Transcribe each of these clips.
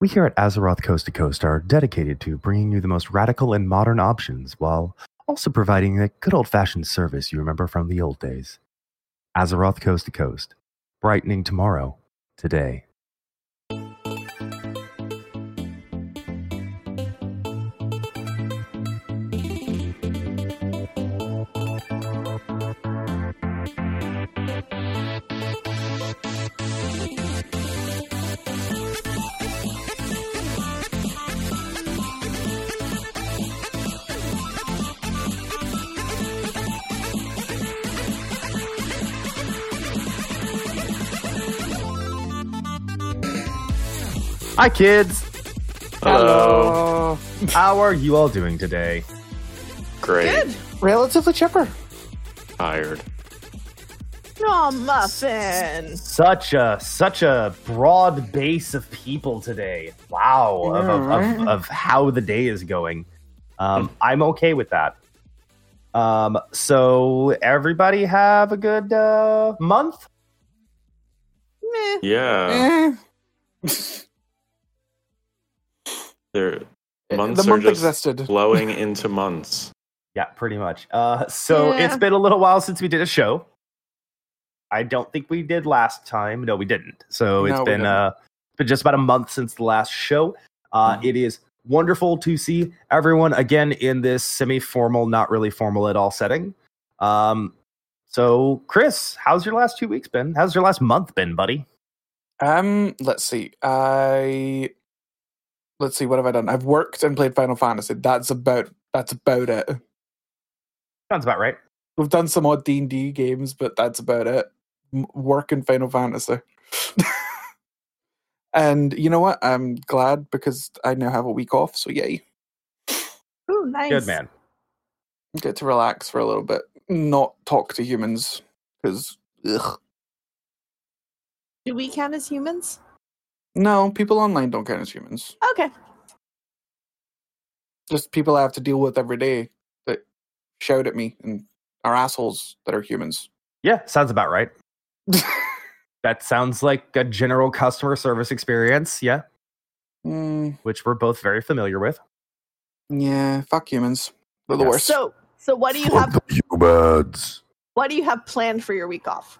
We here at Azeroth Coast to Coast are dedicated to bringing you the most radical and modern options while also providing the good old fashioned service you remember from the old days. Azeroth Coast to Coast, brightening tomorrow, today. Hi, kids. Hello. How are you all doing today? Great. Good. Relatively chipper. Tired. Oh, muffin. Such a such a broad base of people today. Wow, of, of, of, of how the day is going. Um, I'm okay with that. Um, so everybody have a good uh, month. Meh. Yeah. Eh, They're, months the are month just existed. blowing into months. Yeah, pretty much. Uh, so Yeah. it's been a little while since we did a show. I don't think we did last time. No, we didn't. So it's No, been didn't. uh, been just about a month since the last show. Uh, Mhm. it is wonderful to see everyone again in this semi-formal, not really formal at all setting. Um, so Chris, how's your last two weeks been? How's your last month been, buddy? Um, let's see. I let's see. What have I done? I've worked and played Final Fantasy. That's about that's about it. Sounds about right. We've done some odd D and D games, but that's about it. M- Work in Final Fantasy. and you know what? I'm glad because I now have a week off. So yay, Ooh, nice. Good man. get to relax for a little bit, not talk to humans because Do we count as humans? No, people online don't count as humans. Okay. just people I have to deal with every day that shout at me and are assholes that are humans. Yeah, sounds about right. That sounds like a general customer service experience. Yeah, Mm, which we're both very familiar with. yeah, fuck humans. They're the Yes. worst. So, so what do you have? humans. What do you have planned for your week off?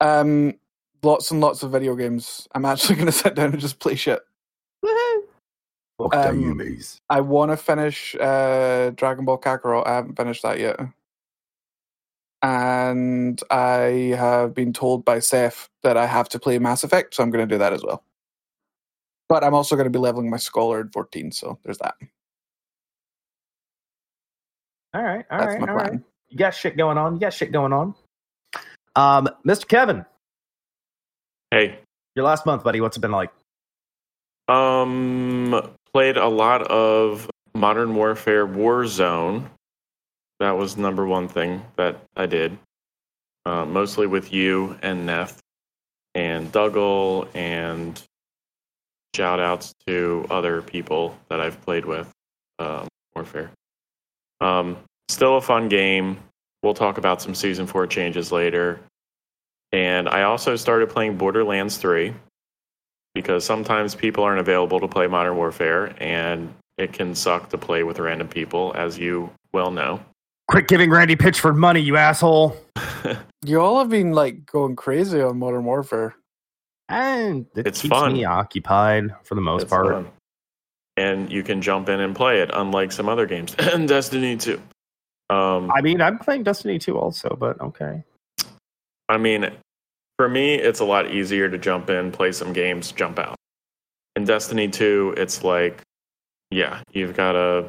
um, lots and lots of video games. I'm actually going to sit down and just play shit. Woohoo! Fuck Um, the humans. I want to finish uh, Dragon Ball Kakarot. I haven't finished that yet. And I have been told by Seth that I have to play Mass Effect, so I'm going to do that as well. But I'm also going to be leveling my Scholar at 14, so there's that. All right, all That's right, my all plan. right. You got shit going on. You got shit going on. Um, Mr. Kevin, Hey, your last month, buddy. What's it been like? um, played a lot of Modern Warfare Warzone. That was number one thing that I did. Uh, mostly with you and Neth and Dougal and shout outs to other people that I've played with um, Warfare. Um, still a fun game. We'll talk about some season four changes later. And I also started playing Borderlands 3 because sometimes people aren't available to play Modern Warfare and it can suck to play with random people, as you well know. Quit giving Randy Pitchford money, you asshole. You all have been like going crazy on Modern Warfare. And it It's keeps fun. me occupied for the most It's part. fun. And you can jump in and play it, unlike some other games. and Destiny 2. Um, I mean, I'm playing Destiny 2 also, but okay. I mean, for me, it's a lot easier to jump in, play some games, jump out. In Destiny 2, it's like, yeah, you've got to.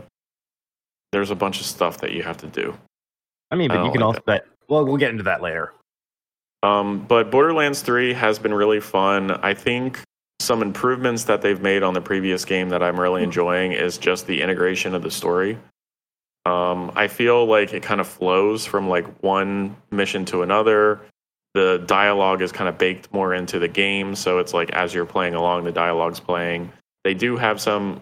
There's a bunch of stuff that you have to do. I mean, I but you can like also bet. Well, we'll get into that later. Um, but Borderlands 3 has been really fun. I think some improvements that they've made on the previous game that I'm really enjoying is just the integration of the story. Um, I feel like it kind of flows from like one mission to another. The dialogue is kind of baked more into the game, so it's like as you're playing along, the dialogue's playing. They do have some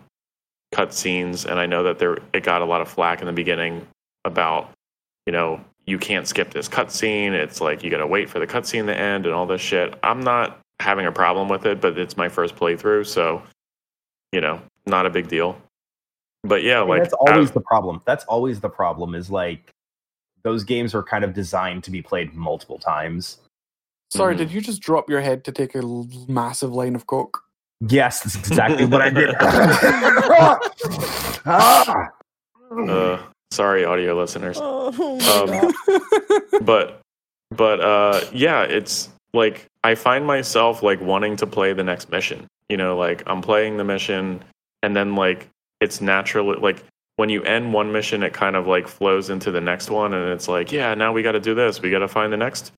cutscenes, and I know that there it got a lot of flack in the beginning about, you know, you can't skip this cutscene. It's like you got to wait for the cutscene to end and all this shit. I'm not having a problem with it, but it's my first playthrough, so you know, not a big deal. But yeah, I mean, like that's always I- the problem. That's always the problem. Is like those games are kind of designed to be played multiple times. Sorry, Mhm. did you just drop your head to take a l- massive line of coke? Yes, that's exactly what I did. Ah! uh, sorry, audio listeners. Oh Um, but but uh yeah it's like i find myself like wanting to play the next mission you know like i'm playing the mission and then like it's naturally like when you end one mission it kind of like flows into the next one and it's like yeah now we got to do this we got to find the next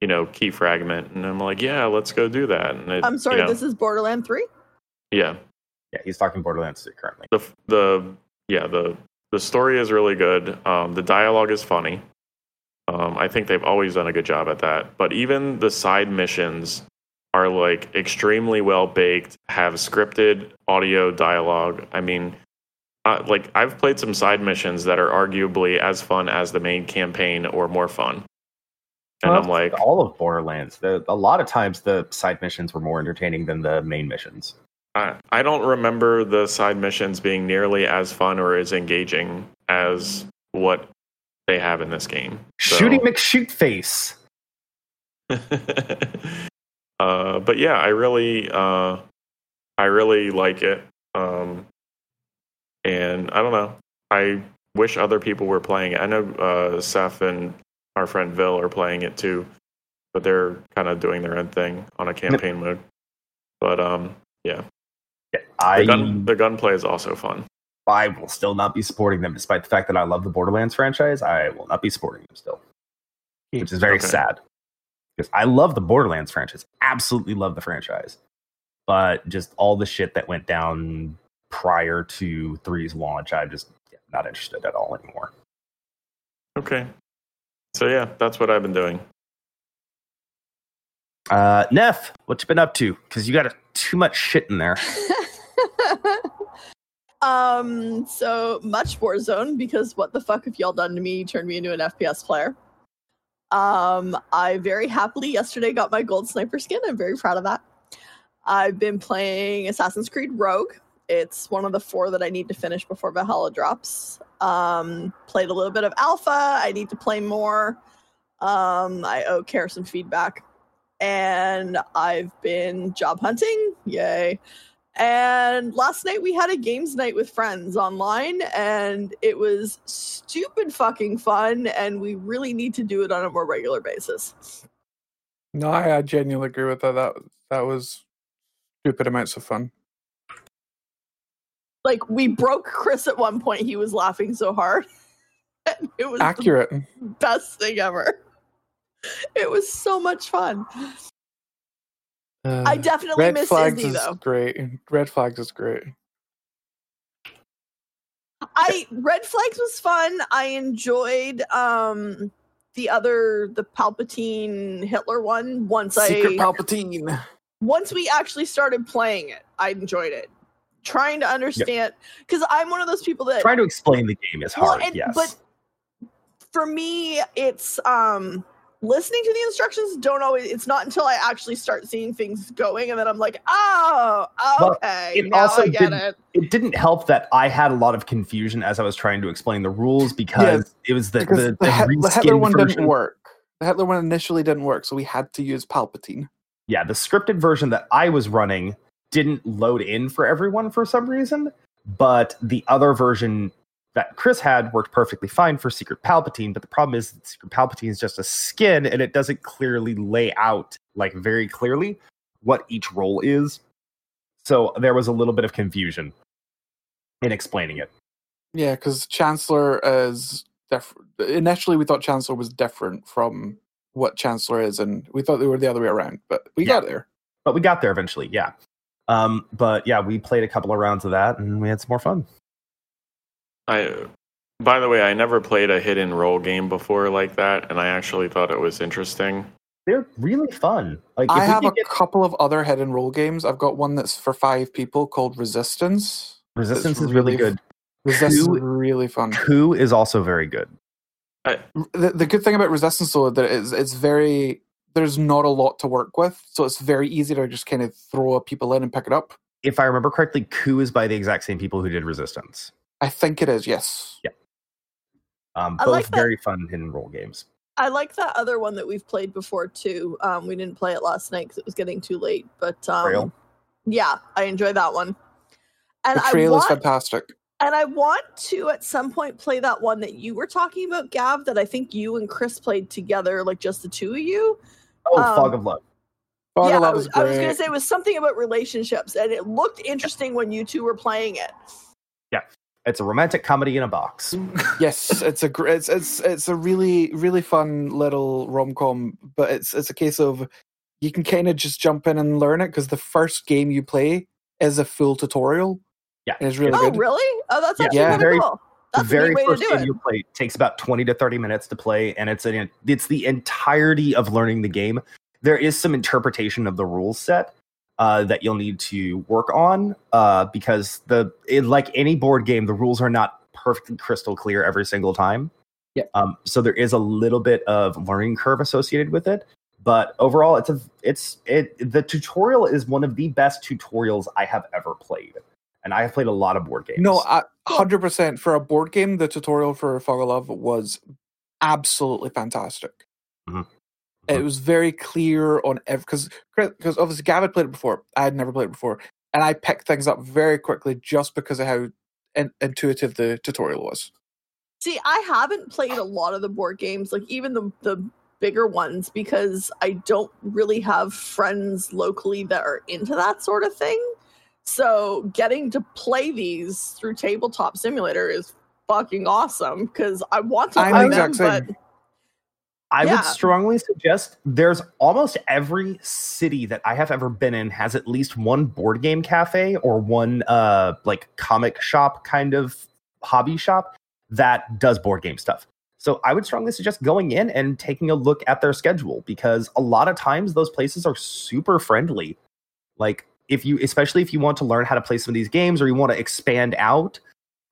you know key fragment and i'm like yeah let's go do that and it, I'm sorry, you know, this is Borderland 3? yeah Yeah, he's talking Borderlands 2 currently. the the yeah the the story is really good. Um, the dialogue is funny. Um, I think they've always done a good job at that. But even the side missions are like extremely well baked, have scripted audio dialogue. I mean, uh, like I've played some side missions that are arguably as fun as the main campaign or more fun. And Well, I'm like, all of Borderlands. The, a lot of times the side missions were more entertaining than the main missions. I, I don't remember the side missions being nearly as fun or as engaging as what they have in this game. So- Shooting McShootface. uh, but yeah, I really, uh, I really like it. Um, and I don't know. I wish other people were playing it. I know uh, Seth and our friend Vil are playing it too, but they're kind of doing their own thing on a campaign mode. But um, yeah, Yeah, the gun the gunplay is also fun. I will still not be supporting them, despite the fact that I love the Borderlands franchise. I will not be supporting them still, which is very Okay. sad because I love the Borderlands franchise. Absolutely love the franchise, but just all the shit that went down prior to three's launch, I'm just yeah, not interested at all anymore. Okay, so yeah, that's what I've been doing. Uh, Neth, what you been up to? Because you got a, too much shit in there. um, so much Warzone because what the fuck have y'all done to me? Turned me into an FPS player. Um, I very happily yesterday got my gold sniper skin. I'm very proud of that. I've been playing Assassin's Creed Rogue. It's one of the four that I need to finish before Valhalla drops. Um, played a little bit of Alpha. I need to play more. Um, I owe Care some feedback. And I've been job hunting. Yay. And last night we had a games night with friends online, and it was stupid fucking fun. And we really need to do it on a more regular basis. No, I, I genuinely agree with that. That that was stupid amounts of fun. Like we broke Chris at one point; he was laughing so hard. And it was Accurate. the best thing ever. It was so much fun. I Uh, definitely Red miss flags Izzy is though. great. Red flags is great. I Red Flags was fun. I enjoyed um the other the Palpatine Hitler one once Secret I Palpatine. once we actually started playing it. I enjoyed it. Trying to understand because I'm one of those people that Trying to explain the game is Well, hard. and- yes, but for me it's um listening to the instructions don't always it's not until i actually start seeing things going and then i'm like oh Well, okay it now also i get didn't- it it didn't help that I had a lot of confusion as I was trying to explain the rules because it was the the, the, the, Hit- the Hitler one version. didn't work. The Hitler one initially didn't work, so we had to use Palpatine. Yeah, the scripted version that I was running didn't load in for everyone for some reason, but the other version that Chris had worked perfectly fine for Secret Palpatine. But the problem is, that Secret Palpatine is just a skin, and it doesn't clearly lay out like very clearly what each role is. So there was a little bit of confusion in explaining it. Yeah, because Chancellor is different. Initially, we thought Chancellor was different from what Chancellor is, and we thought they were the other way around. But we Yeah. got there. But we got there eventually, yeah. Um, but yeah, we played a couple of rounds of that, and we had some more fun. I, by the way, I never played a hidden role game before like that, and I actually thought it was interesting. They're really fun. Like I have a get couple of other hidden role games. I've got one that's for five people called Resistance. Resistance it's is really really good. Resistance Coup- is really fun. Coup is also very good. The, the good thing about Resistance, though, that it's it's very there's not a lot to work with, so it's very easy to just kind of throw people in and pick it up. If I remember correctly, Coup is by the exact same people who did Resistance. I think it is, yes. Um, both like that- very fun hidden role games. I like that other one that we've played before too. Um, we didn't play it last night because it was getting too late, but um, Betrayal? yeah, I enjoy that one. And Betrayal is fantastic. and I want to at some point play that one that you were talking about, Gav. That I think you and Chris played together, like just the two of you. Oh, Um, Fog of Love. Fog yeah, of I Love was, is I was gonna say it was something about relationships, and it looked interesting when you two were playing it. Yeah, it's a romantic comedy in a box. yes, it's a it's it's it's a really really fun little rom com, but it's it's a case of you can kind of just jump in and learn it because the first game you play is a full tutorial. Yeah. and it's really oh, good. really? Oh, that's Yeah. actually Yeah. kind Very- cool. That's the very a neat way to first do game it. you play takes about 20 to 30 minutes to play and it's an it's the entirety of learning the game there is some interpretation of the rules set uh, that you'll need to work on uh, because the it, like any board game the rules are not perfectly crystal clear every single time Yeah. um, so there is a little bit of learning curve associated with it but overall it's a it's it the tutorial is one of the best tutorials i have ever played and i have played a lot of board games No, hundred percent for a board game. The tutorial for Fog of Love was absolutely fantastic. Mhm. It was very clear on every because because obviously Gav had played it before. I had never played it before, and I picked things up very quickly just because of how in, intuitive the tutorial was. See, I haven't played a lot of the board games, like even the the bigger ones, because I don't really have friends locally that are into that sort of thing. So getting to play these through Tabletop Simulator is fucking awesome because I want to play the them, but. I Yeah. would strongly suggest there's almost every city that I have ever been in has at least one board game cafe or one uh like comic shop kind of hobby shop that does board game stuff. So I would strongly suggest going in and taking a look at their schedule because a lot of times those places are super friendly. Like if you especially if you want to learn how to play some of these games or you want to expand out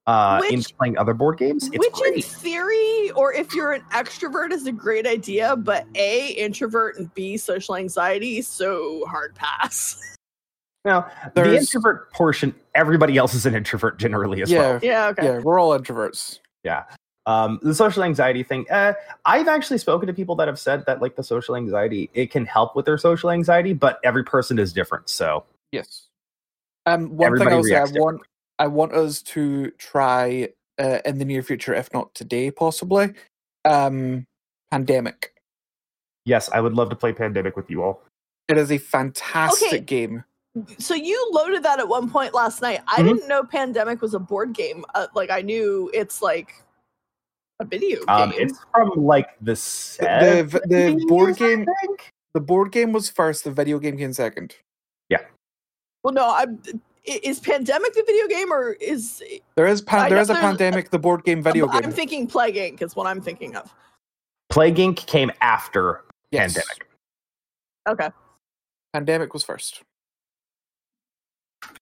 uh Which- into playing other board games, it's which in theory, or if you're an extrovert, is a great idea. But a introvert and b social anxiety, so hard pass. Now, the There's- introvert portion, everybody else is an introvert generally as Yeah, well. yeah, okay. yeah, we're all introverts. Yeah. Um, the social anxiety thing, uh, I've actually spoken to people that have said that like the social anxiety, it can help with their social anxiety, but every person is different. So Yes. Um, one Everybody thing I'll say, I want I want us to try uh, in the near future, if not today, possibly. Um, pandemic. yes, I would love to play Pandemic with you all. It is a fantastic Okay. game. So you loaded that at one point last night. I Mhm. didn't know Pandemic was a board game. Uh, like I knew it's like a video game. Um, it's from like the The, the, the board game, the board game was first. The video game came second. Well, no, I'm. Is Pandemic the video game or is There is pan- I there know a pandemic. The board game video game I'm thinking Plague Inc. is what I'm thinking of. Plague Inc. came after Yes. Pandemic. Okay. Pandemic was first.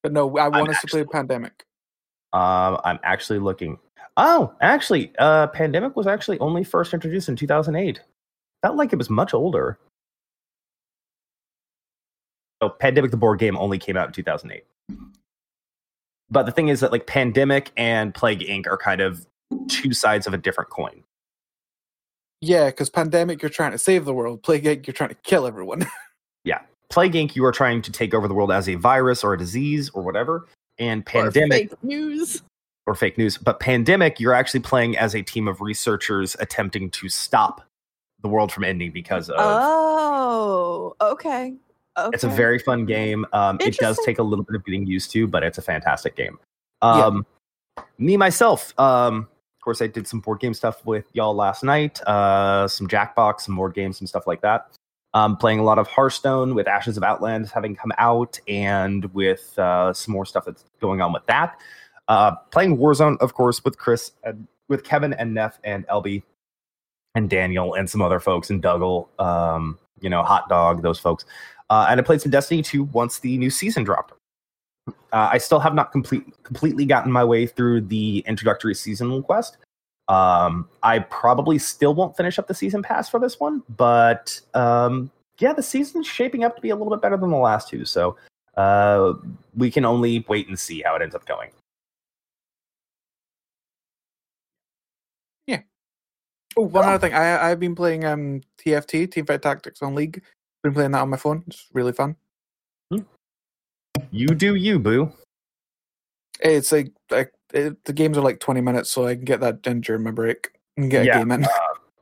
But no, I want us to play actually- pandemic. Um, I'm actually looking. Oh, actually, uh, Pandemic was actually only first introduced in 2008. Felt like it was much older. So, Pandemic, the board game, only came out in 2008. But the thing is that, like, Pandemic and Plague Inc. are kind of two sides of a different coin. Yeah, because pandemic, you're trying to save the world. Plague Inc., you're trying to kill everyone. Yeah. Plague Inc., you are trying to take over the world as a virus or a disease or whatever. And Or Pandemic, fake news. or fake news. But Pandemic, you're actually playing as a team of researchers attempting to stop the world from ending because of. Oh, okay. Okay. It's a very fun game. Um, it does take a little bit of getting used to, but it's a fantastic game. Um, Me myself, um, of course, I did some board game stuff with y'all last night. Uh, some Jackbox, some board games, some stuff like that. Um, playing a lot of Hearthstone with Ashes of Outland having come out, and with uh, some more stuff that's going on with that. Uh, playing Warzone, of course, with Chris, and with Kevin and Neth and Elby and Daniel and some other folks and Dougal, um, you know, Hot Dog, those folks. Uh, and I played some Destiny 2 once the new season dropped. Uh, I still have not complete, completely gotten my way through the introductory season quest. Um, I probably still won't finish up the season pass for this one, but um, yeah, the season's shaping up to be a little bit better than the last two. So uh, we can only wait and see how it ends up going. Oh, one other thing. I I've been playing um TFT Teamfight Tactics on League. Been playing that on my phone. It's really fun. You do you, boo. It's like like it, the games are like twenty minutes, so I can get that done during my break and get Yeah. a game in.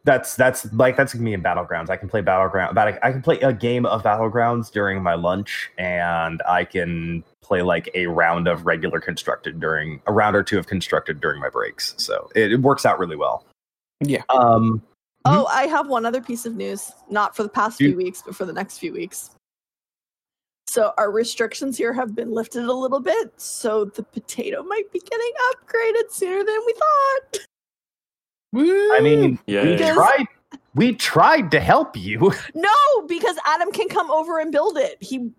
That's that's like that's me in battlegrounds. I can play battleground. About I can play a game of battlegrounds during my lunch, and I can play like a round of regular constructed during a round or two of constructed during my breaks. So it, it works out really well. Yeah. Um. Mm-hmm. Oh, I have one other piece of news, not for the past few weeks, but for the next few weeks. So our restrictions here have been lifted a little bit, so the potato might be getting upgraded sooner than we thought. I mean, yeah, we Yay. Because- tried. We tried to help you. No, because Adam can come over and build it. He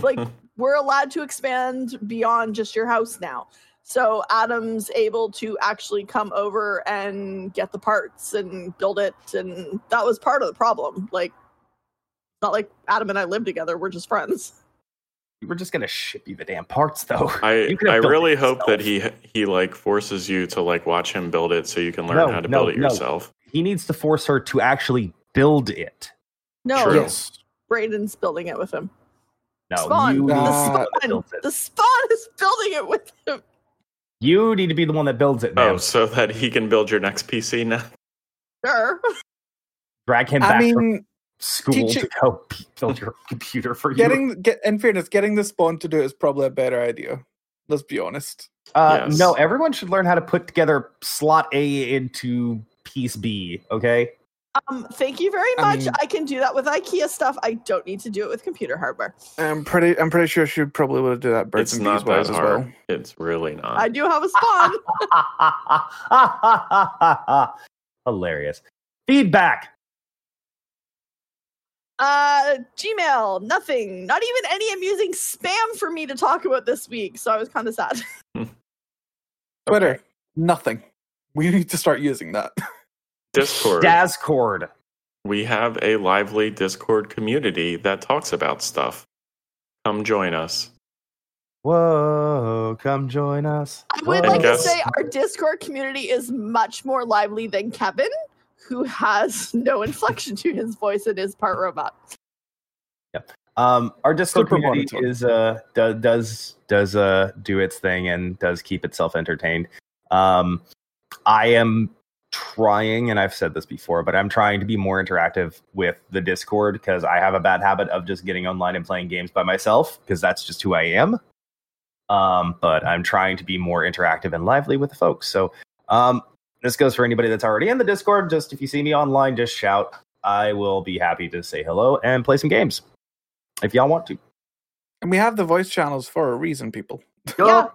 like we're allowed to expand beyond just your house now. So Adam's able to actually come over and get the parts and build it and that was part of the problem. Like not like Adam and I live together, we're just friends. We're just gonna ship you the damn parts, though. I You could have I really hope that he he like forces you to like watch him build it so you can learn No, how to no, build it no. yourself. He needs to force her to actually build it. No, True. yes. Braden's building it with him. No, Spawn. you The need to be Uh, the spawn, the spawn is building it with him. You need to be the one that builds it, man. Oh, so that he can build your next PC now. Sure. Drag him I back from school teach to help build your computer for you. getting get in fairness, getting the spawn to do it is probably a better idea. Let's be honest. Uh, Yes. No, everyone should learn how to put together slot A into piece B. Okay. Um, thank you very I much. mean- I can do that with IKEA stuff. I don't need to do it with computer hardware. I'm pretty. I'm pretty sure she probably would do that. Birds It's and not bees wise that as hard. well. It's really not. I do have a spawn. Hilarious. Feedback. Uh, Gmail, nothing. Not even any amusing spam for me to talk about this week. So I was kind of sad. Twitter, nothing. We need to start using that. Discord. Dazcord. we have a lively Discord community that talks about stuff. Come join us. Whoa, come join us. I would And like to say our Discord community is much more lively than Kevin, who has no inflection to his voice and is part robot. Um, our Discord Super community monotone. is uh do, does does uh do its thing and does keep itself entertained. Um, I am trying, and I've said this before, but I'm trying to be more interactive with the Discord because I have a bad habit of just getting online and playing games by myself because that's just who I am. Um, but I'm trying to be more interactive and lively with the folks. So, um, this goes for anybody that's already in the Discord. Just if you see me online, just shout. I will be happy to say hello and play some games if y'all want to. And we have the voice channels for a reason, people. Yeah.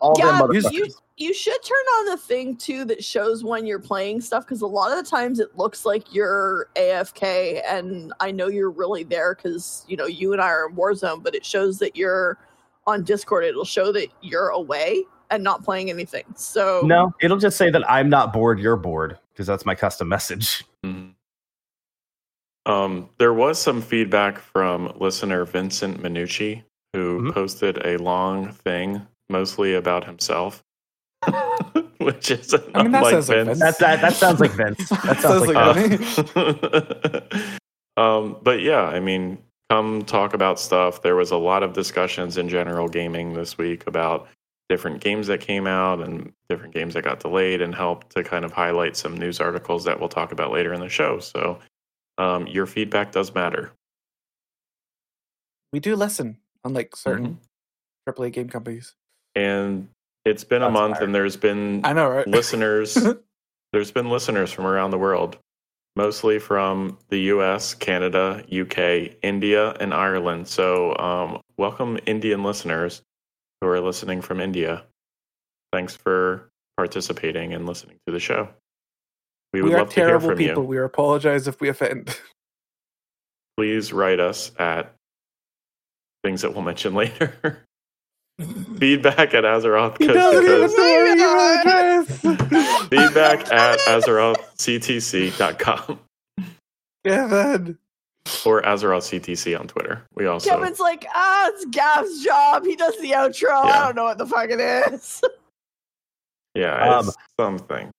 All Yeah, them you, you should turn on the thing too that shows when you're playing stuff because a lot of the times it looks like you're AFK and I know you're really there because you know you and I are in Warzone, but it shows that you're on Discord. It'll show that you're away and not playing anything. So No, it'll just say that I'm not bored, you're bored, because that's my custom message. Mhm. Um, there was some feedback from listener Vincent Minucci, who Mhm. posted a long thing, mostly about himself, which is I mean, that unlike sounds like Vince. Vince. That that that sounds like Vince. That sounds like, Vince. Uh, um, but yeah, I mean, come talk about stuff. There was a lot of discussions in general gaming this week about different games that came out and different games that got delayed, and helped to kind of highlight some news articles that we'll talk about later in the show. So, um, your feedback does matter. We do listen, unlike certain AAA game companies. And it's been a month, tired. and there's been I know, right? listeners there's been listeners from around the world mostly from the us canada uk india and ireland so um, welcome indian listeners who are listening from india thanks for participating and listening to the show we would we are love to hear terrible from people. you We apologize if we offend. please write us at things that we'll mention later feedback at azeroth He Coast doesn't to even know our email address. feedback at azerothctc.com Kevin. or Azeroth CTC on Twitter. We also Kevin's like, ah, it's Gav's job. He does the outro. I don't know what the fuck it is. yeah, it's Um, something.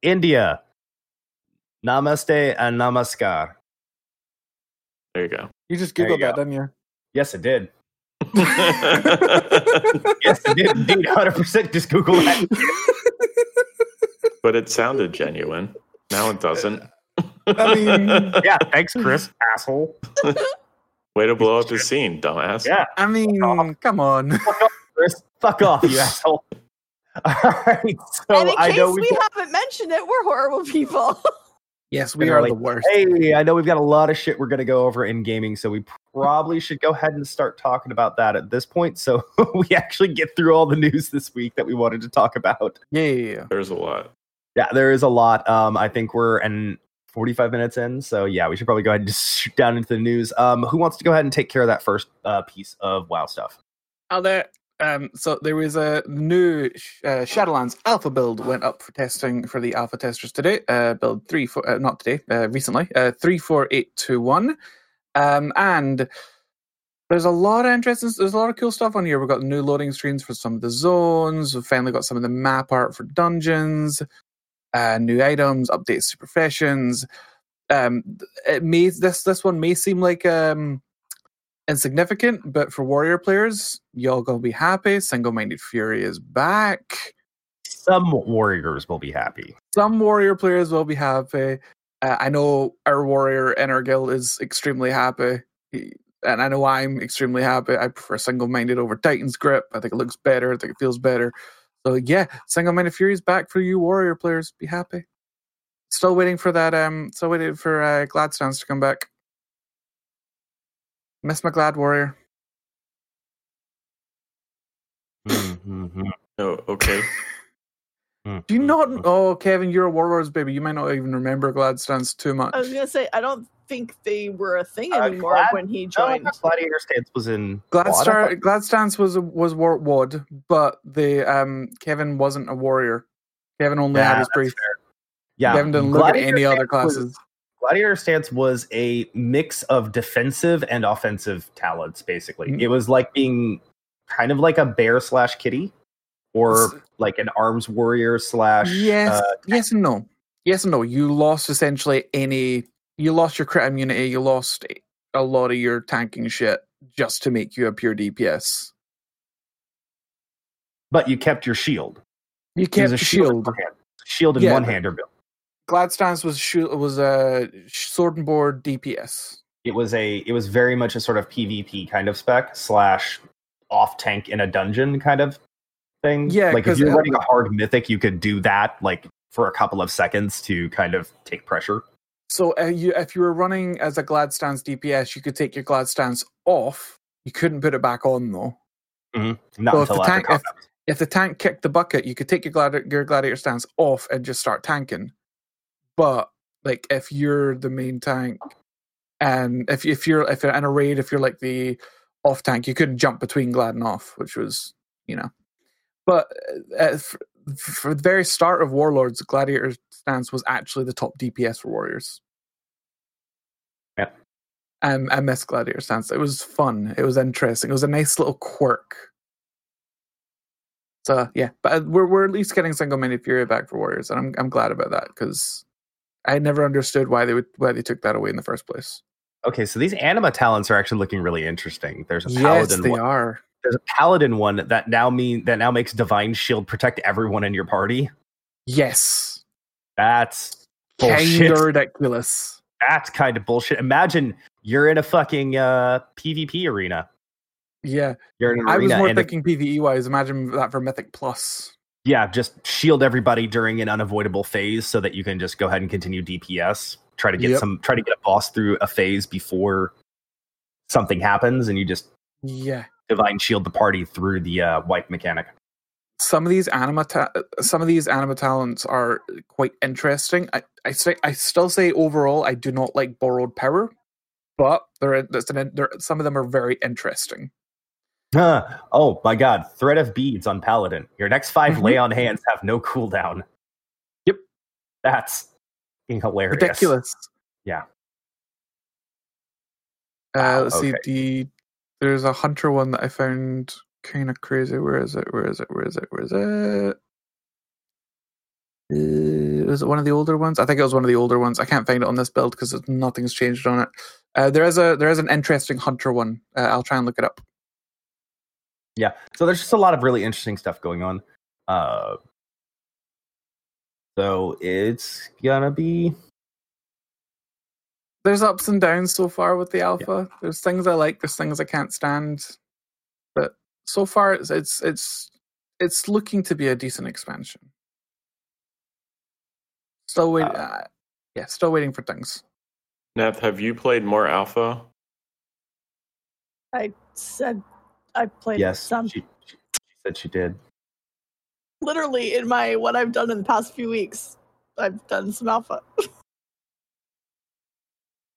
India. Namaste and namaskar. There you go. You just There you googled that, go. didn't you? Yes, it did. Yes, it did indeed. 100% just Google that. but it sounded genuine. Now it doesn't. I mean- Yeah, thanks, Chris, asshole. Way to blow up the scene, dumbass. Yeah, I mean, off. come on. Chris, fuck off, you asshole. All right, so and in I case know we we've got, haven't mentioned it, we're horrible people. Yes, we are we're the worst. hey, I know we've got a lot of shit we're going to go over in gaming, so we probably should go ahead and start talking about that at this point. So we actually get through all the news this week that we wanted to talk about. Yeah. There's a lot. Yeah, there is a lot. Um, I think we're an 45 minutes in, so yeah, we should probably go ahead and just shoot down into the news. Um, who wants to go ahead and take care of that first uh, piece of WoW stuff? Oh, there. Um, so there was a new uh, Shadowlands alpha build went up for testing for the alpha testers today. Uh, build three, four, uh, not today, uh, recently. Uh, three, four, eight, two, one. Um, and there's a lot of interesting. There's a lot of cool stuff on here. We've got new loading screens for some of the zones. We've finally got some of the map art for dungeons. Uh, new items, updates to professions. Um, it may this this one may seem like um insignificant, but for warrior players, y'all gonna be happy. Single minded fury is back. Some warriors will be happy. Some warrior players will be happy. Uh, I know our warrior in our guild is extremely happy. He- and I know I'm extremely happy. I prefer single minded over Titan's grip. I think it looks better. I think it feels better. So yeah, single minded fury is back for you warrior players. Be happy. Still waiting for that. Um, still waiting for uh, Gladstance to come back. Miss my Glad warrior. Mhm. Oh, okay. Do you not? Oh, Kevin, you're a Warlords baby. You might not even remember Gladstance too much. I was gonna say I don't think they were a thing Uh, anymore Glad- when he joined. thought Gladiator Stance was in Gladstar, WoD. Gladstance was a, was war, WOD, but the um Kevin wasn't a warrior. Kevin only Yeah, had his that's priest. fair. Yeah, Kevin didn't look at Gladiator any other Stance was- classes. Gladiator Stance was a mix of defensive and offensive talents, basically. Mhm. It was like being kind of like a bear slash kitty, or S- like an arms warrior slash. Yes, uh, yes and no. Yes and no. You lost essentially any. You lost your crit immunity. You lost a lot of your tanking shit just to make you a pure DPS. but you kept your shield. You kept a shield, shield. in one hand- shield and Yeah, one hander build. Gladstance was shu- was a sword and board DPS. It was a. It was very much a sort of PvP kind of spec slash off tank in a dungeon kind of thing. Yeah, like if you're running a hard mythic, you could do that like for a couple of seconds to kind of take pressure. So uh, you, if you were running as a Gladstance DPS, you could take your Gladstance off. You couldn't put it back on though. Not So if the tank- if- If the tank kicked the bucket, you could take your, gladi- your gladiator stance off and just start tanking. But like if you're the main tank, and if if you're if you're in a raid, if you're like the off tank, you couldn't jump between glad and off, which was you know. But uh, for, for the very start of Warlords, gladiator stance was actually the top DPS for warriors. Yeah. Um, I miss gladiator stance. It was fun. It was interesting. It was a nice little quirk. So yeah, but uh, we're we're at least getting single minded fury back for warriors, and I'm I'm glad about that because I never understood why they would why they took that away in the first place. Okay, so these anima talents are actually looking really interesting. There's a Yes, paladin they one. are. There's a paladin one that now mean that now makes divine shield protect everyone in your party. Yes, That's bullshit. ridiculous. That's kind of bullshit. Imagine you're in a fucking uh, PvP arena. Yeah, You're in an I was more and a- thinking PVE wise. Imagine that for Mythic Plus. yeah, just shield everybody during an unavoidable phase so that you can just go ahead and continue DPS. Try to get Yep. some try to get a boss through a phase before something happens and you just Yeah, divine shield the party through the uh, wipe mechanic. some of these anima ta- some of these anima talents are quite interesting. I I say I still say overall I do not like borrowed power, but an, they're some of them are very interesting. Huh. Oh my god, threat of beads on paladin. Your next 5 Mhm. lay on hands have no cooldown. Yep. That's hilarious. Ridiculous. Yeah. Uh, let's see. The there's a hunter one that I found kind of crazy. Where is it? Where is it? Where is it? Where is it? Uh, it one of the older ones? I think it was one of the older ones. I can't find it on this build because nothing's changed on it. Uh, there is a there is an interesting hunter one. Uh, I'll try and look it up. Yeah. So there's just a lot of really interesting stuff going on. Uh, so it's gonna be There's ups and downs so far with the alpha. There's things I like. There's things I can't stand. But so far, it's it's it's it's looking to be a decent expansion. Still wait. Uh, Uh, yeah, still waiting for things. Neth, have you played more alpha? I said I played yes. some. She, she, she said she did. Literally in my what I've done in the past few weeks, I've done some alpha.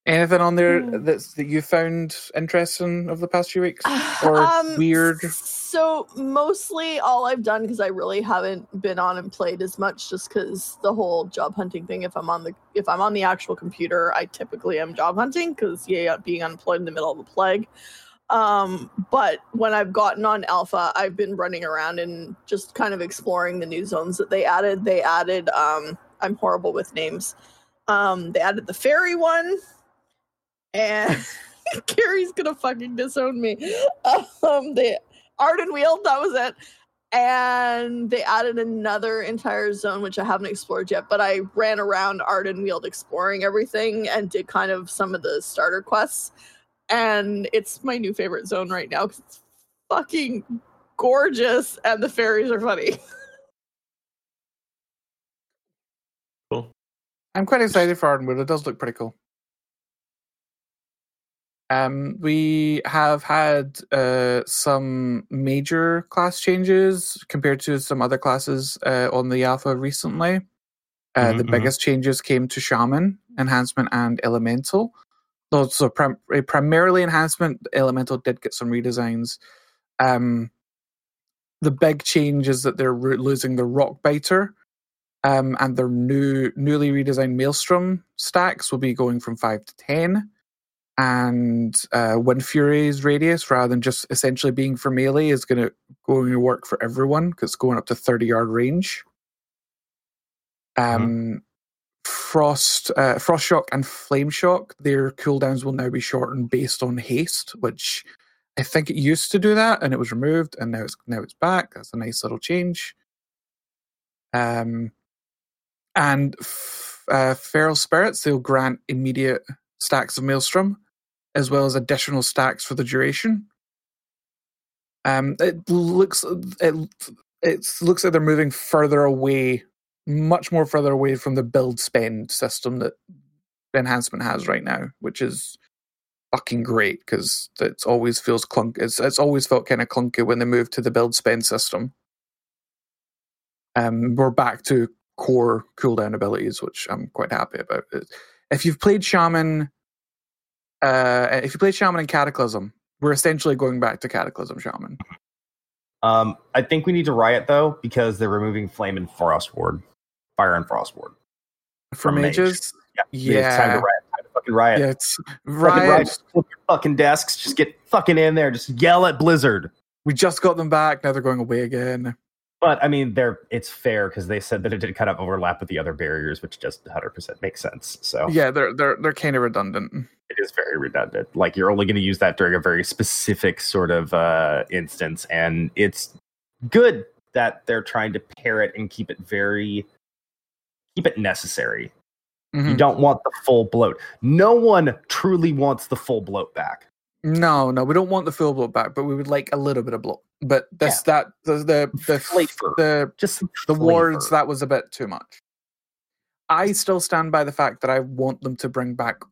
Anything on there Hmm. that's that you found interesting of the past few weeks or weird? Um, So mostly all I've done because I really haven't been on and played as much, just because the whole job hunting thing. If I'm on the if I'm on the actual computer, I typically am job hunting because yeah, being unemployed in the middle of the plague. Um, but when I've gotten on alpha, I've been running around and just kind of exploring the new zones that they added. They added um, I'm horrible with names. Um, they added the fairy one, and Carrie's gonna fucking disown me. Um, they Ardenweald, that was it. And they added another entire zone which I haven't explored yet, but I ran around Ardenweald exploring everything and did kind of some of the starter quests. And it's my new favorite zone right now because it's fucking gorgeous and the fairies are funny. Cool. I'm quite excited for Ardenweald. It does look pretty cool. Um, we have had uh, some major class changes compared to some other classes uh, on the alpha recently. Uh, Mhm, the mhm. biggest changes came to Shaman, Enhancement, and Elemental. So prim- uh, primarily Enhancement, Elemental did get some redesigns. Um, the big change is that they're ro- losing the Rock Biter, um, and their new newly redesigned Maelstrom stacks will be going from five to ten, and uh, Wind Fury's radius, rather than just essentially being for melee, is going to going to work for everyone because it's going up to thirty yard range. Um, Frost, uh, Frost Shock, and Flame Shock, their cooldowns will now be shortened based on haste, which I think it used to do that, and it was removed, and now it's now it's back. That's a nice little change. Um, and f- uh, Feral Spirits, they'll grant immediate stacks of Maelstrom, as well as additional stacks for the duration. Um, it looks it it looks like they're moving further away, much more further away from the build spend system that enhancement has right now, which is fucking great because it always feels clunk. It's it's always felt kind of clunky when they moved to the build spend system. Um, we're back to core cooldown abilities, which I'm quite happy about. If you've played Shaman, uh, if you play Shaman and Cataclysm, we're essentially going back to Cataclysm Shaman. Um, I think we need to riot though because they're removing flame and frost ward, fire and frost ward. For From mage. mages, Yeah, It's time to riot. Time to fucking riot. yeah, it's Fucking riot. Just flip your fucking desks. Just get fucking in there. Just yell at Blizzard. We just got them back. Now they're going away again. But I mean, they're it's fair because they said that it did kind of overlap with the other barriers, which just 100 percent makes sense. So Yeah, they're they're they're kind of redundant. it is very redundant. Like you're only going to use that during a very specific sort of uh, instance, and it's good that they're trying to pair it and keep it very keep it necessary. You Mhm. don't want the full bloat. No one truly wants the full bloat back. No, no, we don't want the full bloat back, but we would like a little bit of bloat. But this that the the the Flavor. the, Just the wards flavor. that was a bit too much. I still stand by the fact that I want them to bring back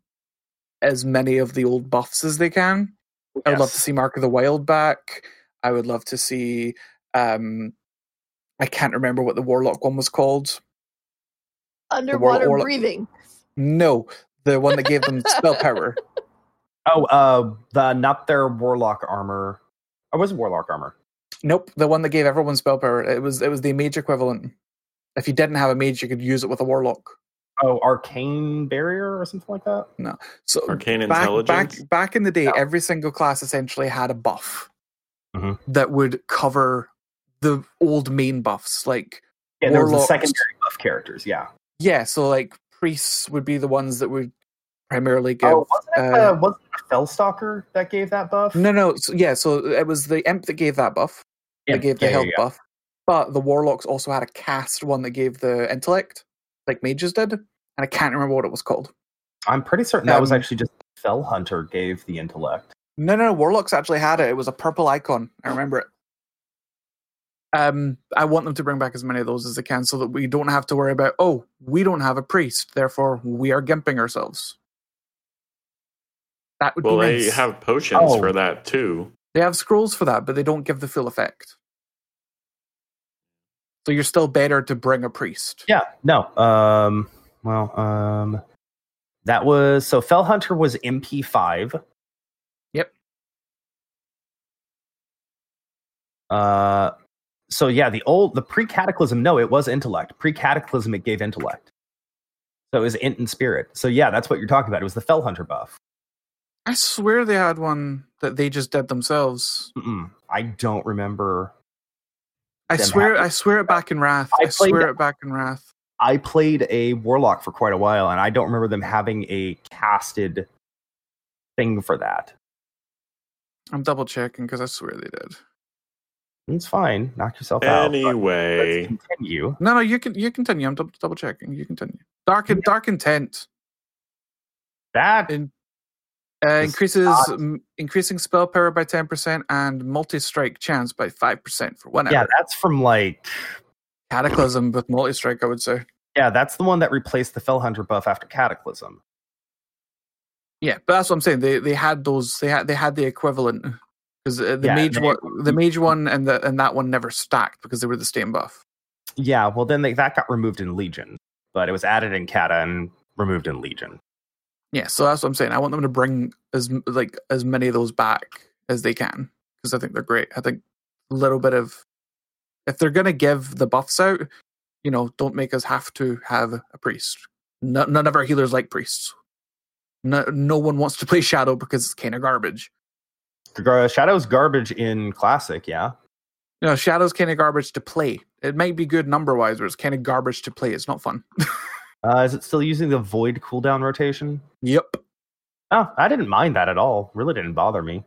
as many of the old buffs as they can. I would love to see Mark of the Wild back. I would love to see. um I can't remember what the Warlock one was called. Underwater Warlock- breathing. No, the one that gave them spell power. Oh, uh, the not their warlock armor. Oh, was it warlock armor? Nope, the one that gave everyone spell power. It was it was the mage equivalent. If you didn't have a mage, you could use it with a warlock. oh, arcane barrier or something like that. No, so Arcane back, intelligence. back back in the day, Yeah. every single class essentially had a buff Mhm. that would cover the old main buffs. Like Yeah, there was the secondary buff characters. Yeah. yeah, so like priests would be the ones that would primarily give. oh, wasn't it, uh, uh, wasn't it Fellstalker that gave that buff? no, no, so, yeah. So it was the imp that gave that buff. Yeah, that gave the yeah, yeah, health yeah. buff. But the warlocks also had a cast one that gave the intellect, like mages did, and I can't remember what it was called. I'm pretty certain that was Um, actually just Felhunter gave the intellect. No, no, warlocks actually had it. It was a purple icon. I remember it. Um, I want them to bring back as many of those as they can, so that we don't have to worry about. Oh, we don't have a priest, therefore we are gimping ourselves. That would well, be they have potions Oh. for that too. They have scrolls for that, but they don't give the full effect. So you're still better to bring a priest. Yeah, no. Um, well, um, that was so Felhunter was MP5. Yep. Uh, so yeah, the old the pre Cataclysm. No, it was intellect. Pre Cataclysm, it gave intellect. So it was int and spirit. So yeah, that's what you're talking about. It was the Felhunter buff. I swear they had one that they just did themselves. Mm-mm, I don't remember. I swear, I swear it back in Wrath. I I, swear it back in Wrath. I played a warlock for quite a while, and I don't remember them having a casted thing for that. I'm double checking because I swear they did. It's fine. Knock yourself out. Anyway, continue. No, no, you can you continue. I'm double, double checking. You continue. Dark and dark intent That in, uh, increases m- increasing spell power by ten percent and multi strike chance by five percent for one yeah, hour. that's from like Cataclysm with multi strike, I would say. yeah, that's the one that replaced the Felhunter buff after Cataclysm. Yeah, but that's what I'm saying. They they had those. They had they had the equivalent because the Yeah, mage they- one, the mage one, and the and that one never stacked because they were the same buff. Yeah, well then they, that got removed in Legion, but it was added in Cata and removed in Legion. Yeah, so that's what I'm saying. I want them to bring as like as many of those back as they can because I think they're great. I think a little bit of if they're gonna give the buffs out, you know, don't make us have to have a priest. No, none of our healers like priests. No, no one wants to play shadow because it's kind of garbage. Uh, shadow's garbage in Classic, yeah. You know, shadow's kind of garbage to play. It might be good number wise, but it's kind of garbage to play. It's not fun. Uh, is it still using the Void cooldown rotation? yep, Oh, I didn't mind that at all. Really didn't bother me.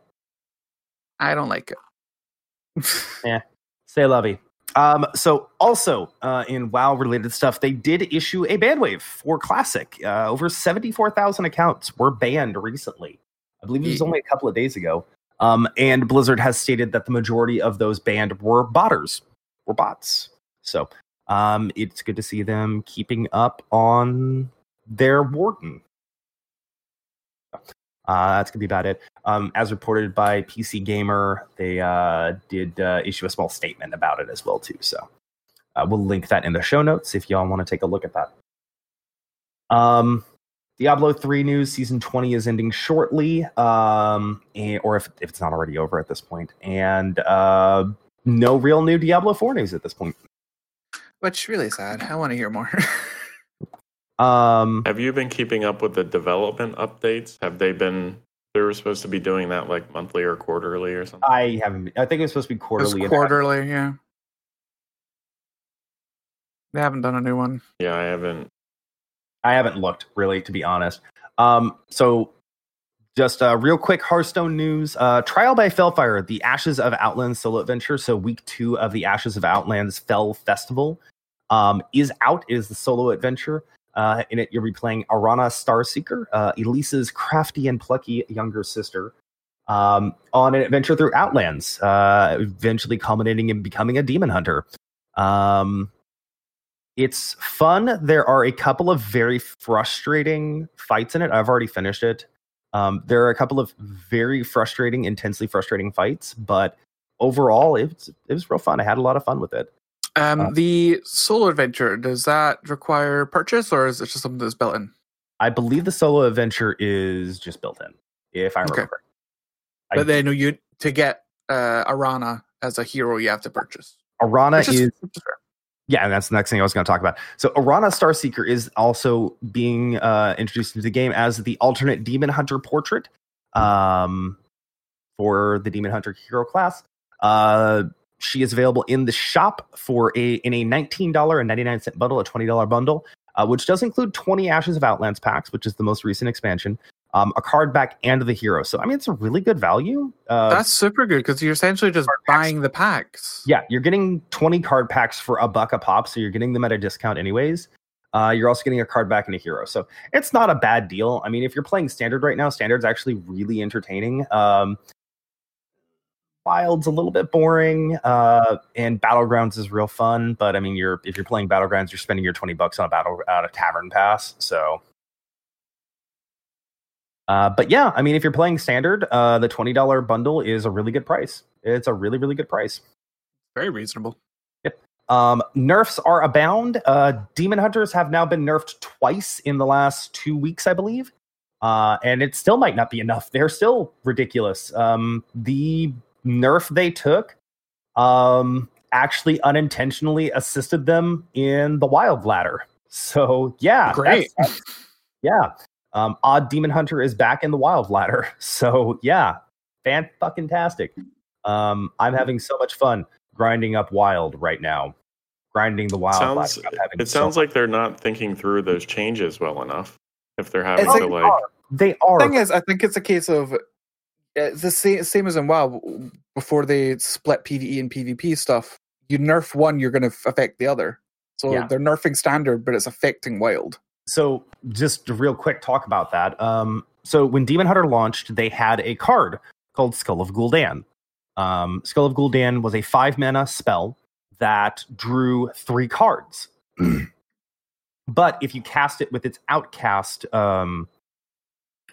I don't like it. Yeah. Say lovey. Um, so also uh, in WoW related stuff, they did issue a ban wave for Classic. Uh, over seventy four thousand accounts were banned recently. I believe it was only a couple of days ago. Um, and Blizzard has stated that the majority of those banned were botters, were bots. So um, it's good to see them keeping up on their warden. Uh, that's gonna be about it. Um, as reported by PC Gamer, they uh, did uh, issue a small statement about it as well too. So uh, we'll link that in the show notes if y'all want to take a look at that. Um, Diablo 3 news season 20 is ending shortly, um, and, or if, if it's not already over at this point, and uh, no real new Diablo 4 news at this point. Which really sad. I want to hear more. Um, have you been keeping up with the development updates? Have they been? They were supposed to be doing that like monthly or quarterly or something. I haven't. I think it was supposed to be It's quarterly. and quarterly, yeah. They haven't done a new one. yeah, I haven't. I haven't looked really, to be honest. Um, so just uh, real quick Hearthstone news: uh, Trial by Felfire, the Ashes of Outlands solo adventure. So week two of the Ashes of Outlands Fell Festival um, is out. It is the solo adventure. Uh, in it, you'll be playing Arana Starseeker, uh, Elise's crafty and plucky younger sister, um, on an adventure through Outlands, uh, eventually culminating in becoming a demon hunter. Um, it's fun. There are a couple of very frustrating fights in it. I've already finished it. Um, there are a couple of very frustrating, intensely frustrating fights, but overall, it was, it was real fun. I had a lot of fun with it. Um, Uh, the solo adventure does that require purchase, or is it just something that's built in? I believe the solo adventure is just built in, if I Okay. remember. I- But then you to get uh, Arana as a hero, you have to purchase. Arana is is. Yeah, and that's the next thing I was going to talk about. So, Arana Starseeker is also being uh, introduced into the game as the alternate Demon Hunter portrait um, for the Demon Hunter hero class. Uh, she is available in the shop for a in a nineteen dollar and ninety nine cent bundle, a twenty dollar bundle, uh, which does include twenty Ashes of Outlands packs, which is the most recent expansion, um, a card back, and the hero. So, I mean, it's a really good value. Uh, That's super good because you're essentially just packs. buying the packs. yeah, you're getting 20 card packs for a buck a pop, so you're getting them at a discount anyways. Uh, you're also getting a card back and a hero, so it's not a bad deal. I mean, if you're playing standard right now, standard's actually really entertaining. Um, Wild's a little bit boring, uh, and Battlegrounds is real fun. But I mean, you're if you're playing Battlegrounds, you're spending your 20 bucks on a battle out a tavern pass. So, uh, but yeah, I mean, if you're playing standard, uh, the $20 bundle is a really good price. It's a really really good price. Very reasonable. Um, nerfs are abound. Uh, Demon Hunters have now been nerfed twice in the last two weeks, I believe. Uh, and it still might not be enough. They're still ridiculous. Um, the nerf they took um, actually unintentionally assisted them in the wild ladder. So, yeah. Great. that's- yeah. Um, Odd Demon Hunter is back in the wild ladder. So, yeah. Fan fucking tastic. Um, I'm having so much fun grinding up wild right now. Grinding the wild sounds, ladder. It sounds much- like they're not thinking through those changes well enough. If they're having It's to like- like, they are. The thing is, I think it's a case of it's the same, same as in WoW. Before they split PVE and PvP stuff, you nerf one, you're going to affect the other. So Yeah. they're nerfing standard, but it's affecting wild. So just a real quick talk about that. Um, so when Demon Hunter launched, they had a card called Skull of Gul'dan. Um, Skull of Gul'dan was a five mana spell that drew three cards. but if you cast it with its outcast, um,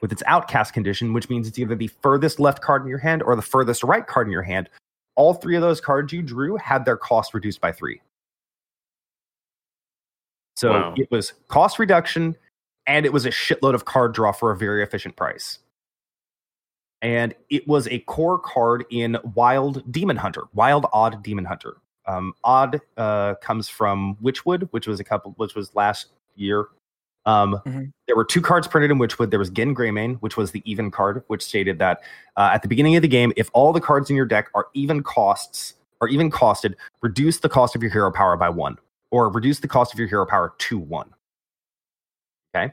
with its outcast condition, which means it's either the furthest left card in your hand or the furthest right card in your hand, all three of those cards you drew had their cost reduced by three. So Wow. it was cost reduction and it was a shitload of card draw for a very efficient price. And it was a core card in Wild Demon Hunter, Wild Odd Demon Hunter. Um, Odd uh, comes from Witchwood, which was a couple, which was last year. Um, Mhm. There were two cards printed in Witchwood. There was Genn Greymane, which was the even card, which stated that uh, at the beginning of the game, if all the cards in your deck are even costs or even costed, reduce the cost of your hero power by one, or reduce the cost of your hero power to one. Okay.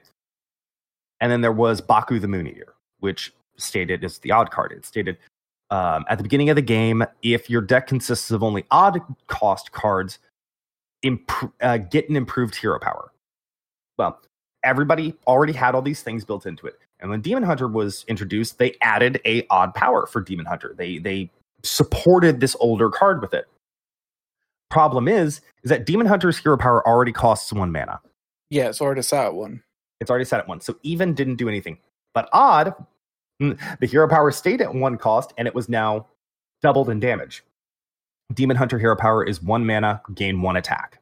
And then there was Baku the Moon Eater, which stated is the odd card. It stated um, at the beginning of the game, if your deck consists of only odd cost cards, imp- uh, get an improved hero power. Well, everybody already had all these things built into it. And when Demon Hunter was introduced, they added a odd power for Demon Hunter. They they supported this older card with it. Problem is, is that Demon Hunter's hero power already costs one mana. Yeah, it's already set at one. It's already set at one. So even didn't do anything. But odd, mm, the hero power stayed at one cost and it was now doubled in damage. Demon Hunter hero power is one mana, gain one attack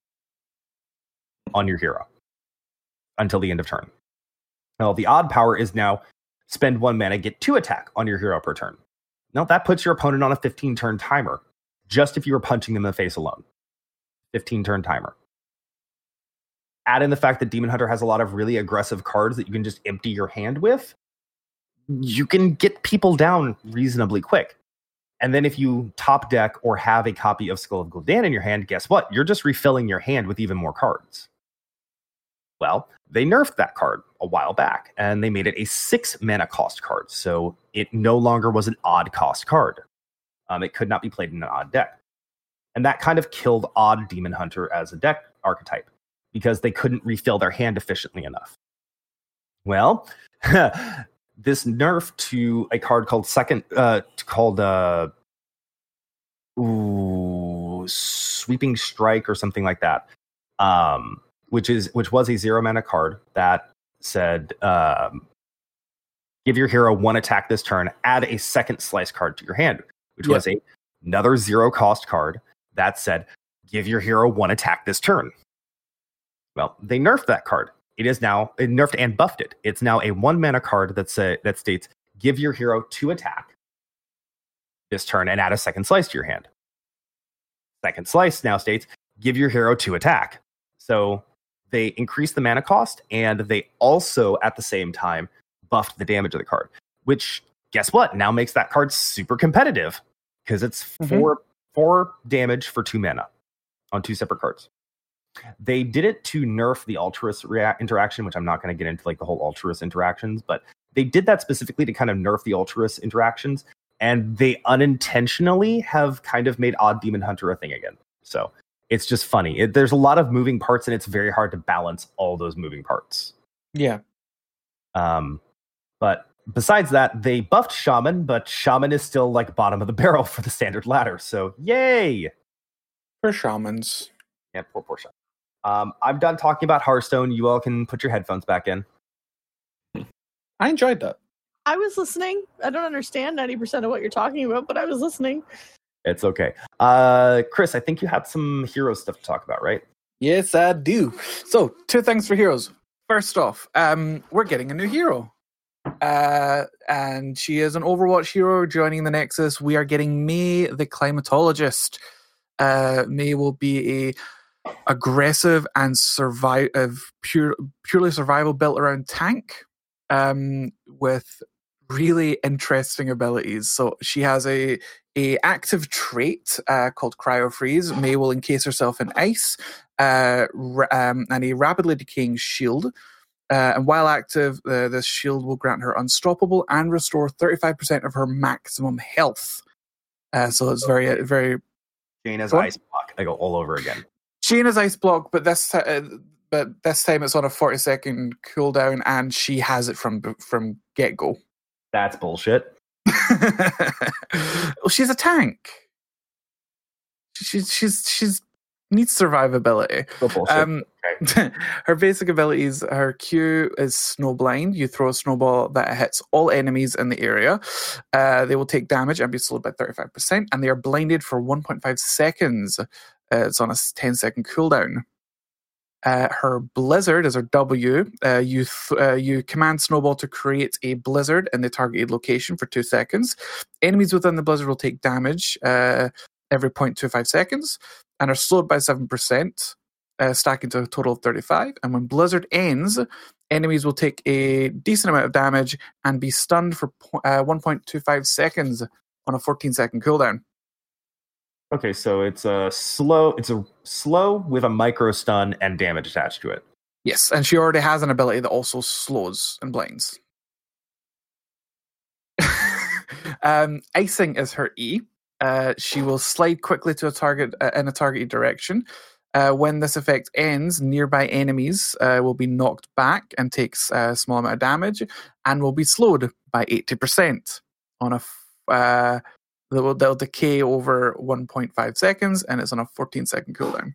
on your hero until the end of turn. Now, the odd power is now spend one mana, get two attack on your hero per turn. Now, that puts your opponent on a 15 turn timer, just if you were punching them in the face alone. 15 turn timer add in the fact that Demon Hunter has a lot of really aggressive cards that you can just empty your hand with, you can get people down reasonably quick. And then if you top deck or have a copy of Skull of Gul'dan in your hand, guess what? You're just refilling your hand with even more cards. Well, they nerfed that card a while back and they made it a six mana cost card. So it no longer was an odd cost card. Um, it could not be played in an odd deck. And that kind of killed odd Demon Hunter as a deck archetype because they couldn't refill their hand efficiently enough. Well, this nerf to a card called second uh called uh ooh, sweeping strike or something like that. Um which is which was a zero mana card that said um give your hero one attack this turn, add a second slice card to your hand, which Yeah. was a another zero cost card that said give your hero one attack this turn. Well, they nerfed that card. It is now it nerfed and buffed it. It's now a one mana card that say, that states give your hero two attack this turn and add a second slice to your hand. Second slice now states give your hero two attack. So they increased the mana cost and they also at the same time buffed the damage of the card, which guess what? Now makes that card super competitive because it's Mhm. four four damage for two mana on two separate cards. They did it to nerf the Altruis rea- interaction, which I'm not going to get into like the whole Altruis interactions, but they did that specifically to kind of nerf the Altruis interactions, and they unintentionally have kind of made Odd Demon Hunter a thing again. So it's just funny. It, there's a lot of moving parts, and it's very hard to balance all those moving parts. Yeah. Um, but besides that, they buffed Shaman, but Shaman is still like bottom of the barrel for the standard ladder. So yay! For shamans. Yeah, poor poor Shaman. Um, I'm done talking about Hearthstone. You all can put your headphones back in. I enjoyed that. I was listening. I don't understand 90% of what you're talking about, but I was listening. It's okay. Uh, Chris, I think you had some hero stuff to talk about, right? Yes, I do. So, two things for heroes. First off, um, we're getting a new hero. Uh, and she is an Overwatch hero joining the Nexus. We are getting Mei the Climatologist. Uh, Mei will be a aggressive and survive pure, purely survival built around tank um, with really interesting abilities. So she has a a active trait uh, called Cryo Freeze. Mei will encase herself in ice uh, um, and a rapidly decaying shield. Uh, and while active, uh, this shield will grant her unstoppable and restore 35% of her maximum health. Uh, so it's very, very. Jaina's ice block. I go all over again. Jaina's ice block, but this, uh, but this time it's on a 40 second cooldown, and she has it from from get go. That's bullshit. well, she's a tank. She's she's she's needs survivability. Go Um, her basic abilities, her Q is Snowblind. You throw a snowball that hits all enemies in the area. Uh, they will take damage and be slowed by 35%, and they are blinded for 1.5 seconds. Uh, it's on a 10 second cooldown. Uh, her blizzard is her W. Uh, you th- uh, you command Snowball to create a blizzard in the targeted location for two seconds. Enemies within the blizzard will take damage uh, every 0.25 seconds and are slowed by seven percent uh, stacking to a total of 35. And when Blizzard ends, enemies will take a decent amount of damage and be stunned for uh, 1.25 seconds on a 14 second cooldown. okay, so it's a slow. It's a slow with a micro stun and damage attached to it. Yes, and she already has an ability that also slows and blinds. um, icing is her E. Uh, she will slide quickly to a target uh, in a targeted direction. Uh, when this effect ends, nearby enemies uh, will be knocked back and takes a small amount of damage, and will be slowed by eighty percent on a. F- uh, they will they'll decay over one point five seconds, and it's on a fourteen second cooldown.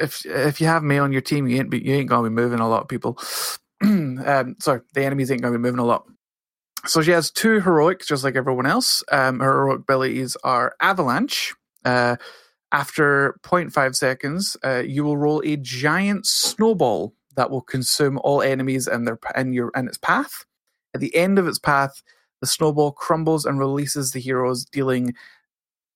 If if you have me on your team, you ain't you ain't gonna be moving a lot, of people. um, sorry, the enemies ain't gonna be moving a lot. So she has two heroics, just like everyone else. Um, her heroic abilities are Avalanche. Uh, after 0.5 seconds, uh, you will roll a giant snowball that will consume all enemies in their in your in its path. At the end of its path, the snowball crumbles and releases the heroes, dealing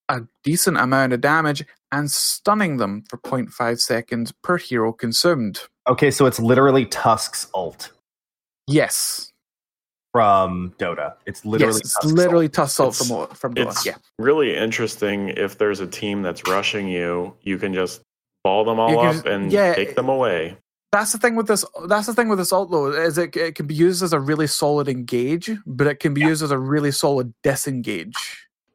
a decent amount of damage and stunning them for 0.5 seconds per hero consumed. Okay, so it's literally Tusk's ult Yes, from Dota. It's literally yes, it's Tusk's literally ult. Tussle It's- from from Dota. It's Yeah. really interesting if there's a team that's rushing you, you can just ball them all You up just- and yeah, take them away. That's the thing with this. That's the thing with assault though, is it it can be used as a really solid engage, but it can be used as a really solid disengage.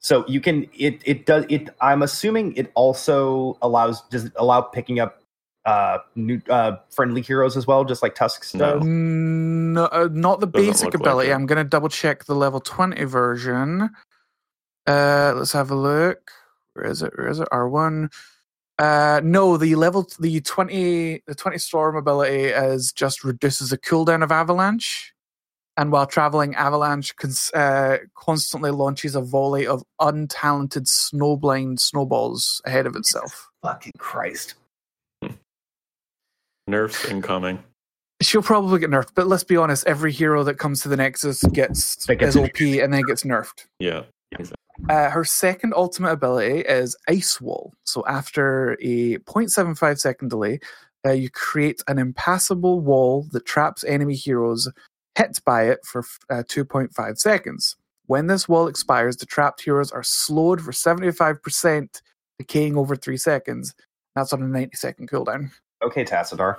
So you can it it does it. I'm assuming it also allows does it allow picking up uh new uh friendly heroes as well, just like Tusk's No. does. No, uh, not the Doesn't basic look like ability. I'm gonna double check the level twenty version. Uh, let's have a look. Where is it? Where is it? R one. Uh, no, the level the twenty the twenty storm ability is just reduces the cooldown of avalanche, and while traveling, avalanche cons- uh, constantly launches a volley of untalented snowblind snowballs ahead of itself. Fucking Christ. Nerfs incoming. She'll probably get nerfed, but let's be honest, every hero that comes to the Nexus gets That gets is OP and then gets nerfed. Yeah. Uh, her second ultimate ability is Ice Wall. So after a 0.75 second delay, uh, you create an impassable wall that traps enemy heroes hit by it for uh, 2.5 seconds. When this wall expires, the trapped heroes are slowed for 75%, decaying over 3 seconds. That's on a 90 second cooldown. Okay, Tassadar.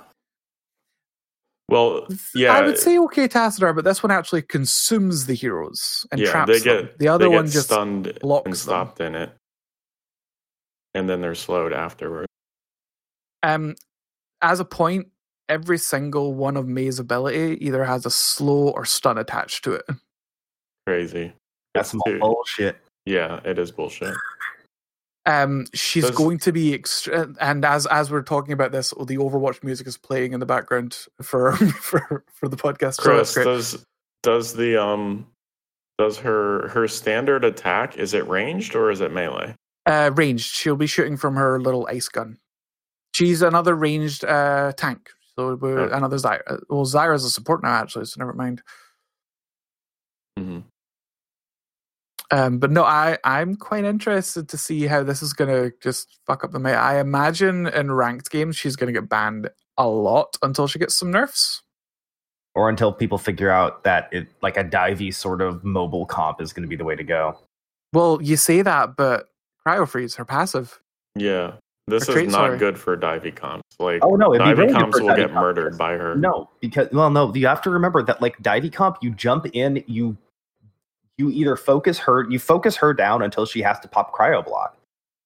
Well, yeah, I would say okay, Tassadar, but this one actually consumes the heroes and yeah, traps they them. The other they get one just stunned blocks and them. stopped in it, and then they're slowed afterward. Um, as a point, every single one of Mei's ability either has a slow or stun attached to it. Crazy. That's bullshit. Yeah, it is bullshit. Um, she's Does- going to be extra, and as as we're talking about this, the Overwatch music is playing in the background for for for the podcast. so Chris, great. does does the um does her her standard attack is it ranged or is it melee? Uh, ranged. She'll be shooting from her little ice gun. She's another ranged uh tank. So we're Okay. another Zarya. Well, Zarya's a support now, actually. So never mind. hmm Um, but no, I I'm quite interested to see how this is gonna just fuck up the meta. I imagine in ranked games she's gonna get banned a lot until she gets some nerfs. Or until people figure out that it like a divey sort of mobile comp is going to be the way to go. Well, you say that, but cryo freeze her passive. Yeah, this Or trait, is not sorry. good for divey comps. Like Oh no, it'd divey comps will divey get comp. murdered by her. No, because well, no, you have to remember that like divey comp, you jump in, you you either focus her, you focus her down until she has to pop cryo block.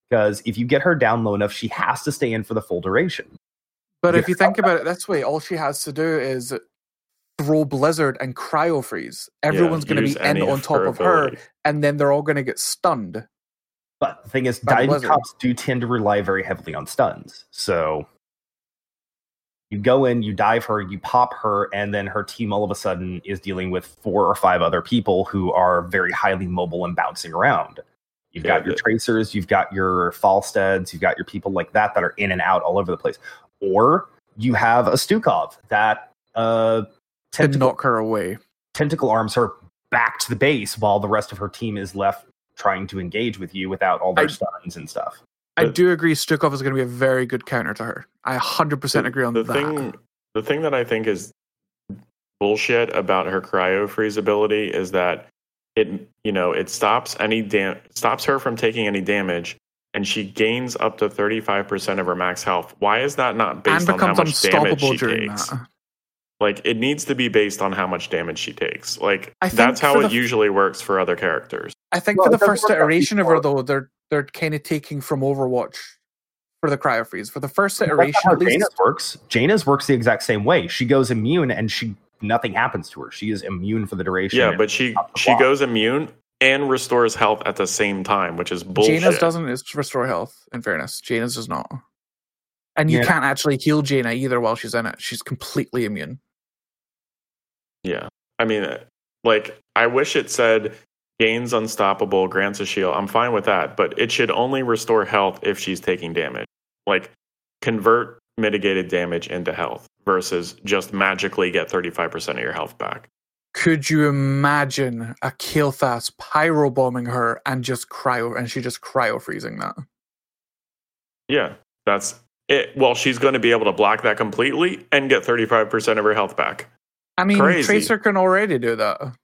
Because if you get her down low enough, she has to stay in for the full duration. But if you think about it this way, all she has to do is throw blizzard and cryo freeze. Yeah, Everyone's going to be in on top of her, ability. and then they're all going to get stunned. But the thing is, By the divey blizzard. comps do tend to rely very heavily on stuns. So you go in, you dive her, you pop her, and then her team all of a sudden is dealing with four or five other people who are very highly mobile and bouncing around. You've Yeah, got your the- tracers, you've got your Falstads, you've got your people like that that are in and out all over the place. Or you have a Stukov that uh, To tentacle, knock her away. tentacle arms her back to the base while the rest of her team is left trying to engage with you without all their I- stuns and stuff. I But- do agree Stukov is going to be a very good counter to her. I 100% agree on the that. thing the thing that I think is bullshit about her cryo freeze ability is that it you know it stops any dam- stops her from taking any damage and she gains up to 35% of her max health. Why is that not and based on how much damage she takes? that. Like it needs to be based on how much damage she takes. Like that's how it the- usually works for other characters. I think Well, for the first iteration of her, though, they're they're kind of taking from Overwatch for the cryo freeze. For the first iteration, not how at least, Jaina's works. Jaina's works the exact same way. She goes immune and she nothing happens to her. She is immune for the duration. Yeah, but she she block. goes immune and restores health at the same time, which is bullshit. Jaina's doesn't is restore health. In fairness, Jaina's does not. And you Yeah. can't actually heal Jaina either while she's in it. She's completely immune. Yeah. I mean, like, I wish it said gains unstoppable, grants a shield. I'm fine with that, but it should only restore health if she's taking damage. Like, convert mitigated damage into health versus just magically get 35% of your health back. Could you imagine a Kael'thas pyro bombing her and just cryo and she just cryo freezing that? Yeah. That's it. Well, she's going to be able to block that completely and get 35% of her health back. I mean, Crazy. Tracer can already do that.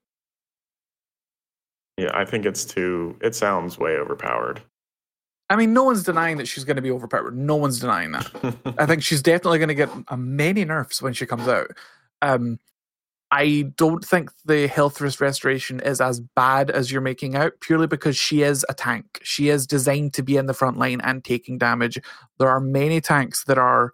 Yeah, I think it's too, it sounds way overpowered. I mean, no one's denying that she's going to be overpowered. No one's denying that. I think she's definitely going to get many nerfs when she comes out. Um, I don't think the health risk restoration is as bad as you're making out, purely because she is a tank. She is designed to be in the front line and taking damage. There are many tanks that are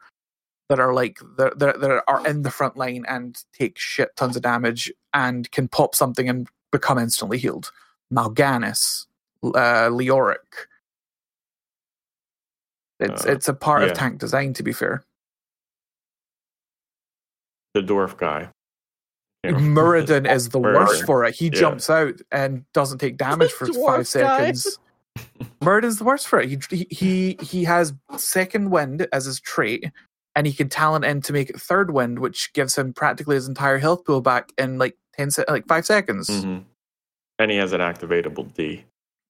that are like that, that are in the front line and take shit tons of damage and can pop something and become instantly healed. Mal'Ganis, uh, Leoric. It's Uh, it's a part yeah. of tank design, to be fair. the dwarf guy. Yeah. Muradin is the worst for it. He Yeah. jumps out and doesn't take damage for five guy. seconds. Muradin's the worst for it. He, he he has second wind as his trait, and he can talent in to make it third wind, which gives him practically his entire health pool back in like ten se- like five seconds. Mhm. And he has an activatable D.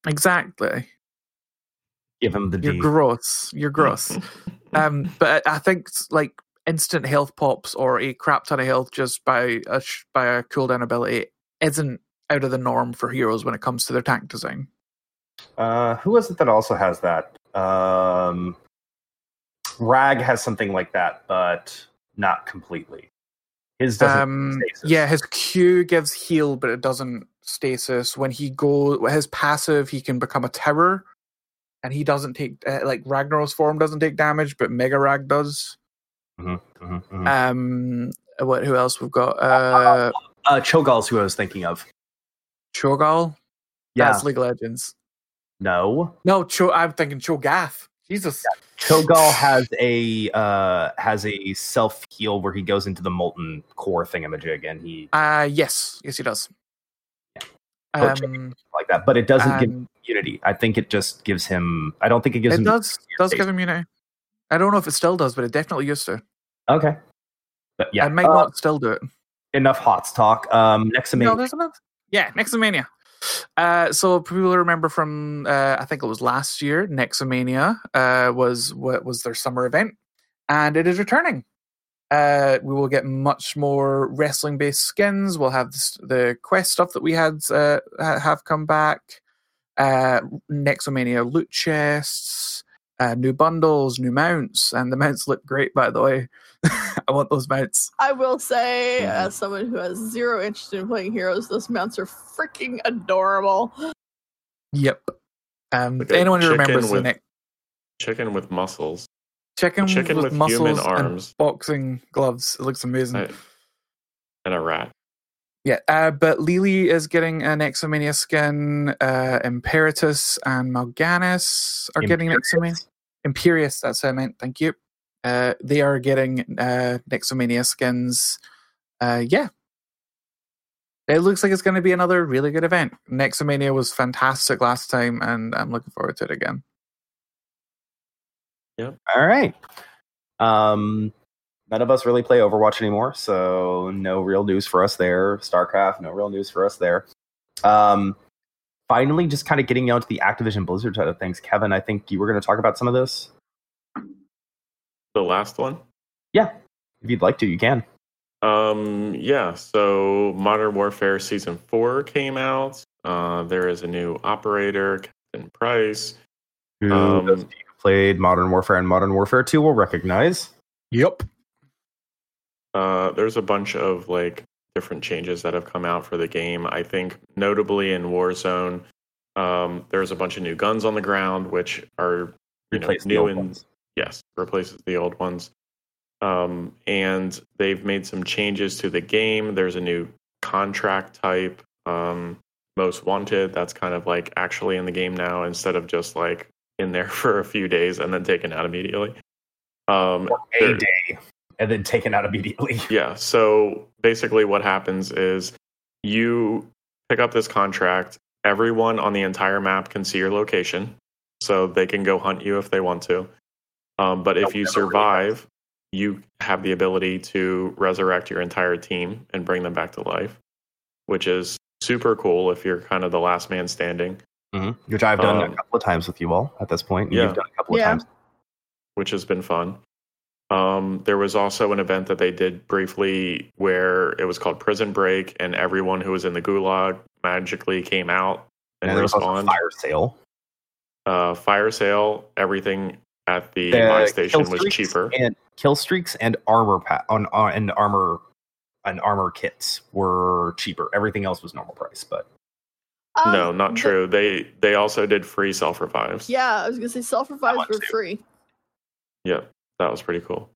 Exactly. Give him the D. You're gross. You're gross. um, but I think like instant health pops or a crap ton of health just by a sh- by a cooldown ability isn't out of the norm for heroes when it comes to their tank design. Uh, who is it that also has that? Um, Rag has something like that, but not completely. His doesn't. Um, yeah, his Q gives heal, but it doesn't stasis. When he go his passive, he can become a terror, and he doesn't take uh, like Ragnaros form doesn't take damage, but Mega Rag does. Mhm, mhm, mhm. Um, what? Who else we've got? Uh, Uh, Cho'Gall's who I was thinking of. Cho'Gall. Yeah. That's League of Legends. No. No, Cho. I'm thinking Cho'Gath. Jesus. Cho'Gall has a uh has a self heal where he goes into the molten core thingamajig and he Uh yes, yes, he does. Oh, Um, like that, but it doesn't give and immunity. I think it just gives him. I don't think it gives it him. does does give him unity. I don't know if it still does, but it definitely used to. Okay. But yeah, it might uh, not still do it. enough hots talk. Um, next No, amazing. there's enough. Yeah, Nexomania. Uh, so people remember from uh, I think it was last year, Nexomania uh, was what was their summer event, and it is returning. Uh, we will get much more wrestling based skins. We'll have the quest stuff that we had uh, have come back. Nexomania loot chests, new bundles, new mounts, and the mounts look great. By the way, I want those mounts. I will say, Mhm. as someone who has zero interest in playing heroes, those mounts are freaking adorable. Yep. Um, Like anyone who chicken remembers the with Nex- Chicken with muscles. chicken, chicken with, with muscles human and arms. boxing gloves. It looks amazing. I- and a rat. Yeah, uh, but Li Li is getting an Exomania skin. Uh, Imperatus and Mal'Ganis are getting Nexomania. Imperius, that's what I meant. Thank you. Uh, they are getting uh, Nexomania skins. Uh, yeah. It looks like it's going to be another really good event. Nexomania was fantastic last time, and I'm looking forward to it again. Yep. All right. Um, none of us really play Overwatch anymore, so no real news for us there. StarCraft, no real news for us there. Um, finally, just kind of getting down to the Activision Blizzard side of things. Kevin, I think you were going to talk about some of this. The last one. Yeah, if you'd like to, you can. Um, yeah, so Modern Warfare Season 4 came out. Uh, there is a new operator, Captain Price. Who Um, those who played Modern Warfare and Modern Warfare 2 will recognize. Yep. Uh, there's a bunch of like different changes that have come out for the game. I think notably in Warzone, um, there's a bunch of new guns on the ground, which are you know, Replace the new old and ones. Yes, replaces the old ones. Um, and they've made some changes to the game. There's a new contract type, um, most wanted. That's kind of like actually in the game now instead of just like in there for a few days and then taken out immediately. Um, a day and then taken out immediately. yeah. So basically, what happens is you pick up this contract. Everyone on the entire map can see your location, so they can go hunt you if they want to. Um, but if you survive, you have the ability to resurrect your entire team and bring them back to life, which is super cool if you're kind of the last man standing. Mhm. Which I've done Um, a couple of times with you all at this point. yeah. You've done a couple of Yeah. times. which has been fun. Um, there was also an event that they did briefly where it was called Prison Break, and everyone who was in the gulag magically came out and, And there was also respawned. fire sale. Uh, fire sale, everything at the The buy station was cheaper. and kill streaks and armor pa- on, on and armor and armor kits were cheaper. Everything else was normal price, but Um, no, not the- true. They they also did free self revives. Yeah, I was gonna say self revives one were too. free. Yeah, that was pretty cool.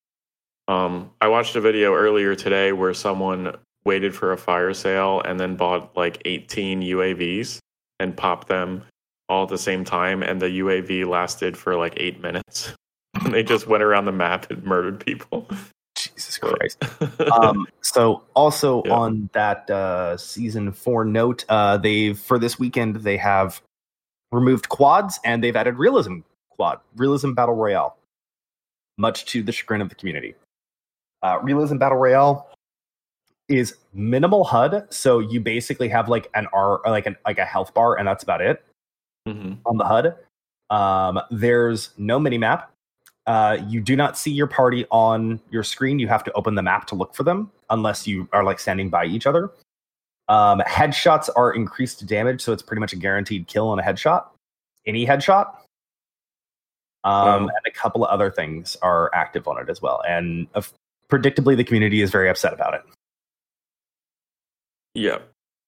Um, I watched a video earlier today where someone waited for a fire sale and then bought like 18 UAVs and popped them all at the same time, and the UAV lasted for like eight minutes. and they just went around the map and murdered people. Jesus Christ. um, so also Yeah. on that uh, season four note, uh, they've for this weekend they have removed quads and they've added realism quad, realism battle royale, much to the chagrin of the community. Uh, realism battle royale is minimal HUD, so you basically have like an R, like an like a health bar, and that's about it. Hmm on the HUD. Um, there's no mini map. Uh, you do not see your party on your screen. You have to open the map to look for them, unless you are like standing by each other. Um, headshots are increased damage, so it's pretty much a guaranteed kill on a headshot. Any headshot. Um, Wow. and a couple of other things are active on it as well. And uh, predictably, the community is very upset about it. Yeah.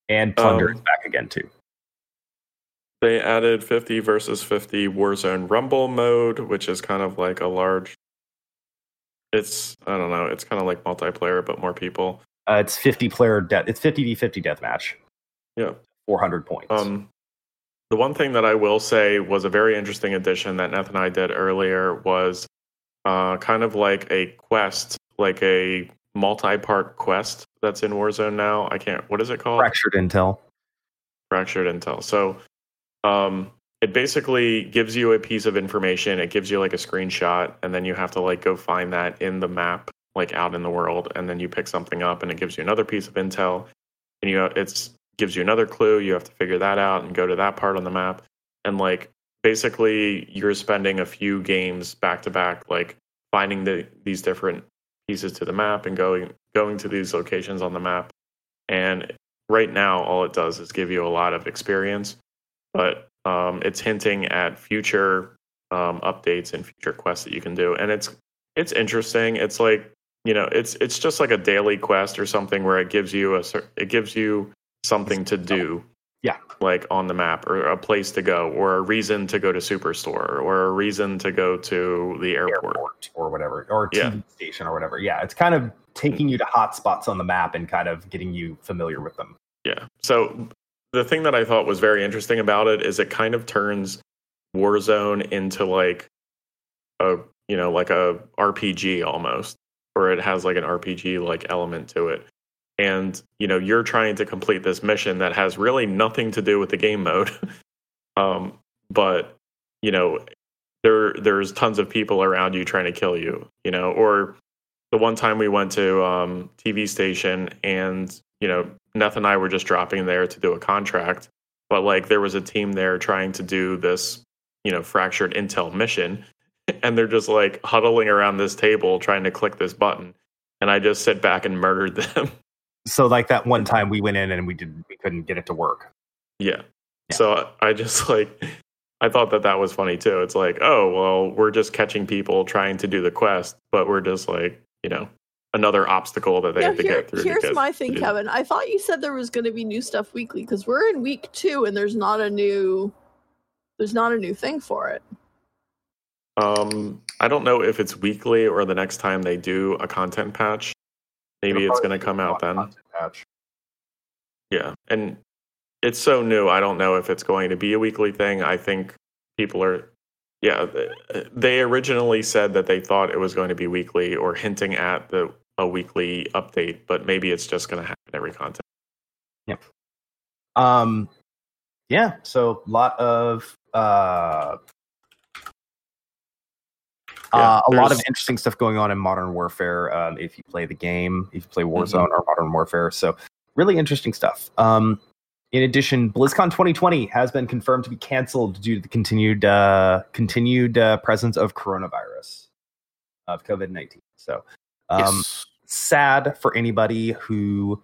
And Plunder Um, is back again too. They added 50 versus 50 Warzone Rumble mode, which is kind of like a large. It's I don't know. It's kind of like multiplayer, but more people. Uh, it's 50 player death. It's 50 v 50 death match. Yeah. 400 points. Um, the one thing that I will say was a very interesting addition that Neth and I did earlier was uh, kind of like a quest, like a multi-part quest that's in Warzone now. I can't. What is it called? Fractured intel. fractured intel. So um, it basically gives you a piece of information. It gives you like a screenshot, and then you have to like go find that in the map, like out in the world, and then you pick something up, and it gives you another piece of intel, and you it's gives you another clue. You have to figure that out and go to that part on the map, and like basically you're spending a few games back to back, like finding the these different pieces to the map and going going to these locations on the map, and right now all it does is give you a lot of experience but um, it's hinting at future um, updates and future quests that you can do and it's it's interesting it's like you know it's it's just like a daily quest or something where it gives you a it gives you something to do Yeah. like on the map or a place to go or a reason to go to superstore or a reason to go to the airport, airport or whatever, or TV Yeah. station or whatever. Yeah, it's kind of taking you to hot spots on the map and kind of getting you familiar with them. Yeah. So the thing that I thought was very interesting about it is it kind of turns Warzone into like a you know like a RPG almost, or it has like an RPG like element to it. And you know you're trying to complete this mission that has really nothing to do with the game mode, um, but you know there there's tons of people around you trying to kill you. You know, or the one time we went to um, TV station and you know Neth and I were just dropping there to do a contract, but like there was a team there trying to do this, you know, fractured intel mission, and they're just like huddling around this table trying to click this button, and I just sit back and murdered them. So, like that one time we went in and we did we couldn't get it to work. yeah. Yeah. So I just like I thought that that was funny too. It's like, oh well, we're just catching people trying to do the quest, but we're just like, you know, another obstacle that they Yeah, have to here- get through. here's to my thing. Kevin. I thought you said there was going to be new stuff weekly because we're in week two and there's not a new, there's not a new thing for it. Um, I don't know if it's weekly or the next time they do a content patch. Maybe It'll it's going to come out then. patch. Yeah, and it's so new. I don't know if it's going to be a weekly thing. I think people are. Yeah, they originally said that they thought it was going to be weekly or hinting at the a weekly update, but maybe it's just going to happen every content. Yep. Um, yeah. So, a lot of uh, Yeah, uh, a lot of interesting stuff going on in Modern Warfare. Um, if you play the game, if you play Mm-hmm. Warzone or Modern Warfare, so really interesting stuff. Um, in addition, BlizzCon 2020 has been confirmed to be canceled due to the continued uh, continued uh, presence of coronavirus of COVID 19. So, um, yes. sad for anybody who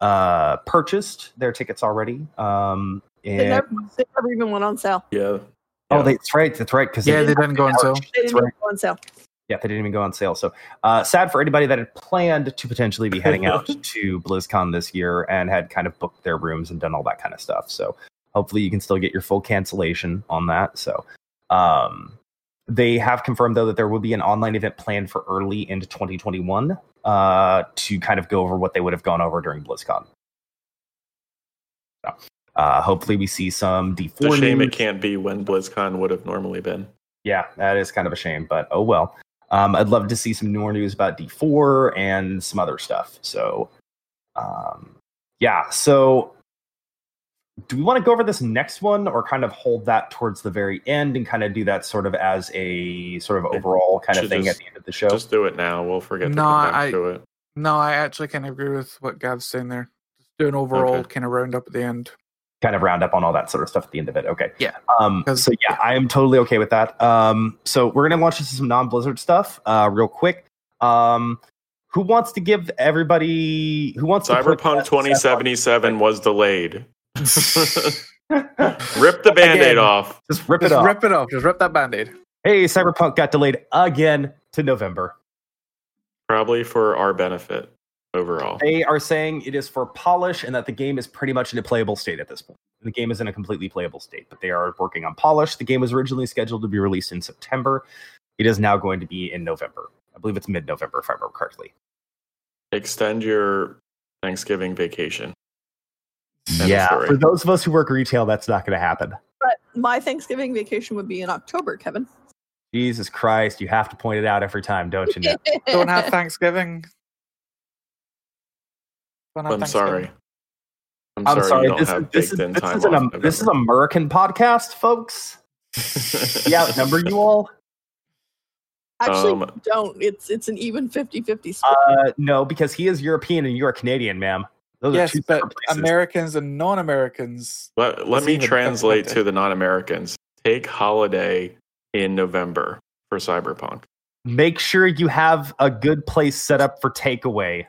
uh, purchased their tickets already. Um, They, never, they never even went on sale. Yeah. oh, they, that's right. That's right. Because Yeah, they didn't go on sale. They didn't right. go on sale. Yeah, they didn't even go on sale. So uh, sad for anybody that had planned to potentially be heading out to BlizzCon this year and had kind of booked their rooms and done all that kind of stuff. So hopefully you can still get your full cancellation on that. So um, they have confirmed though that there will be an online event planned for early into 2021 uh, to kind of go over what they would have gone over during BlizzCon. So uh, hopefully we see some D4 It's a shame news. it can't be when BlizzCon would have normally been. Yeah, that is kind of a shame, but oh well. Um, I'd love to see some more news about D4 and some other stuff. So, um, yeah. So, do we want to go over this next one, or kind of hold that towards the very end and kind of do that sort of as a sort of overall kind of thing just- at the end of the show? Just do it now. We'll forget to No, come back I- to it. No, I actually kind of agree with what Gav's saying there. Just do an overall Okay. kind of roundup at the end. kind of round up on all that sort of stuff at the end of it. Okay. Yeah. Um, 'Cause- so yeah, I am totally okay with that. Um, so we're gonna launch into some non-Blizzard stuff, uh, real quick. Um, who wants to give everybody who wants to Cyberpunk that- 2077 was delayed. Rip the band aid Again. off. Just rip it off. rip it off. Just rip that band-aid. Hey, Cyberpunk got delayed again to November. Probably for our benefit overall. They are saying it is for polish and that the game is pretty much in a playable state at this point. The game is in a completely playable state, but they are working on polish. The game was originally scheduled to be released in September. It is now going to be in November. I believe it's mid November, if I remember correctly. Extend your Thanksgiving vacation. End of yeah, for those of us who work retail, that's not going to happen. But my Thanksgiving vacation would be in October, Kevin. Jesus Christ, you have to point it out every time, don't you? Nick? Don't have Thanksgiving. Don't have I'm Thanksgiving. sorry. I'm, I'm sorry, sorry. This, have this, is, in this, is an, this is. American podcast, folks. yeah, outnumber you all. Actually, Um, don't. It's it's an even 50-50 split. Uh, no, because he is European and you are Canadian, ma'am. Those Yes, but. Americans and non-Americans. Let, let me translate to the non Americans. Take holiday in November for Cyberpunk. Make sure you have a good place set up for takeaway.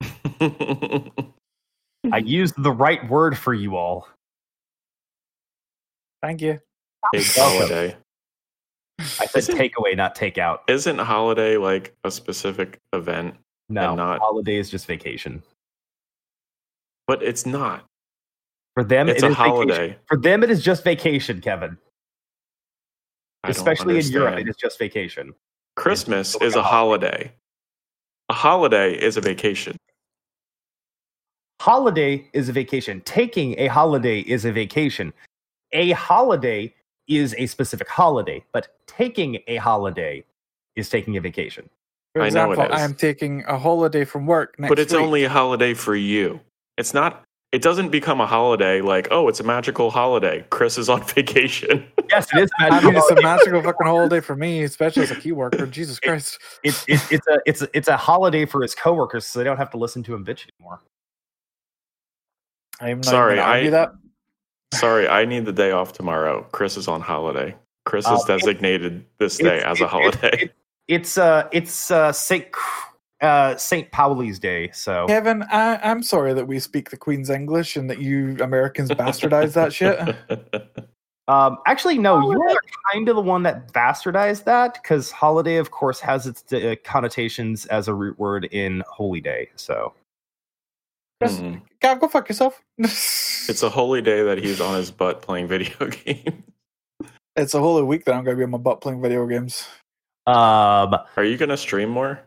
I used the right word for you all. Thank you. Take holiday. I said Isn't- takeaway, not takeout. Isn't holiday like a specific event? No, and not- holiday is just vacation. But it's not. For them, It's it a is vacation. holiday. For them, it is just vacation, Kevin. I Especially in Europe, it is just vacation. Christmas It's is a like holiday. A holiday is a vacation. Holiday is a vacation. Taking a holiday is a vacation. A holiday is a specific holiday, but taking a holiday is taking a vacation. For I know it example, I is. am taking a holiday from work next but it's week. only a holiday for you. It's not. It doesn't become a holiday like, oh, it's a magical holiday. Chris is on vacation. Yes, it is. I magical mean, it's a magical fucking holiday for me, especially as a key worker. Jesus Christ. it's, it's it's a it's a, it's a holiday for his coworkers, so they don't have to listen to him bitch anymore. I'm not Sorry, even gonna I- that. Sorry, I need the day off tomorrow. Chris is on holiday. Chris has Uh, it's- designated this day as a it- it- holiday. it- it's uh it's uh Saint uh Saint Pauli's Day, so Kevin, I, I'm sorry that we speak the Queen's English and that you Americans bastardize that shit. um actually no, you are kind of the one that bastardized that because holiday, of course, has its uh, connotations as a root word in holy day. So Chris. God, go fuck yourself. It's a holy day that he's on his butt playing video games. it's a holy week that I'm going to be on my butt playing video games. um Are you gonna stream more?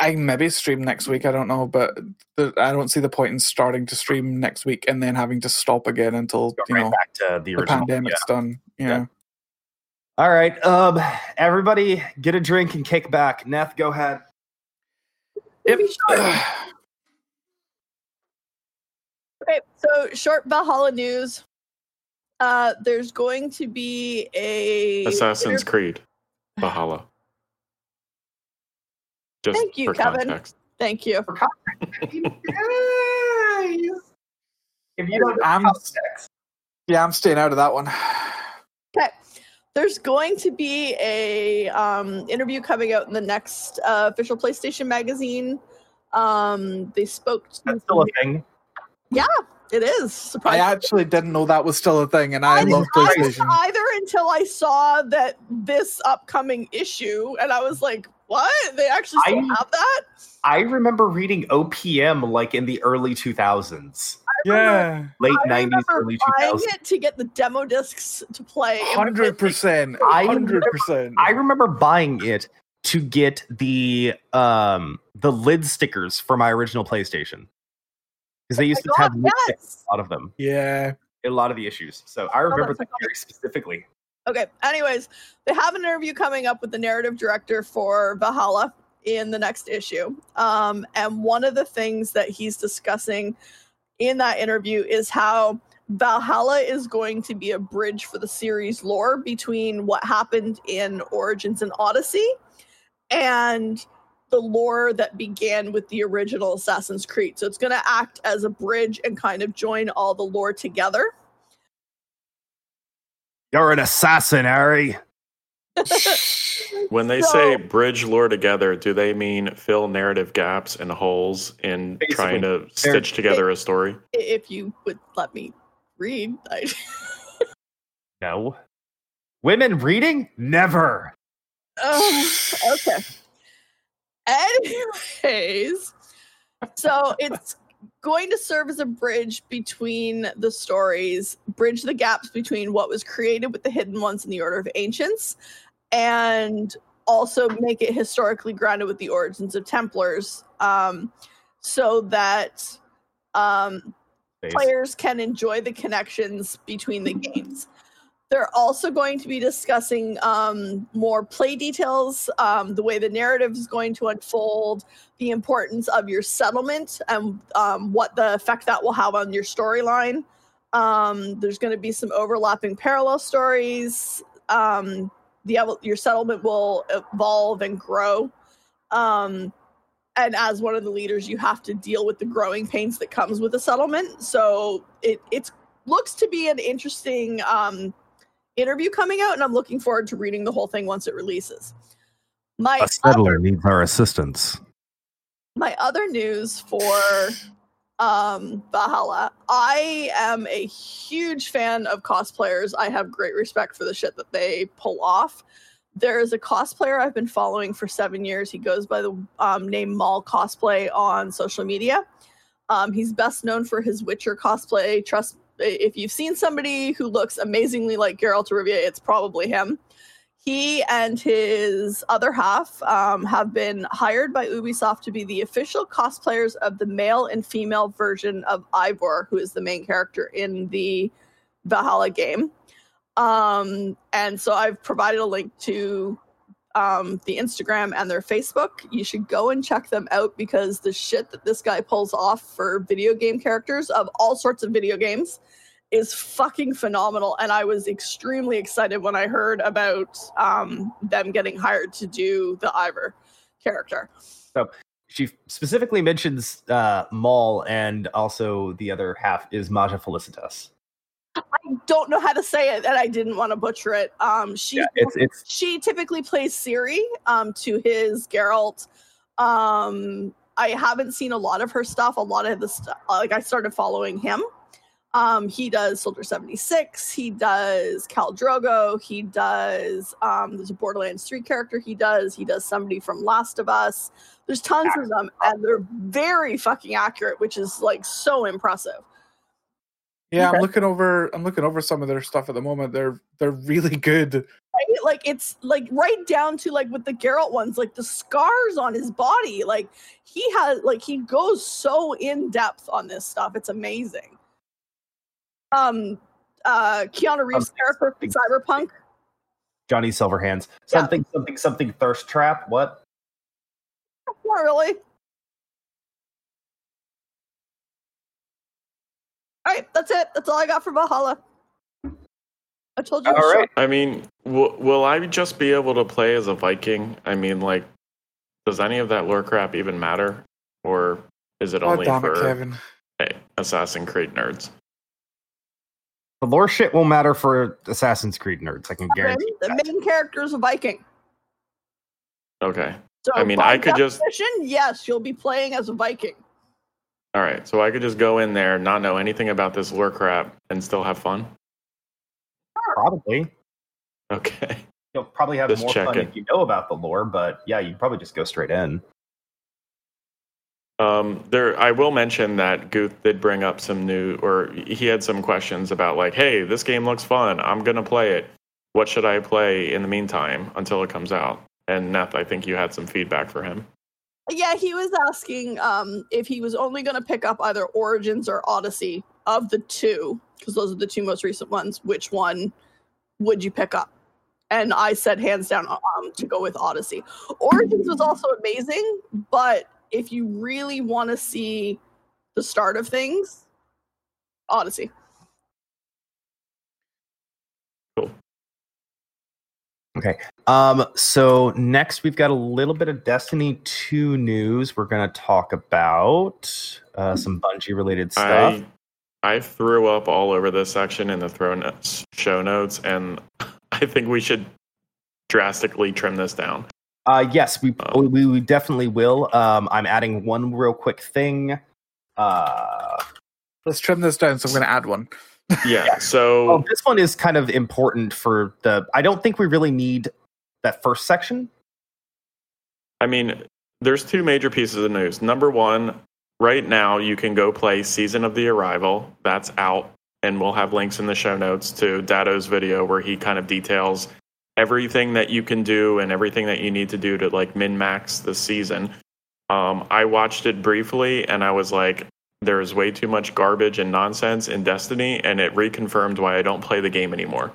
I maybe stream next week. I don't know, but the, I don't see the point in starting to stream next week and then having to stop again until go you right know back to the the original. pandemic's done. You Yeah. All right, um, everybody, get a drink and kick back. Neth, go ahead. Maybe short. Okay, so short Valhalla news. Uh, there's going to be a Assassin's Creed, Valhalla. Just Thank you, for Kevin. context. Thank you. If you don't I'm, yeah, I'm staying out of that one. Okay. There's going to be a um, interview coming out in the next uh, official PlayStation magazine. Um, they spoke to that's still a thing. It is surprising. I actually didn't know that was still a thing, and I, I love didn't PlayStation. either until I saw that this upcoming issue, and I was like, "What? They actually still I- have that?" I remember reading OPM like in the early 2000s, Yeah, late 90s, remember early buying 2000s. it to get the demo discs to play. hundred percent, I hundred percent. I remember buying it to get the um the lid stickers for my original PlayStation because they used Oh to my have God, lid stickers, yes. a lot of them, Yeah, a lot of the issues. So I remember that's that very specifically. Okay. Anyways, they have an interview coming up with the narrative director for Valhalla in the next issue. Um, and one of the things that he's discussing in that interview is how Valhalla is going to be a bridge for the series lore between what happened in Origins and Odyssey and the lore that began with the original Assassin's Creed. So it's going to act as a bridge and kind of join all the lore together. You're an assassin, Ari. When they So- say bridge lore together, do they mean fill narrative gaps and holes in trying to stitch together a story? if you would let me read, I, No. Women reading? Never. Oh, okay. Anyways, so it's going to serve as a bridge between the stories, bridge the gaps between what was created with the Hidden Ones in the Order of Ancients, and also make it historically grounded with the origins of Templars, um, so that um, players can enjoy the connections between the games. They're also going to be discussing um, more play details, um, the way the narrative is going to unfold, the importance of your settlement, and um, what the effect that will have on your storyline. Um, there's going to be some overlapping parallel stories. Um, the your settlement will evolve and grow. Um, and as one of the leaders, you have to deal with the growing pains that comes with a settlement. So it it's looks to be an interesting um, interview coming out, and I'm looking forward to reading the whole thing once it releases. My A settler needs our assistance. my other news for um Valhalla. I am a huge fan of cosplayers. I have great respect for the shit that they pull off. There is a cosplayer I've been following for seven years. He goes by the um, name Maul Cosplay on social media. Um, he's best known for his Witcher cosplay. Trust if you've seen somebody who looks amazingly like Geralt of Rivia, it's probably him he and his other half um, have been hired by Ubisoft to be the official cosplayers of the male and female version of Eivor, who is the main character in the Valhalla game. Um, and so I've provided a link to um, the Instagram and their Facebook. You should go and check them out because the shit that this guy pulls off for video game characters of all sorts of video games is fucking phenomenal and i was extremely excited when i heard about um, them getting hired to do the Eivor character So She specifically mentions uh, Maul, and also the other half is Maja Felicitas. I don't know how to say it and i didn't want to butcher it um, she Yeah, it's it's she typically plays Ciri um, to his Geralt. Um, I haven't seen a lot of her stuff. A lot of the stuff, like I started following him. Um, he does Soldier 76. He does Khal Drogo. He does, um, there's a Borderlands 3 character he does. He does somebody from Last of Us. There's tons of them, and they're very fucking accurate, which is like so impressive. Yeah, Okay. I'm looking over. I'm looking over some of their stuff at the moment. They're they're really good. right? Like it's like right down to like with the Geralt ones, like the scars on his body. Like he has like he goes so in depth on this stuff. It's amazing. Um uh Keanu Reeves character from Cyberpunk. Johnny Silverhands. Yeah. Something something something thirst trap. What? Not really. All right, that's it. That's all I got for Valhalla. I told you. All right. was short. I mean, will, will I just be able to play as a Viking? I mean, like, does any of that lore crap even matter? Or is it Oh only damn it, for Kevin! hey, Assassin's Creed nerds? The lore shit will matter for Assassin's Creed nerds. I can guarantee. The that. main character is a Viking. Okay. So I mean, by I could just- yes, you'll be playing as a Viking. All right. So I could just go in there, not know anything about this lore crap, and still have fun? Probably. Okay. You'll probably have Just more fun if you know about the lore, but yeah, you'd probably just go straight in. Um, there, I will mention that Guth did bring up some new, or he had some questions about like, hey, this game looks fun. I'm gonna play it. What should I play in the meantime until it comes out? And Neth, I think you had some feedback for him. Yeah, he was asking um, if he was only going to pick up either Origins or Odyssey of the two, because those are the two most recent ones. Which one would you pick up? And I said hands down um, to go with Odyssey. Origins was also amazing, but if you really want to see the start of things, Odyssey. Okay. Um. So next, we've got a little bit of Destiny Two news. We're gonna talk about uh, some Bungie related stuff. I I threw up all over this section in the throw notes, show notes, and I think we should drastically trim this down. Uh, yes, we, Oh. we we definitely will. Um, I'm adding one real quick thing. Uh, Let's trim this down. So I'm going to add one. Yeah. So oh, this one is kind of important for the. I don't think we really need that first section. I mean, there's two major pieces of news. Number one, right now you can go play Season of the Arrival. That's out, and we'll have links in the show notes to Datto's video where he kind of details everything that you can do and everything that you need to do to like min max the season. Um, I watched it briefly, and I was like, "There's way too much garbage and nonsense in Destiny," and it reconfirmed why I don't play the game anymore.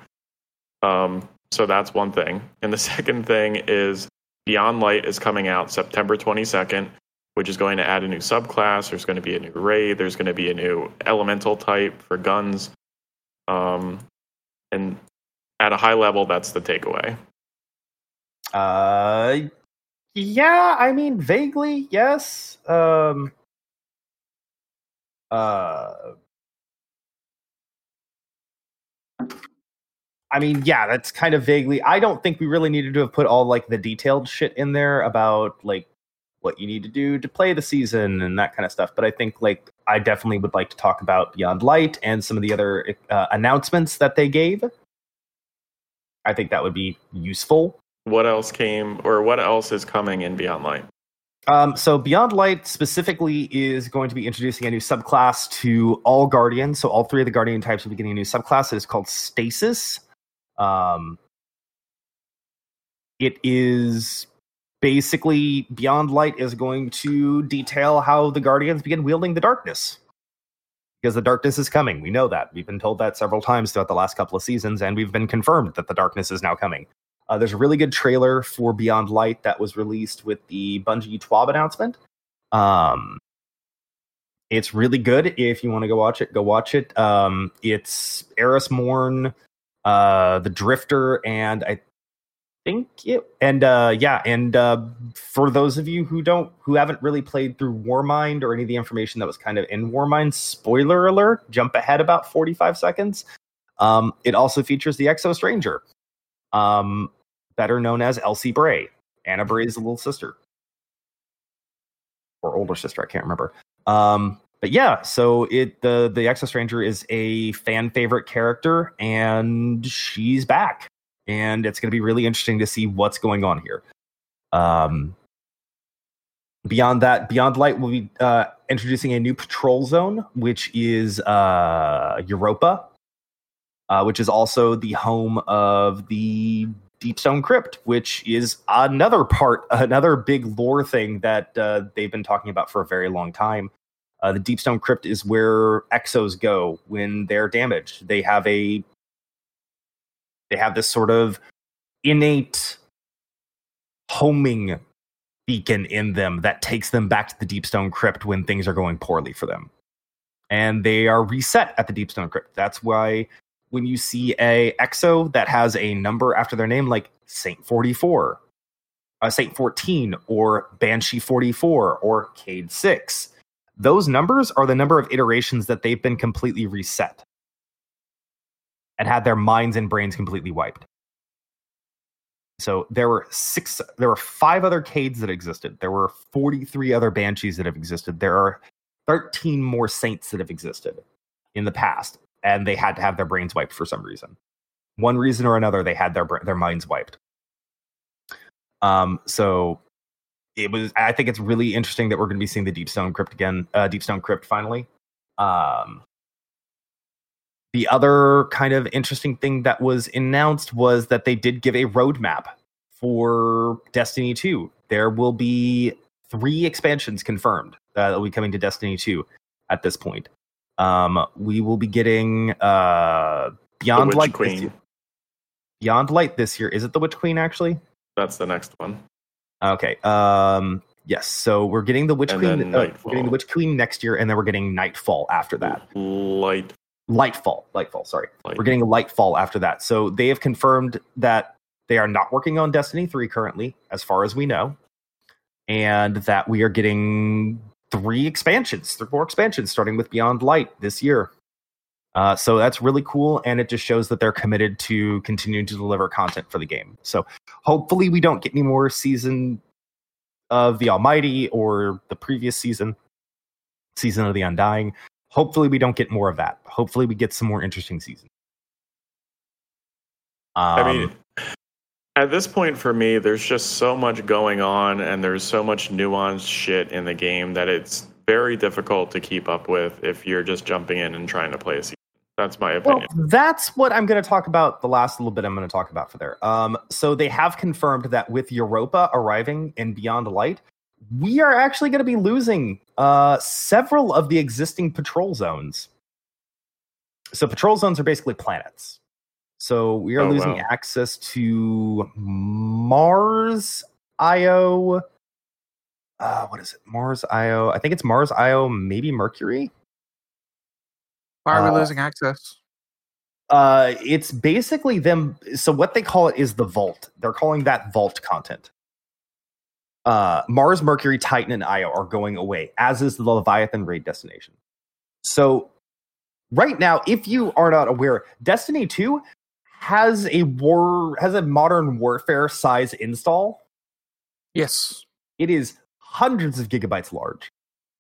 Um, so that's one thing. And the second thing is Beyond Light is coming out September 22nd, which is going to add a new subclass. There's going to be a new raid. There's going to be a new elemental type for guns. Um, and at a high level, that's the takeaway. Uh, yeah, I mean, vaguely, yes. Um, uh, I mean, yeah, that's kind of vaguely. I don't think we really needed to have put all like the detailed shit in there about like what you need to do to play the season and that kind of stuff. But I think like I definitely would like to talk about Beyond Light and some of the other uh, announcements that they gave. I think that would be useful. What else came, or what else is coming in Beyond Light? Um, so Beyond Light specifically is going to be introducing a new subclass to all Guardians. So all three of the Guardian types will be getting a new subclass. It is called Stasis. Um, it is basically Beyond Light is going to detail how the Guardians begin wielding the darkness. Because the darkness is coming. We know that. We've been told that several times throughout the last couple of seasons, and we've been confirmed that the darkness is now coming. Uh, there's a really good trailer for Beyond Light that was released with the Bungie TWAB announcement. Um, it's really good. If you want to go watch it, go watch it. Um, it's Eris Morn, uh, the Drifter, and I think it, and uh, yeah, and uh, for those of you who don't, who haven't really played through Warmind or any of the information that was kind of in Warmind, spoiler alert, jump ahead about 45 seconds. Um, it also features the Exo Stranger um, better known as Elsie Bray, Anna Bray's little sister or older sister. I can't remember. Um, but yeah, so it the the Exo Stranger is a fan favorite character, and she's back, and it's going to be really interesting to see what's going on here. Um, beyond that, Beyond Light will be uh, introducing a new patrol zone, which is uh, Europa, uh, which is also the home of the Deepstone Crypt, which is another part, another big lore thing that uh, they've been talking about for a very long time. Uh, the Deepstone Crypt is where exos go when they're damaged. They have a they have this sort of innate homing beacon in them that takes them back to the Deepstone Crypt when things are going poorly for them. And they are reset at the Deepstone Crypt. That's why when you see a exo that has a number after their name like saint 44 uh, saint 14 or banshee 44 or Cayde 6 those numbers are the number of iterations that they've been completely reset and had their minds and brains completely wiped. So there were six there were five other Caydes that existed. There were 43 other banshees that have existed. There are 13 more saints that have existed in the past and they had to have their brains wiped for some reason. One reason or another, they had their their minds wiped. Um, so it was. I think it's really interesting that we're going to be seeing the Deepstone Crypt again. Uh, Deepstone Crypt finally. Um, the other kind of interesting thing that was announced was that they did give a roadmap for Destiny 2. There will be three expansions confirmed uh, that will be coming to Destiny 2 at this point. Um, we will be getting uh Beyond Light this Queen. year. Beyond Light this year. Is it the Witch Queen actually? That's the next one. Okay. Um yes. So we're getting the Witch And Queen uh, getting the Witch Queen next year and then we're getting Nightfall after that. Light. Lightfall. Lightfall, sorry. Light. We're getting Lightfall after that. So they have confirmed that they are not working on Destiny 3 currently, as far as we know, and that we are getting three expansions, three more expansions, starting with Beyond Light this year. Uh, so that's really cool, and it just shows that they're committed to continuing to deliver content for the game. So hopefully, we don't get any more season of the Almighty or the previous season, season of the Undying. Hopefully, we don't get more of that. Hopefully, we get some more interesting seasons. Um, I mean, at this point for me, there's just so much going on, and there's so much nuanced shit in the game that it's very difficult to keep up with if you're just jumping in and trying to play a season. That's my Well, opinion. that's what I'm going to talk about. The last little bit I'm going to talk about for there. Um, so they have confirmed that with Europa arriving in Beyond Light, we are actually going to be losing uh, several of the existing patrol zones. So patrol zones are basically planets. So we are Oh, losing wow. access to Mars, Io. Uh, what is it? Mars, Io. I think it's Mars, Io, maybe Mercury. Why are we Uh, losing access? uh it's basically them so what they call it is the vault they're calling that vault content uh mars mercury titan and io are going away as is the leviathan raid destination so right now if you are not aware destiny 2 has a war has a modern warfare size install Yes. it is hundreds of gigabytes large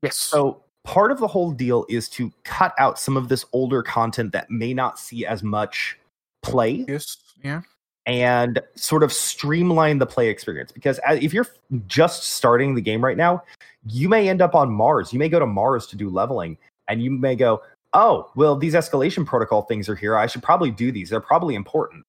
Yes. so part of the whole deal is to cut out some of this older content that may not see as much play yes. Yeah. and sort of streamline the play experience because if you're just starting the game right now you may end up on mars you may go to mars to do leveling and you may go oh well these escalation protocol things are here i should probably do these they're probably important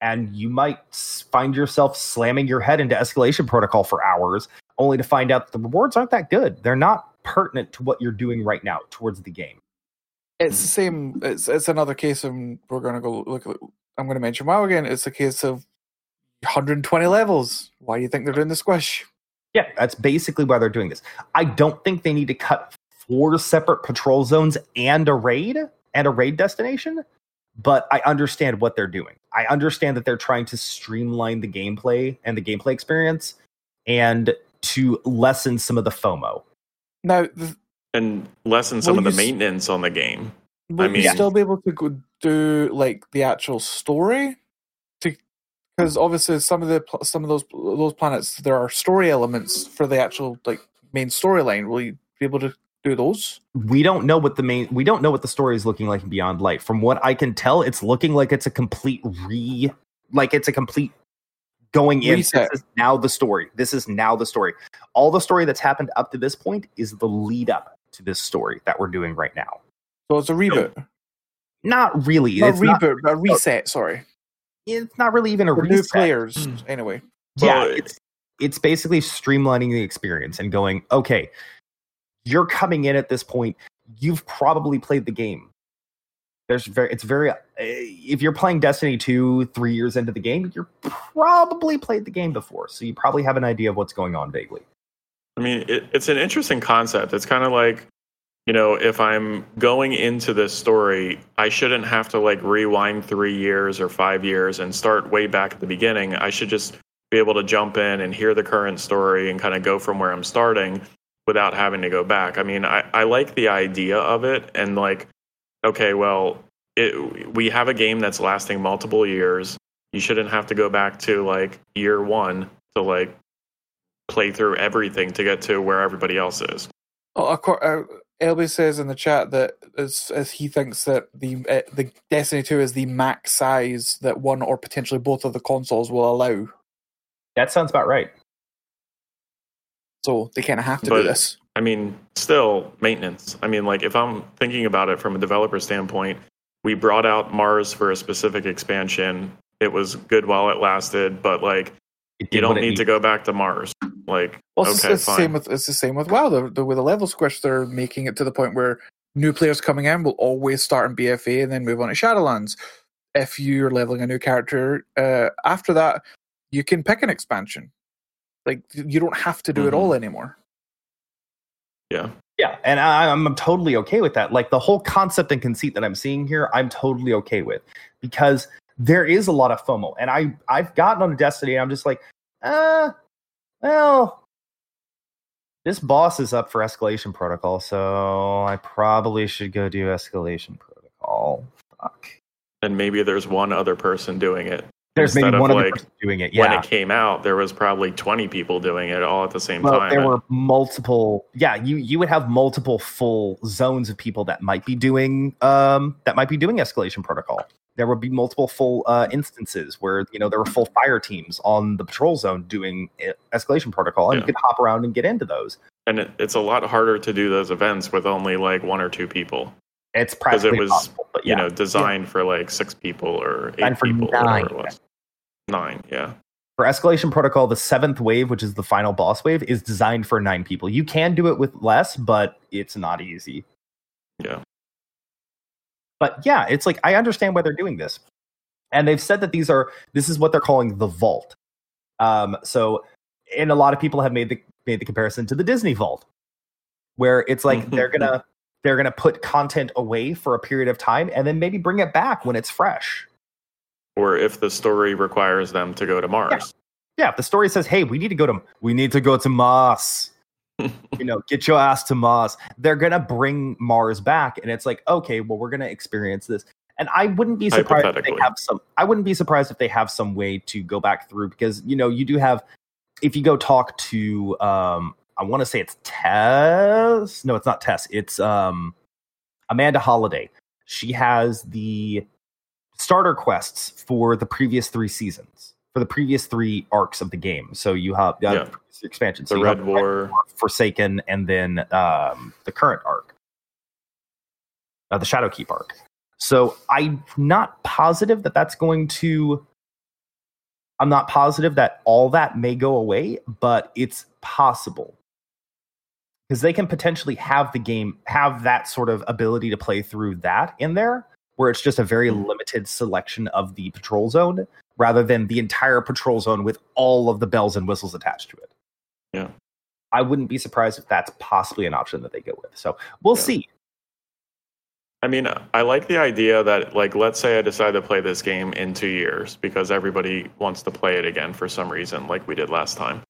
and you might find yourself slamming your head into escalation protocol for hours only to find out that the rewards aren't that good they're not pertinent to what you're doing right now towards the game It's the same. It's it's another case of we're going to go look. at I'm going to mention WoW again. It's a case of 120 levels. Why do you think they're doing the squish? Yeah, that's basically why they're doing this. I don't think they need to cut four separate patrol zones and a raid and a raid destination, but I understand what they're doing. I understand that they're trying to streamline the gameplay and the gameplay experience and to lessen some of the FOMO. Now, the, and lessen some of the you s- maintenance on the game. will you mean- still be able to go do like the actual story? Because obviously, some of the some of those those planets there are story elements for the actual like main storyline. Will you be able to do those? We don't know what the main we don't know what the story is looking like in Beyond Light. From what I can tell, it's looking like it's a complete re like it's a complete going in. Reset. This is now the story. This is now the story. All the story that's happened up to this point is the lead up to this story that we're doing right now. So it's a reboot, Not really. not it's, reboot, not, but a reset. Sorry, it's not really even a for new reset. players. Hmm. Anyway, yeah, Well, it's it's basically streamlining the experience and going, okay, you're coming in at this point. You've probably played the game. There's very, it's very. Uh, if you're playing Destiny two, three years into the game, you're probably played the game before, so you probably have an idea of what's going on vaguely. I mean, it, it's an interesting concept. It's kind of like, you know, if I'm going into this story, I shouldn't have to like rewind three years or five years and start way back at the beginning. I should just be able to jump in and hear the current story and kind of go from where I'm starting without having to go back. I mean, I, I like the idea of it and like, okay, well, it, we have a game that's lasting multiple years. You shouldn't have to go back to like year one to like play through everything to get to where everybody else is. Oh, acco- uh, Elby says in the chat that as, as he thinks that the uh, the Destiny Two is the max size that one or potentially both of the consoles will allow. That sounds about right. So they kind of have to But- do this. I mean, still maintenance. I mean, like if I'm thinking about it from a developer standpoint, we brought out Mars for a specific expansion. It was good while it lasted, but like you don't need to go back to Mars. Like Well, it's, okay, it's the fine. same with it's the same with WoW. The, the, with the level squish, they're making it to the point where new players coming in will always start in BFA and then move on to Shadowlands. If you're leveling a new character, uh, after that, you can pick an expansion. Like you don't have to do it Mhm. all anymore. yeah. Yeah, and I, I'm totally okay with that. Like the whole concept and conceit that I'm seeing here, I'm totally okay with because there is a lot of FOMO, and I I've gotten on Destiny, and I'm just like, uh, well, this boss is up for escalation protocol, so I probably should go do escalation protocol. Fuck. And maybe there's one other person doing it. There's Instead maybe one other like, person doing it. Yeah. When it came out, there was probably 20 people doing it all at the same Well, time. there were multiple. Yeah, you you would have multiple full zones of people that might be doing um that might be doing escalation protocol. There would be multiple full uh, instances where you know there were full fire teams on the patrol zone doing e- escalation protocol, and Yeah. you could hop around and get into those. and it, it's a lot harder to do those events with only like one or two people. It's 'Cause it was, but You know, designed for like six people or eight people or nine. whatever it was. Nine, yeah. for escalation protocol, the seventh wave, which is the final boss wave, is designed for nine people. You can do it with less, but it's not easy. Yeah. But yeah, it's like I understand why they're doing this, and they've said that these are this is what they're calling the vault. Um, so, and a lot of people have made the made the comparison to the Disney Vault, where it's like they're gonna they're gonna put content away for a period of time and then maybe bring it back when it's fresh. Or if the story requires them to go to Mars. Yeah, if the story says, "Hey, we need to go to we need to go to Mars," you know, get your ass to Mars. They're gonna bring Mars back, and it's like, okay, well, we're gonna experience this. And I wouldn't be surprised if they have some. I wouldn't be surprised if they have some way to go back through because you know you do have. If you go talk to, um, I want to say it's Tess. No, it's not Tess. It's um, Amanda Holliday. She has the starter quests for the previous three seasons, for the previous three arcs of the game. So you have uh, Yeah. The So you have Red War. Forsaken, and then um, the current arc, uh, the Shadowkeep arc. So I'm not positive that that's going to. I'm not positive that all that may go away, but it's possible because they can potentially have the game have that sort of ability to play through that in there, where it's just a very Mhm. limited selection of the patrol zone rather than the entire patrol zone with all of the bells and whistles attached to it. Yeah. I wouldn't be surprised if that's possibly an option that they go with. So we'll Yeah. see. I mean, I like the idea that, like, let's say I decide to play this game in two years because everybody wants to play it again for some reason, like we did last time.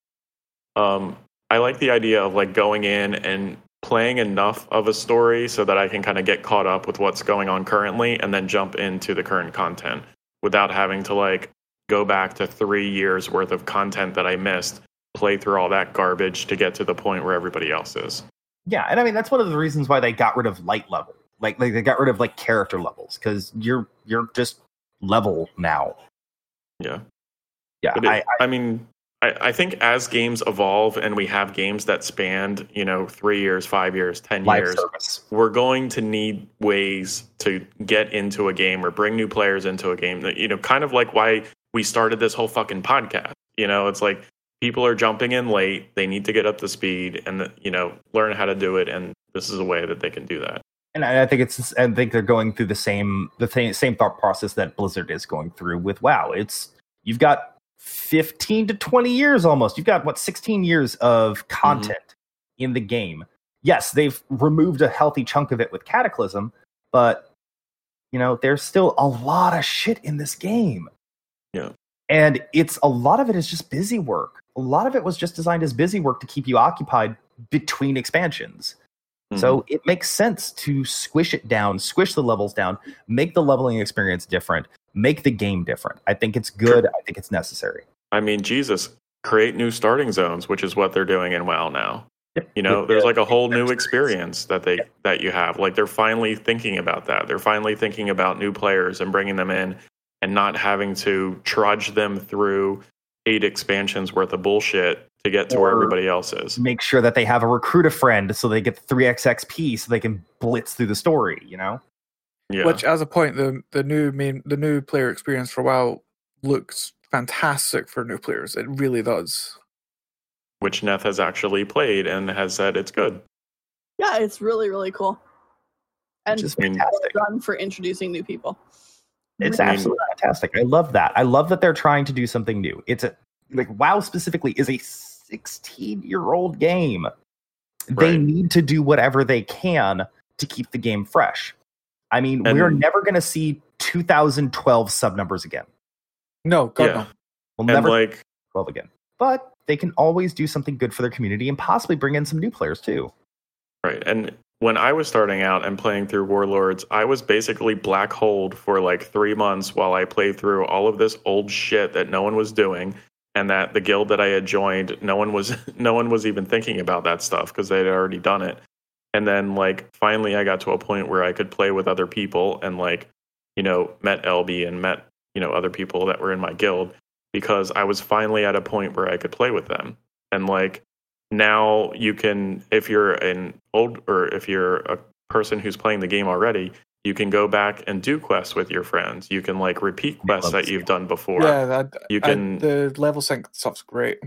Um, I like the idea of like going in and playing enough of a story so that I can kind of get caught up with what's going on currently and then jump into the current content without having to like go back to three years worth of content that I missed, play through all that garbage to get to the point where everybody else is. Yeah, and I mean that's one of the reasons why they got rid of light level. Like like they got rid of like character levels because you're you're just level now. Yeah. Yeah, But it- I, I, mean, I, I think as games evolve and we have games that spanned, you know, three years, five years, ten live years, service. we're going to need ways to get into a game or bring new players into a game. That you know, kind of like why we started this whole fucking podcast. You know, it's like people are jumping in late; they need to get up to speed and you know learn how to do it. And this is a way that they can do that. And I I think it's I think they're going through the same the same thought process that Blizzard is going through with WoW. It's you've got 15 to 20 years almost. You've got what 16 years of content in the game. Yes, they've removed a healthy chunk of it with Cataclysm, but you know, there's still a lot of shit in this game. Yeah. And it's a lot of it is just busy work. A lot of it was just designed as busy work to keep you occupied between expansions. Mm-hmm. So it makes sense to squish it down, squish the levels down, make the leveling experience different, make the game different. I think it's good. I think it's necessary. I mean, Jesus, create new starting zones, which is what they're doing in WoW now. Yep. You know, there's like a whole new experience. that they that you have. Like they're finally thinking about that. They're finally thinking about new players and bringing them in and not having to trudge them through eight expansions worth of bullshit to get to where everybody else is. make sure that they have a recruit a friend so they get the 3x XP so they can blitz through the story, you know? Yeah. Which, as a point, the the new main the new player experience for WoW looks fantastic for new players. It really does. which Neth has actually played and has said it's good. Yeah, it's really, really cool. And just is well fantastic. done for introducing new people. It's I mean- absolutely fantastic. I love that. I love that they're trying to do something new. It's a like WoW specifically is a 16 year old game. They need to do whatever they can to keep the game fresh. I mean, we're never going to see 2012 sub numbers again. No, God Yeah. no. We'll And never like 12 again. But they can always do something good for their community and possibly bring in some new players too. Right. And when I was starting out and playing through Warlords, I was basically black holed for like three months while I played through all of this old shit that no one was doing. And that the guild that I had joined, no one was no one was even thinking about that stuff because they had already done it. And then like finally I got to a point where I could play with other people and like, you know, met LB and met, you know, other people that were in my guild because I was finally at a point where I could play with them. And like now you can if you're an old or if you're a person who's playing the game already you can go back and do quests with your friends you can like repeat quests that you've done before Yeah, that, you I- can the level sync stuff's great.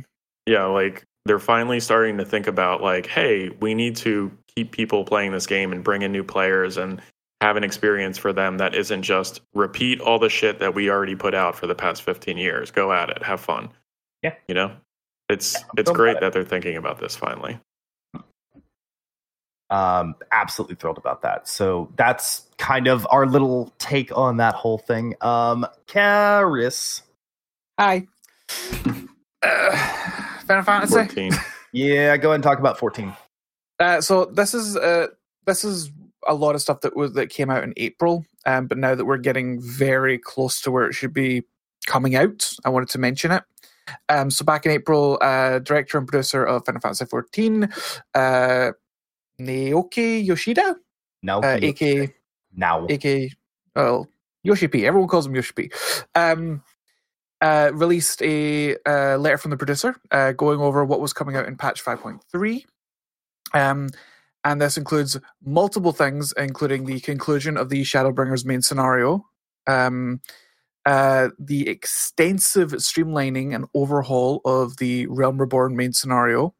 yeah like they're finally starting to think about like hey we need to keep people playing this game and bring in new players and have an experience for them that isn't just repeat all the shit that we already put out for the past 15 years go at it have fun Yeah. you know it's I'm it's great it. that they're thinking about this finally Um, absolutely thrilled about that. So that's kind of our little take on that whole thing. Um, Karis. Hi. Uh, Final Fantasy. 14 Yeah, go ahead and talk about 14. Uh, so this is uh, this is a lot of stuff that was that came out in April, um, but now that we're getting very close to where it should be coming out, I wanted to mention it. Um, so back in April, uh, director and producer of Final Fantasy XIV, uh, Naoki Yoshida, Now, uh, aka now. aka well Yoshi P. Everyone calls him Yoshi P. Um, uh, released a uh, letter from the producer uh, going over what was coming out in patch 5.3. Um, and this includes multiple things, including the conclusion of the Shadowbringers main scenario, um, uh, the extensive streamlining and overhaul of the Realm Reborn main scenario,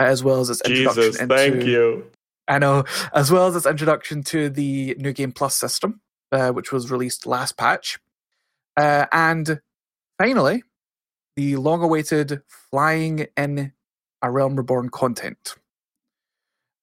as well as its introduction jesus into thank you I know, as well as its introduction to the New Game Plus system, uh, which was released last patch. Uh, and finally, the long awaited Flying in a Realm Reborn content.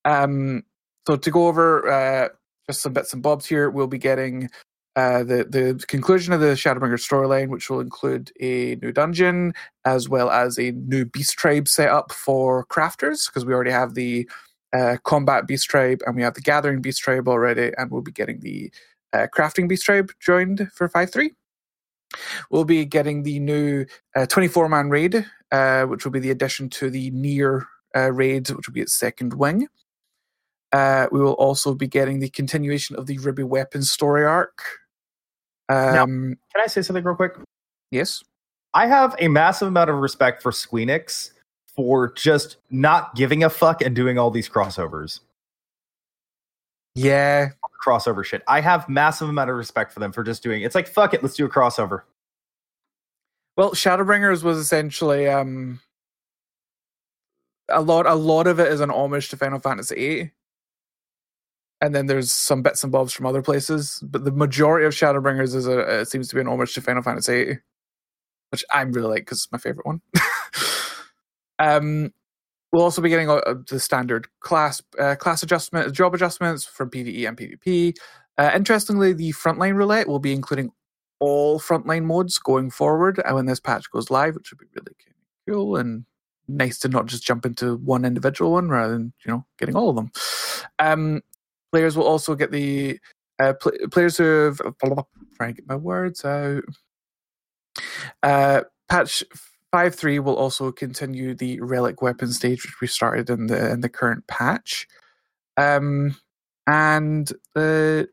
Um, so, to go over uh, just some bits and bobs here, we'll be getting uh, the, the conclusion of the Shadowbringer storyline, which will include a new dungeon as well as a new beast tribe set up for crafters, because we already have the uh, combat beast tribe and we have the gathering beast tribe already and we'll be getting the uh, crafting beast tribe joined for 5-3 we'll be getting the new 24 man raid uh, which will be the addition to the NieR uh, raid which will be its second wing uh, we will also be getting the continuation of the ruby weapons story arc um, Can I say something real quick? yes I have a massive amount of respect for Squeenix for just not giving a fuck and doing all these crossovers. yeah Crossover shit. I have massive amount of respect for them for just doing it's like fuck it, let's do a crossover. Well, Shadowbringers was essentially um a lot a lot of it is an homage to Final Fantasy VIII. And then there's some bits and bobs from other places, but the majority of Shadowbringers is a uh, seems to be an homage to Final Fantasy which I'm really like because it's my favorite one. um, we'll also be getting uh, the standard class uh, class adjustment, job adjustments from PVE and PvP. Uh, interestingly, the frontline roulette will be including all frontline modes going forward and when this patch goes live, which would be really cool and nice to not just jump into one individual one rather than you know getting all of them. Um, players will also get the uh, pl- players who have trying to get my words out. Uh, patch five three will also continue the relic weapon stage, which we started in the in the current patch. Um, and the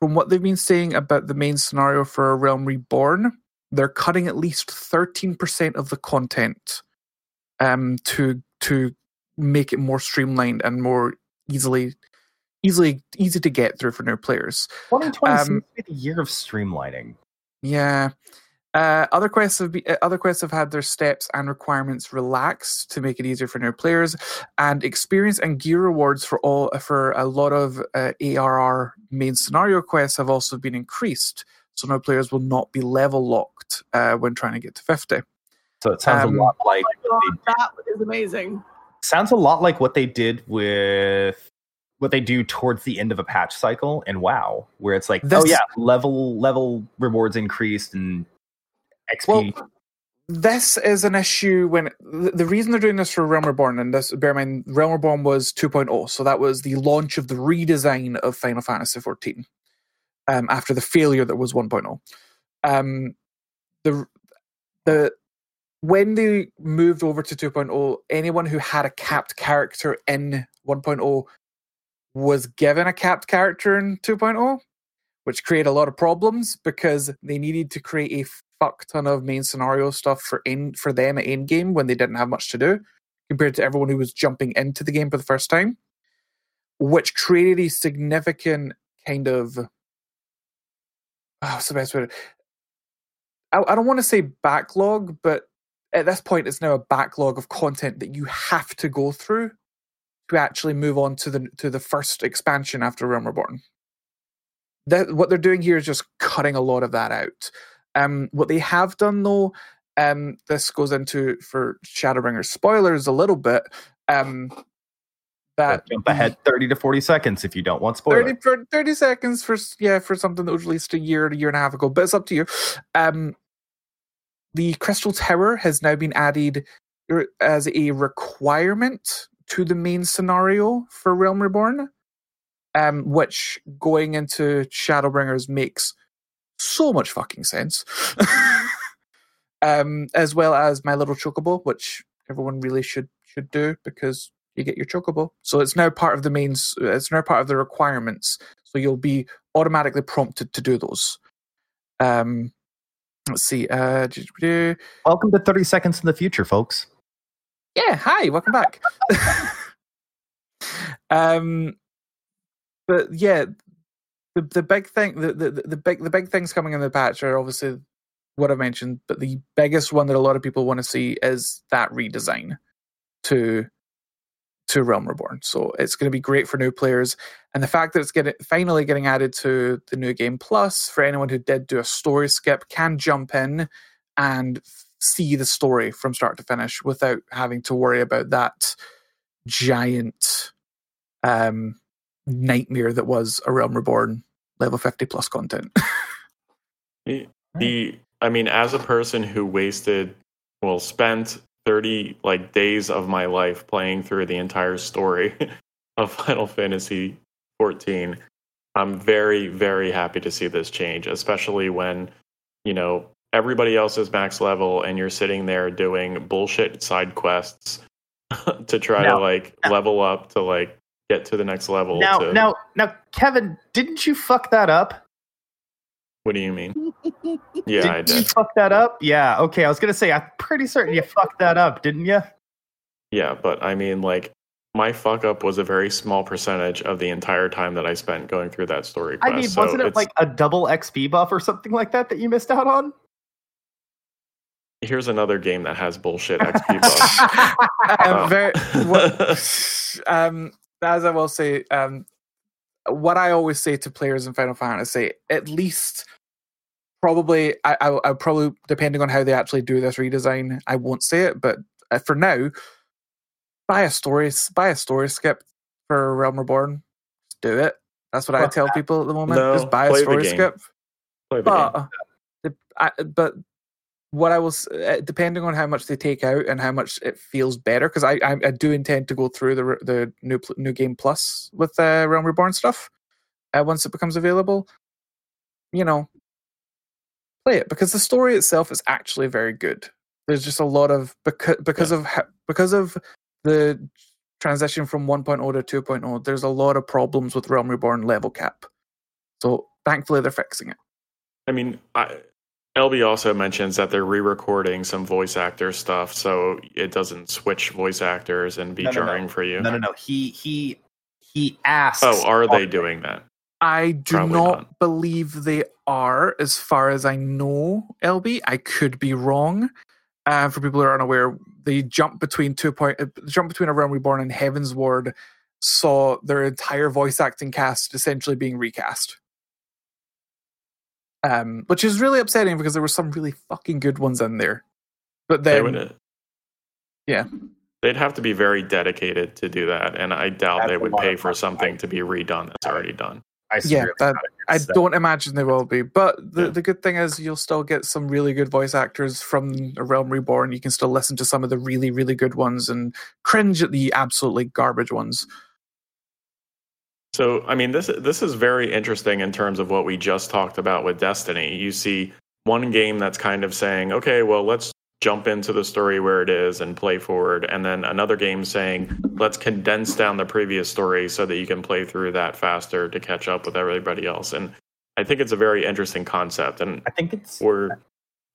from what they've been saying about the main scenario for Realm Reborn, they're cutting at least 13% of the content um, to to make it more streamlined and more easily easily easy to get through for new players. 2020 Um, seems to be the year of streamlining. Yeah. Uh, other quests have be, uh, other quests have had their steps and requirements relaxed to make it easier for new players, and experience and gear rewards for all for a lot of uh, ARR main scenario quests have also been increased. So now players will not be level locked uh, when trying to get to fifty. So it sounds um, a lot like Oh my god, that is amazing. sounds a lot like what they did with what they do towards the end of a patch cycle and WoW, where it's like, oh yeah, level level rewards increased and XP. Well, this is an issue when the, the reason they're doing this for Realm Reborn, and this bear in mind, Realm Reborn was 2.0, so that was the launch of the redesign of Final Fantasy 14 um, after the failure that was 1.0. Um, the the when they moved over to 2.0, anyone who had a capped character in 1.0 was given a capped character in 2.0 which created a lot of problems because they needed to create a fuck ton of main scenario stuff for in for them at endgame when they didn't have much to do compared to everyone who was jumping into the game for the first time, which created a significant kind of oh, what's the best I, I don't want to say backlog, but at this point it's now a backlog of content that you have to go through to actually move on to the to the first expansion after Realm Reborn that what they're doing here is just cutting a lot of that out. Um, what they have done though, um, this goes into for Shadowbringers spoilers a little bit. Um, that jump ahead 30 to 40 seconds if you don't want spoilers. 30, 30 seconds for yeah for something that was released a year a year and a half ago but it's up to you um the crystal tower has now been added er, as a requirement to the main scenario for realm reborn um which going into shadowbringers makes so much fucking sense um as well as my little chocobo which everyone really should should do because you get your chocobo. So it's now part of the mains. It's now part of the requirements. So you'll be automatically prompted to do those. Um, let's see. Uh, Welcome to 30 seconds in the future, folks. Hi, welcome back. um, but yeah, the the big thing, the, the the big the big things coming in the patch are obviously what I mentioned, but the biggest one that a lot of people want to see is that redesign to to Realm Reborn. So it's going to be great for new players, and the fact that it's getting finally getting added to the new game plus for anyone who did do a story skip can jump in and see the story from start to finish without having to worry about that giant um, nightmare that was a Realm Reborn level fifty plus content. The, the I mean, as a person who wasted, well, spent thirty like days of my life playing through the entire story of Final Fantasy fourteen, I'm very, very happy to see this change, especially when you know everybody else is max level and you're sitting there doing bullshit side quests to try Now- to like now- level up to like get to the next level. Now, to, now, now, Kevin, didn't you fuck that up? what do you mean? Yeah, did I you did. fuck that up? Yeah. Okay. I was gonna say I'm pretty certain you fucked that up, didn't you? Yeah, but I mean, like, my fuck up was a very small percentage of the entire time that I spent going through that story I mean, so wasn't it it's- like a double XP buff or something like that that you missed out on? Here's another game that has bullshit XP buffs. um, Uh, very, what, um, as I will say, um, what I always say to players in Final Fantasy, at least probably, I, I, I probably, depending on how they actually do this redesign, I won't say it, but uh, for now, buy a story, buy a story skip for Realm Reborn. Just do it. That's what I tell people at the moment. No, Just buy a story game. skip. Play game. But, I, but what I will, uh, depending on how much they take out and how much it feels better, because I, I I do intend to go through the the new new game plus with uh, Realm Reborn stuff uh, once it becomes available. You know, play it because the story itself is actually very good. There's just a lot of because because of because of the transition from 1.0 to 2.0. There's a lot of problems with Realm Reborn level cap. So thankfully they're fixing it. I mean, I, LB also mentions that they're re-recording some voice actor stuff, so it doesn't switch voice actors and be No, no, no. jarring for you. No, no, no. He he he asks. Oh, are they doing that? I do not, not. believe they are, as far as I know, LB. I could be wrong. Uh, for people who are unaware, the jump between two point uh, jump between A Realm Reborn and Heavensward saw their entire voice acting cast essentially being recast. Um, which is really upsetting because there were some really fucking good ones in there. But They then would- yeah. they'd have to be very dedicated to do that, and I doubt That's they would pay for money. something to be redone that's already done. I Yeah, that- I So- don't imagine they will be, but the, Yeah. the good thing is you'll still get some really good voice actors from A Realm Reborn. You can still listen to some of the really, really good ones and cringe at the absolutely garbage ones. So, I mean, this this is very interesting in terms of what we just talked about with Destiny. You see one game that's kind of saying, "Okay, well, let's jump into the story where it is and play forward," and then another game saying, "Let's condense down the previous story so that you can play through that faster to catch up with everybody else." And I think it's a very interesting concept, and I think it's for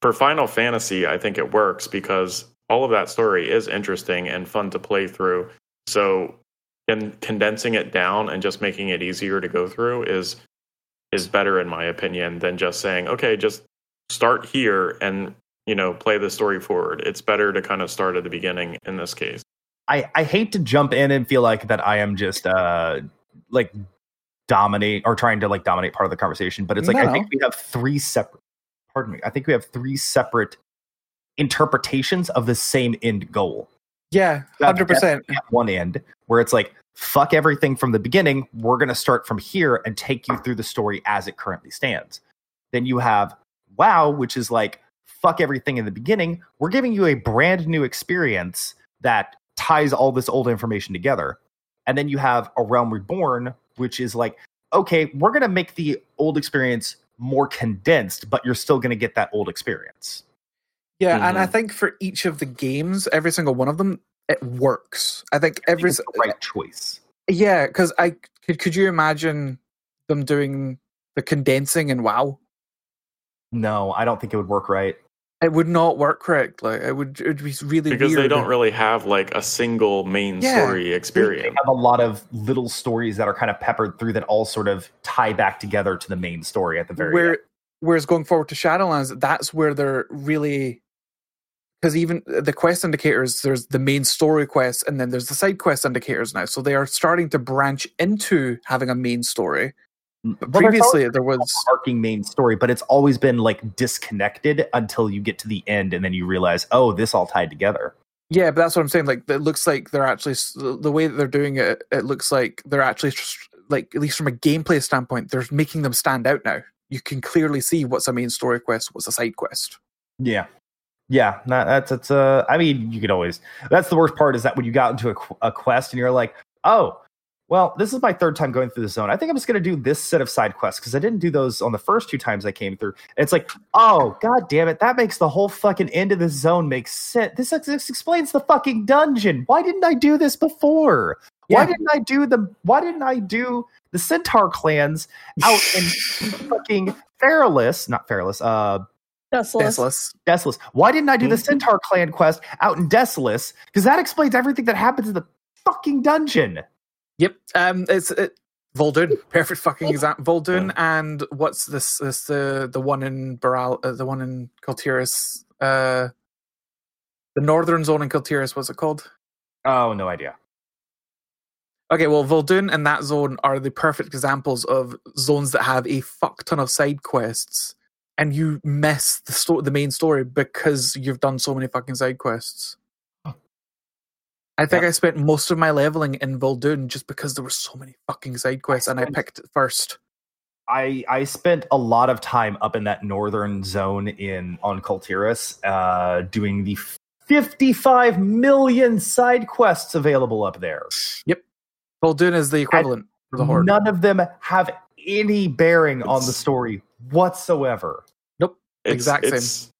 for Final Fantasy, I think it works because all of that story is interesting and fun to play through. So, and condensing it down and just making it easier to go through is is better in my opinion than just saying, okay, just start here and you know play the story forward. It's better to kind of start at the beginning in this case. I, I hate to jump in and feel like that I am just uh like dominate or trying to like dominate part of the conversation, but it's like No, I think we have three separate pardon me, I think we have three separate interpretations of the same end goal. Yeah, hundred percent. One end, where it's like, fuck everything from the beginning, we're gonna start from here and take you through the story as it currently stands. Then you have WoW, which is like, fuck everything in the beginning. We're giving you a brand new experience that ties all this old information together. And then you have A Realm Reborn, which is like, okay, we're going to make the old experience more condensed, but you're still going to get that old experience. Yeah, and I Mhm. think for each of the games, every single one of them, it works. I think I every think it's the right choice. yeah, because I could could you imagine them doing the condensing and WoW? No, I don't think it would work right. It would not work correctly. It would it would be really Because weird. they don't really have like a single main Yeah. story experience. They have a lot of little stories that are kind of peppered through that all sort of tie back together to the main story at the very where end. whereas going forward to Shadowlands, that's where they're really because even uh, the quest indicators, there's the main story quests, and then there's the side quest indicators now. So they are starting to branch into having a main story. Well, Previously, there was arcing main story, but it's always been like disconnected until you get to the end and then you realize, oh, this all tied together. yeah, but that's what I'm saying. Like it looks like they're actually the way that they're doing it. It looks like they're actually like at least from a gameplay standpoint, they're making them stand out now. You can clearly see what's a main story quest, what's a side quest. Yeah. Yeah, that, that's it's uh I mean, you could always that's the worst part is that when you got into a, a quest and you're like, "Oh, well, this is my third time going through the zone. I think I'm just going to do this set of side quests because I didn't do those on the first two times I came through." And it's like, "Oh, god damn it. That makes the whole fucking end of the zone make sense. This, this explains the fucking dungeon. Why didn't I do this before? Why didn't I do the why didn't I do the centaur clans out in fucking Feralas, not Feralas, uh Desolace. Desolace. Why didn't I do the Mhm. Centaur clan quest out in Desolace? Because that explains everything that happens in the fucking dungeon. Yep. Um, it's it, Vol'dun. Perfect fucking example. Vol'dun and what's this? This the the one in Baral, uh, the one in Kul Tiras, uh, the northern zone in Kul Tiras. What's it called? Oh, no idea. Okay, well, Vol'dun and that zone are the perfect examples of zones that have a fuck ton of side quests, and you miss the sto- the main story because you've done so many fucking side quests. I think. I spent most of my leveling in Vol'dun just because there were so many fucking side quests, and I picked it first. I I spent a lot of time up in that northern zone in on Kul Tiras, uh, doing the 55 million side quests available up there. Yep. Vol'dun is the equivalent for the Horde. None of them have any bearing on the story whatsoever. It's, Exact same. it's-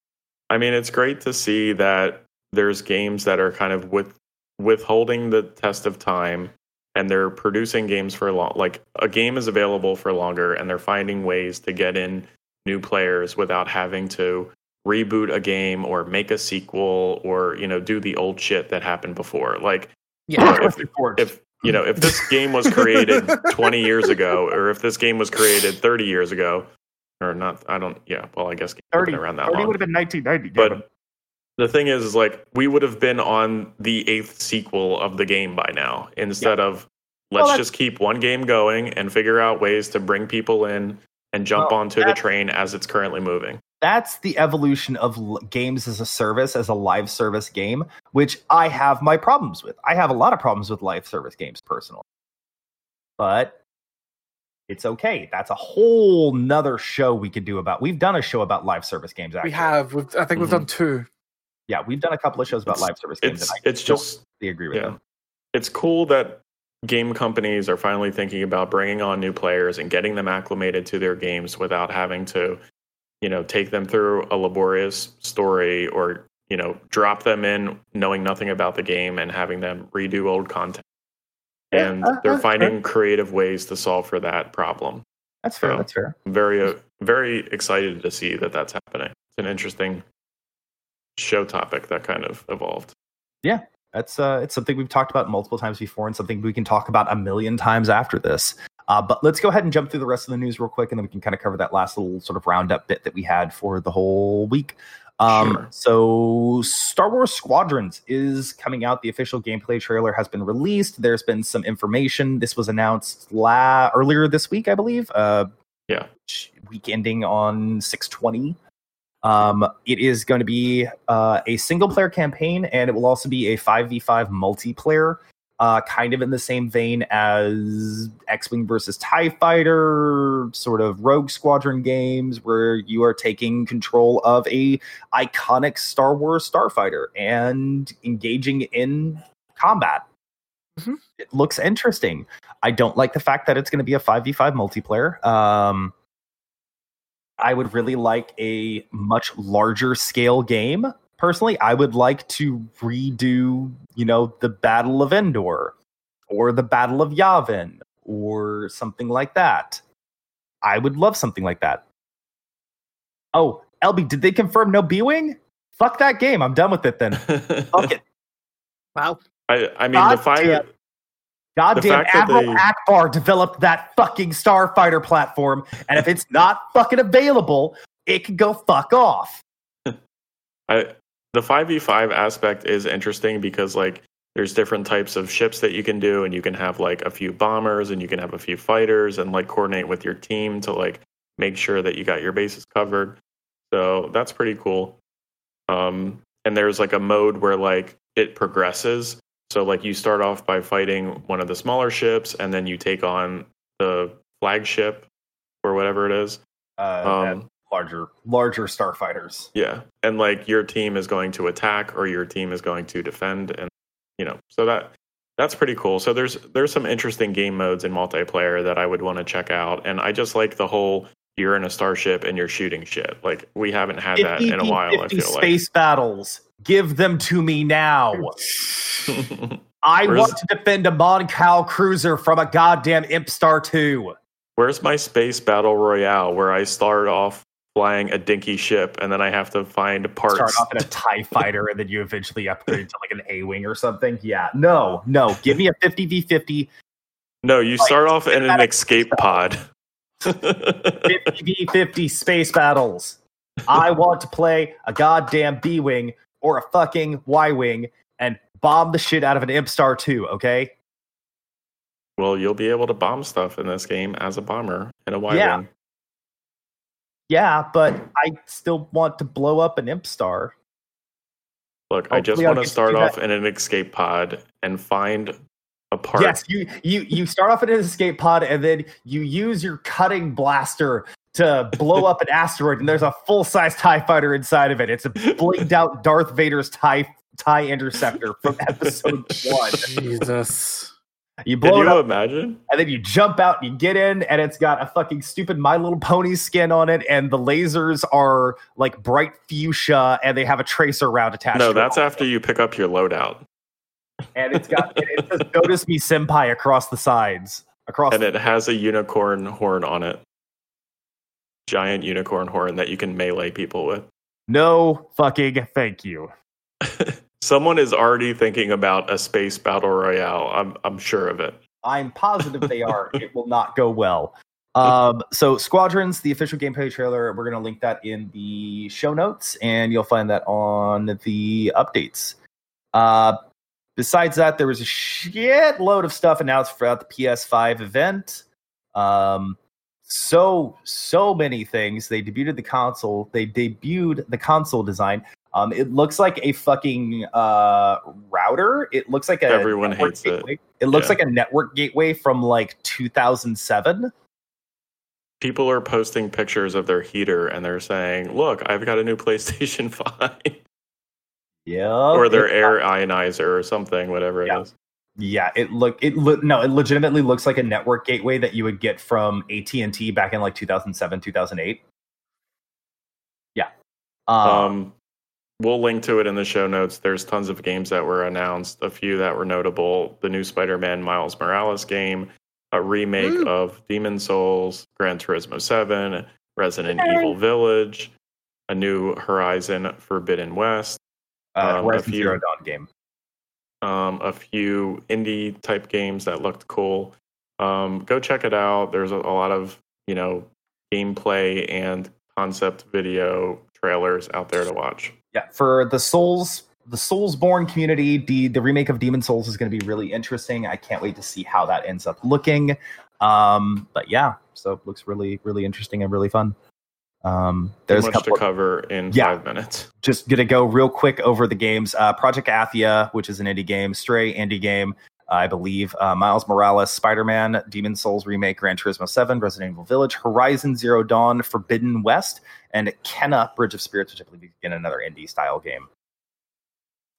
I mean, it's great to see that there's games that are kind of with withholding the test of time, and they're producing games for a long. Like a game is available for longer, and they're finding ways to get in new players without having to reboot a game or make a sequel or you know do the old shit that happened before. Like Yeah, if, if you know if this game was created 20 years ago or if this game was created 30 years ago or not i don't yeah well i guess 30, around that 30 long would have been 1990. but the thing is, is like we would have been on the eighth sequel of the game by now instead of let's that's- just keep one game going and figure out ways to bring people in and jump Well, onto the train as it's currently moving that's the evolution of games as a service, as a live service game, which I have my problems with. I have a lot of problems with live service games personally, but it's okay. That's a whole nother show we could do about. We've done a show about live service games. Actually, We have. We've, I think we've Mhm. done two. Yeah, we've done a couple of shows about It's- live service games. It's it's just totally agree with yeah. them. it's cool that game companies are finally thinking about bringing on new players and getting them acclimated to their games without having to you know take them through a laborious story or you know drop them in knowing nothing about the game and having them redo old content Yeah, and uh, they're finding creative ways to solve for that problem That's fair. So- That's fair. I'm very uh, very excited to see that that's happening it's an interesting show topic that kind of evolved Yeah, That's uh, it's something we've talked about multiple times before, and something we can talk about a million times after this. Uh, but let's go ahead and jump through the rest of the news real quick, and then we can kind of cover that last little sort of roundup bit that we had for the whole week. Um, Sure. So, Star Wars Squadrons is coming out. The official gameplay trailer has been released. There's been some information. This was announced la- earlier this week, I believe. Uh, Yeah. Week ending on 620. Um, it is going to be uh, a single player campaign, and it will also be a 5v5 multiplayer, uh, kind of in the same vein as X Wing versus TIE Fighter, sort of Rogue Squadron games, where you are taking control of a iconic Star Wars starfighter and engaging in combat. Mhm. It looks interesting. I don't like the fact that it's going to be a 5v5 multiplayer. Um, I would really like a much larger scale game. Personally, I would like to redo, you know, the Battle of Endor or the Battle of Yavin or something like that. I would love something like that. Oh, LB, did they confirm no B Wing? Fuck that game. I'm done with it then. Fuck it. Wow. I, I mean, God the five. damn. Goddamn fact that Admiral they- Ackbar developed that fucking starfighter platform, and if it's not fucking available, it can go fuck off. I, the 5v5 aspect is interesting because, like, there's different types of ships that you can do, and you can have, like, a few bombers and you can have a few fighters and, like, coordinate with your team to, like, make sure that you got your bases covered. So that's pretty cool. Um, and there's, like, a mode where, like, it progresses. So, like, you start off by fighting one of the smaller ships, and then you take on the flagship or whatever it is. Uh, Um, larger, larger starfighters. Yeah, and like your team is going to attack or your team is going to defend, and you know, so that that's pretty cool. So there's there's some interesting game modes in multiplayer that I would want to check out, and I just like the whole you're in a starship and you're shooting shit. Like we haven't had that in a while. I 50 feel space battles. Give them to me now. I Where's- want to defend a Mon Cal cruiser from a goddamn Imp Star 2. Where's my space battle royale where I start off flying a dinky ship and then I have to find parts? Start off in a TIE fighter and then you eventually upgrade to like an A Wing or something. Yeah. No, no. Give me a 50v50 no, you Like, start off in an escape pod. 50v50 space battles. I want to play a goddamn B Wing or a fucking Y Wing and bomb the shit out of an Imp Star 2, okay? Well, you'll be able to bomb stuff in this game as a bomber in a Y wing. Yeah, but I still want to blow up an Imp Star. Look, I just Hopefully I'll want to to start do off in an escape pod and find a part. Yes, you you you start off in an escape pod and then you use your cutting blaster to blow up an asteroid, and there's a full size Tie Fighter inside of it. It's a blinged out Darth Vader's Tie Tie Interceptor from Episode One. Jesus. You Can blow it you up, imagine? and then you jump out, and you get in, and it's got a fucking stupid My Little Pony skin on it, and the lasers are like bright fuchsia, and they have a tracer round attached. No, that's it. after you pick up your loadout. and it's got it, it says "Notice Me, Senpai" across the sides, across And it has a unicorn horn on it. Giant unicorn horn that you can melee people with. No fucking thank you. Someone is already thinking about a space battle royale. I'm I'm sure of it. I'm positive they are. it will not go well. Um, so Squadrons, the official gameplay trailer, we're gonna link that in the show notes, and you'll find that on the updates. Uh, besides that, there was a shitload of stuff announced throughout the PS5 event. Um, so so many things. They debuted the console. They debuted the console design. Um, it looks like a fucking uh, router. It looks like a Everyone network hates it. gateway. It looks Yeah. like a network gateway from like 2007. People are posting pictures of their heater and they're saying, "Look, I've got a new PlayStation 5 Yeah, or their air ionizer or something, whatever it is." Yeah. Yeah, it look it look no, it legitimately looks like a network gateway that you would get from AT and T back in like 2007, 2008. Yeah. Um, Um, we'll link to it in the show notes. There's tons of games that were announced. A few that were notable: the new Spider-Man Miles Morales game, a remake Woo. of Demon's Souls, Gran Turismo 7, Resident Yay. Evil Village, a new Horizon Forbidden West, uh, um, a few- Zero Dawn game. um, a few indie type games that looked cool. Um, go check it out. There's a, a lot of you know gameplay and concept video trailers out there to watch. Yeah for the souls the soulsborne community the the remake of demon's souls is going to be really interesting. I can't wait to see how that ends up looking. Um but yeah so it looks really really interesting and really fun. Um There's a much couple to cover in Yeah. five minutes. just gonna go real quick over the games. Uh project athia which is an indie game stray indie game I believe uh, Miles Morales, Spider Man, Demon's Souls Remake, Gran Turismo 7, Resident Evil Village, Horizon Zero Dawn, Forbidden West, and Kena Bridge of Spirits, which I believe is again another indie style game.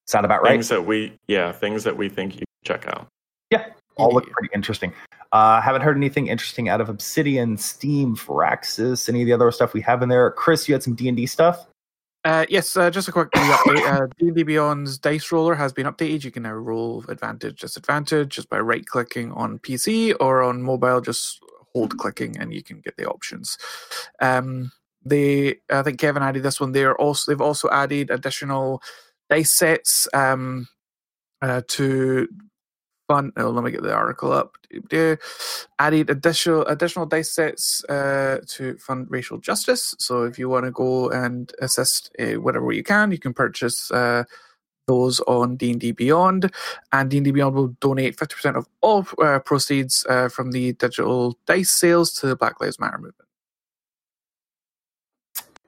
Sound about right? Things that we yeah, things that we think you check out. Yeah, all look pretty interesting. Uh, haven't heard anything interesting out of Obsidian, Steam, Firaxis, any of the other stuff we have in there. Chris, you had some D and D stuff. Uh, yes, uh, just a quick update. Uh, D&D Beyond's dice roller has been updated. You can now roll advantage, disadvantage just by right clicking on PC or on mobile, just hold clicking, and you can get the options. Um, they, I think Kevin added this one. They are also they've also added additional dice sets um, uh, to fun. Oh, let me get the article up. Added additional additional dice sets uh, to fund racial justice. So if you want to go and assist uh, whatever you can, you can purchase uh, those on D and D Beyond, and D and D Beyond will donate fifty percent of all uh, proceeds uh, from the digital dice sales to the Black Lives Matter movement.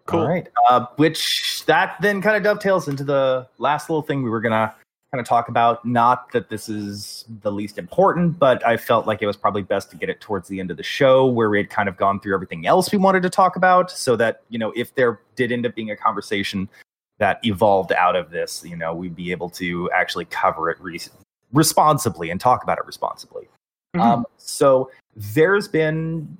Cool. All right. Uh, which that then kind of dovetails into the last little thing we were gonna kind of talk about. Not that this is the least important, but I felt like it was probably best to get it towards the end of the show where we had kind of gone through everything else we wanted to talk about, so that you know if there did end up being a conversation that evolved out of this, you know, we'd be able to actually cover it re- responsibly and talk about it responsibly. Mhm. Um, so there's been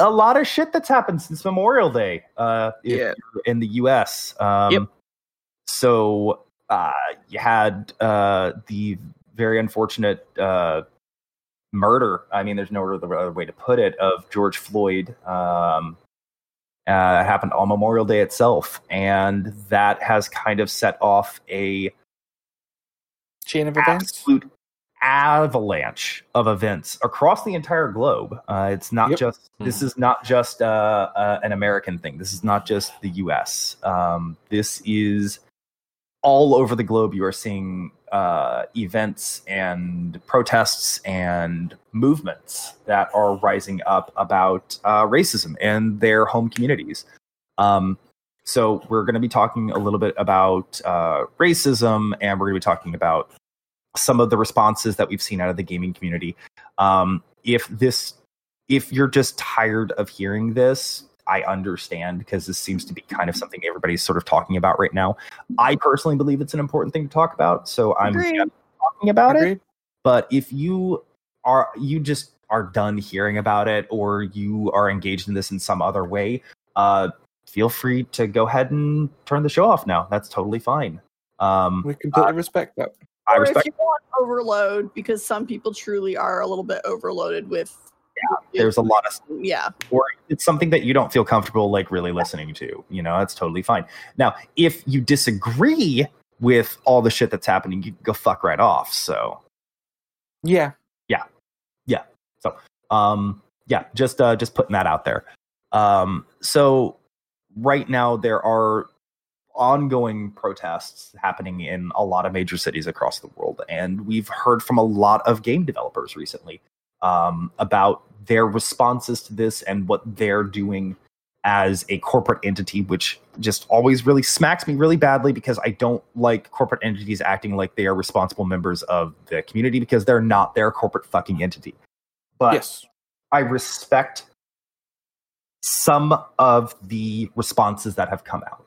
a lot of shit that's happened since Memorial Day. Uh, Yeah. in the U.S. Um, Yep. So uh, you had uh, the very unfortunate uh, murder. I mean, there's no other other way to put it of George Floyd. Um, uh, happened on Memorial Day itself, and that has kind of set off a Chain of events. absolute avalanche of events across the entire globe. Uh, it's not Yep. just this is not just uh, uh, an American thing. This is not just the U.S. Um, this is all over the globe. You are seeing uh, events and protests and movements that are rising up about uh, racism and their home communities. Um, so we're going to be talking a little bit about uh, racism, and we're going to be talking about some of the responses that we've seen out of the gaming community. Um, if this, if you're just tired of hearing this, I understand because this seems to be kind of something everybody's sort of talking about right now. I personally believe it's an important thing to talk about, so I'm talking about it. But if you are you just are done hearing about it or you are engaged in this in some other way, uh, feel free to go ahead and turn the show off now. That's totally fine. Um, We completely respect that. I or respect if you want overload, because some people truly are a little bit overloaded with. There's a lot of Yeah. or it's something that you don't feel comfortable like really listening to. You know, that's totally fine. Now, if you disagree with all the shit that's happening, you can go fuck right off. So Yeah. Yeah. Yeah. So um yeah just uh just putting that out there um so right now there are ongoing protests happening in a lot of major cities across the world and we've heard from a lot of game developers recently um about their responses to this and what they're doing as a corporate entity, which just always really smacks me really badly because I don't like corporate entities acting like they are responsible members of the community because they're not. They're a corporate fucking entity. But yes. I respect some of the responses that have come out.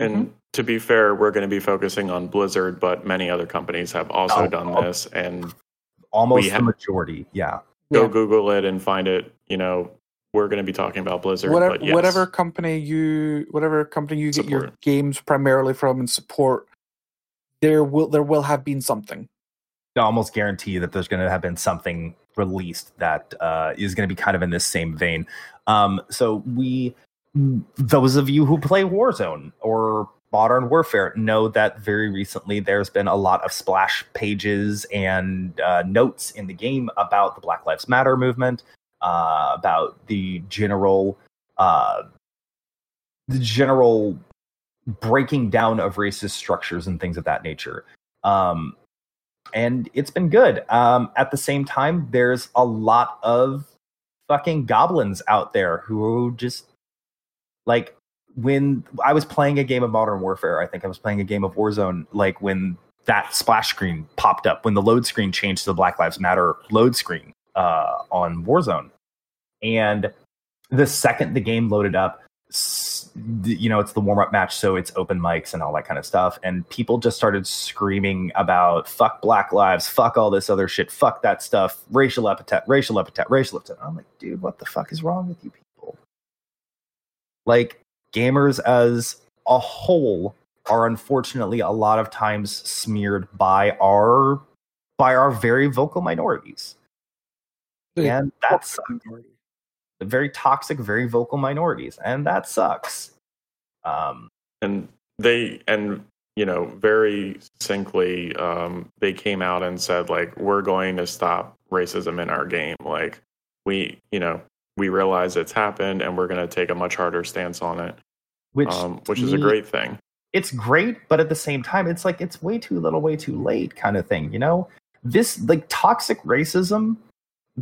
And Mm-hmm. to be fair, we're going to be focusing on Blizzard, but many other companies have also Oh, done oh. this. And Almost We the have- majority, yeah. go Yeah. Google it and find it. You know, we're going to be talking about Blizzard. whatever but yes. whatever company you whatever company you get your games primarily from and support there will there will have been something I almost guarantee that there's going to have been something released that uh, is going to be kind of in this same vein. Um, so we, those of you who play Warzone or Modern Warfare, know that very recently there's been a lot of splash pages and uh, notes in the game about the Black Lives Matter movement, uh, about the general, uh, the general breaking down of racist structures and things of that nature. Um, and it's been good. Um, at the same time, there's a lot of fucking goblins out there who just like when I was playing a game of Modern Warfare, I think I was playing a game of Warzone, like when that splash screen popped up, when the load screen changed to the Black Lives Matter load screen uh, on Warzone. And the second the game loaded up, you know, it's the warm up match, so it's open mics and all that kind of stuff. And people just started screaming about fuck Black Lives, fuck all this other shit, fuck that stuff, racial epithet, racial epithet, racial epithet. I'm like, dude, what the fuck is wrong with you people? Like, gamers as a whole are unfortunately a lot of times smeared by our by our very vocal minorities. And that's very toxic, very vocal minorities, and that sucks. Um, and they and you know very succinctly um, they came out and said like we're going to stop racism in our game like we you know we realize it's happened and we're going to take a much harder stance on it which um, which to is a great thing It's great, but at the same time, it's like it's way too little, way too late, kind of thing. You know, this like toxic racism,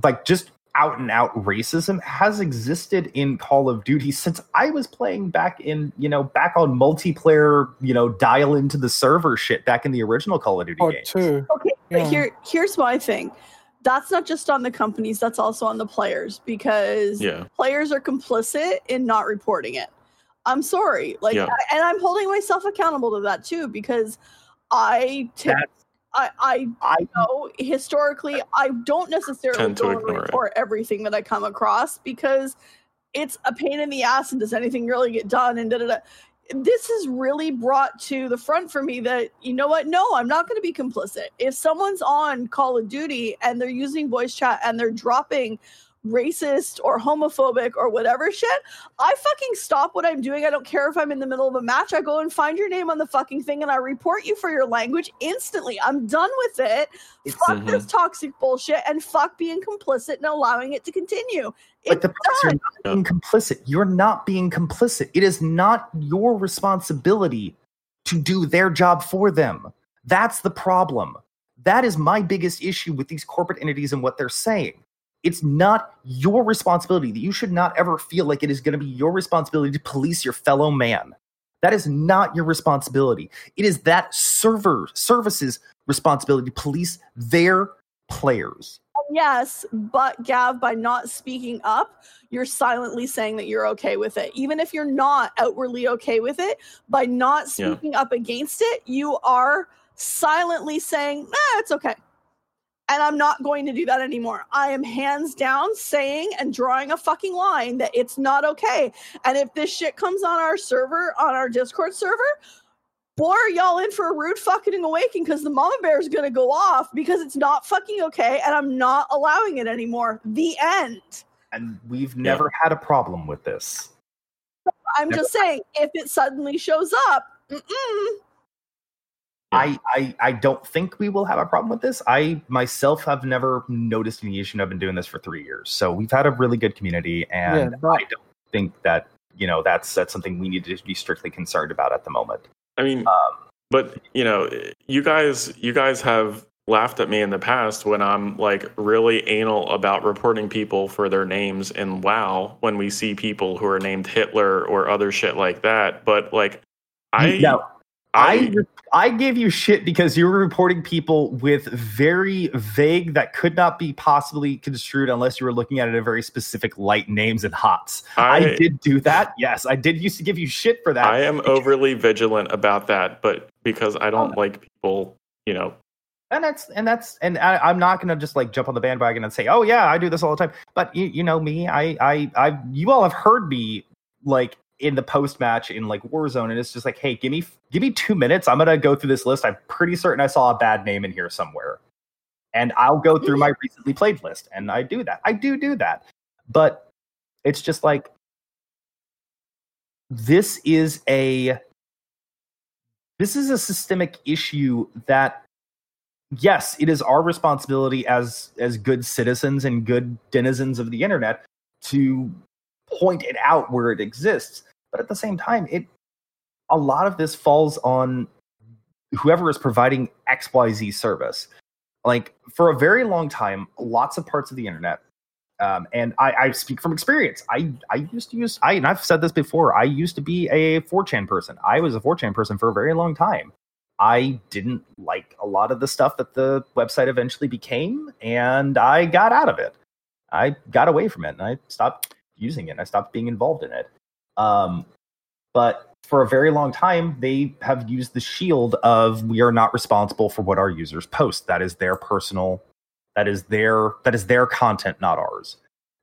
like just out and out racism, has existed in Call of Duty since I was playing back in you know back on multiplayer, you know, dial into the server shit back in the original Call of Duty or games. two Okay, but here here's my thing. That's not just on the companies, that's also on the players because yeah players are complicit in not reporting it. I'm sorry. Like Yeah. I- and I'm holding myself accountable to that too because I t- That's- I I I know historically I don't necessarily Tend to go and ignore it. report everything that I come across because it's a pain in the ass and does anything really get done and da da da. This has really brought to the front for me that you know what? No, I'm not going to be complicit. If someone's on Call of Duty and they're using voice chat and they're dropping racist or homophobic or whatever shit, I fucking stop what I'm doing. I don't care if I'm in the middle of a match. I go and find your name on the fucking thing and I report you for your language instantly. I'm done with it. It's- fuck this uh-huh. toxic bullshit and fuck being complicit and allowing it to continue. But It's the you're not being complicit. You're not being complicit. It is not your responsibility to do their job for them. That's the problem. That is my biggest issue with these corporate entities and what they're saying. It's not your responsibility. That you should not ever feel like it is going to be your responsibility to police your fellow man. That is not your responsibility. It is that server services responsibility to police their players. Yes, but Gav, by not speaking up, you're silently saying that you're okay with it. Even if you're not outwardly okay with it, by not Yeah. speaking up against it, you are silently saying, nah, it's okay. And I'm not going to do that anymore. I am hands down saying and drawing a fucking line that it's not okay. And if this shit comes on our server, on our Discord server, boy, are y'all in for a rude fucking awakening because the mama bear is going to go off because it's not fucking okay and I'm not allowing it anymore. The end. And we've never had a problem with this. I'm just saying, if it suddenly shows up, mm-mm, I, I I don't think we will have a problem with this. I myself have never noticed any issue. I've been doing this for three years, so we've had a really good community, and Yeah, but- I don't think that you know that's that's something we need to be strictly concerned about at the moment. I mean Um, but you know you guys you guys have laughed at me in the past when I'm like really anal about reporting people for their names and WoW when we see people who are named Hitler or other shit like that. But like, I no, I I gave you shit because you were reporting people with very vague that could not be possibly construed unless you were looking at it in a very specific light names and hots. I, I, did do that. Yes, I did used to give you shit for that. I am overly vigilant about that, but because I don't oh. like people, you know, and that's and that's and I, I'm not gonna just like jump on the bandwagon and say, oh yeah, I do this all the time. But you, you know me, I I I you all have heard me like in the post match in like Warzone, and it's just like, hey, give me give me two minutes. I'm gonna go through this list. I'm pretty certain I saw a bad name in here somewhere, and I'll go through my hmm. recently played list, and I do that. I do do that, but it's just like this is a this is a systemic issue that yes it is our responsibility as as good citizens and good denizens of the internet to point it out where it exists but at the same time it a lot of this falls on whoever is providing xyz service like for a very long time lots of parts of the internet um, and I, I speak from experience. I, I used to use I and I've said this before. I used to be a 4chan person. I was a 4chan person for a very long time. I didn't like a lot of the stuff that the website eventually became, and I got out of it. I got away from it, and I stopped using it. I stopped being involved in it. Um, but for a very long time, they have used the shield of we are not responsible for what our users post. That is their personal that is their that is their content not ours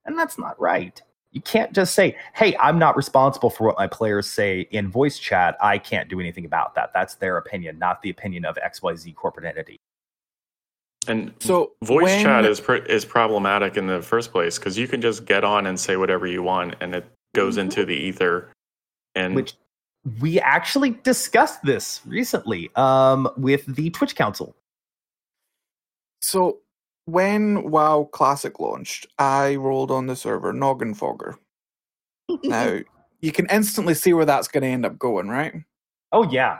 and that's not right you can't just say hey i'm not responsible for what my players say in voice chat i can't do anything about that that's their opinion not the opinion of xyz corporate entity and So voice when- chat is pr- is problematic in the first place because you can just get on and say whatever you want, and it goes Mhm. into the ether. And which we actually discussed this recently um, with the twitch council So when WoW Classic launched, I rolled on the server Noggenfogger. Now you can instantly see where that's going to end up going, right? oh yeah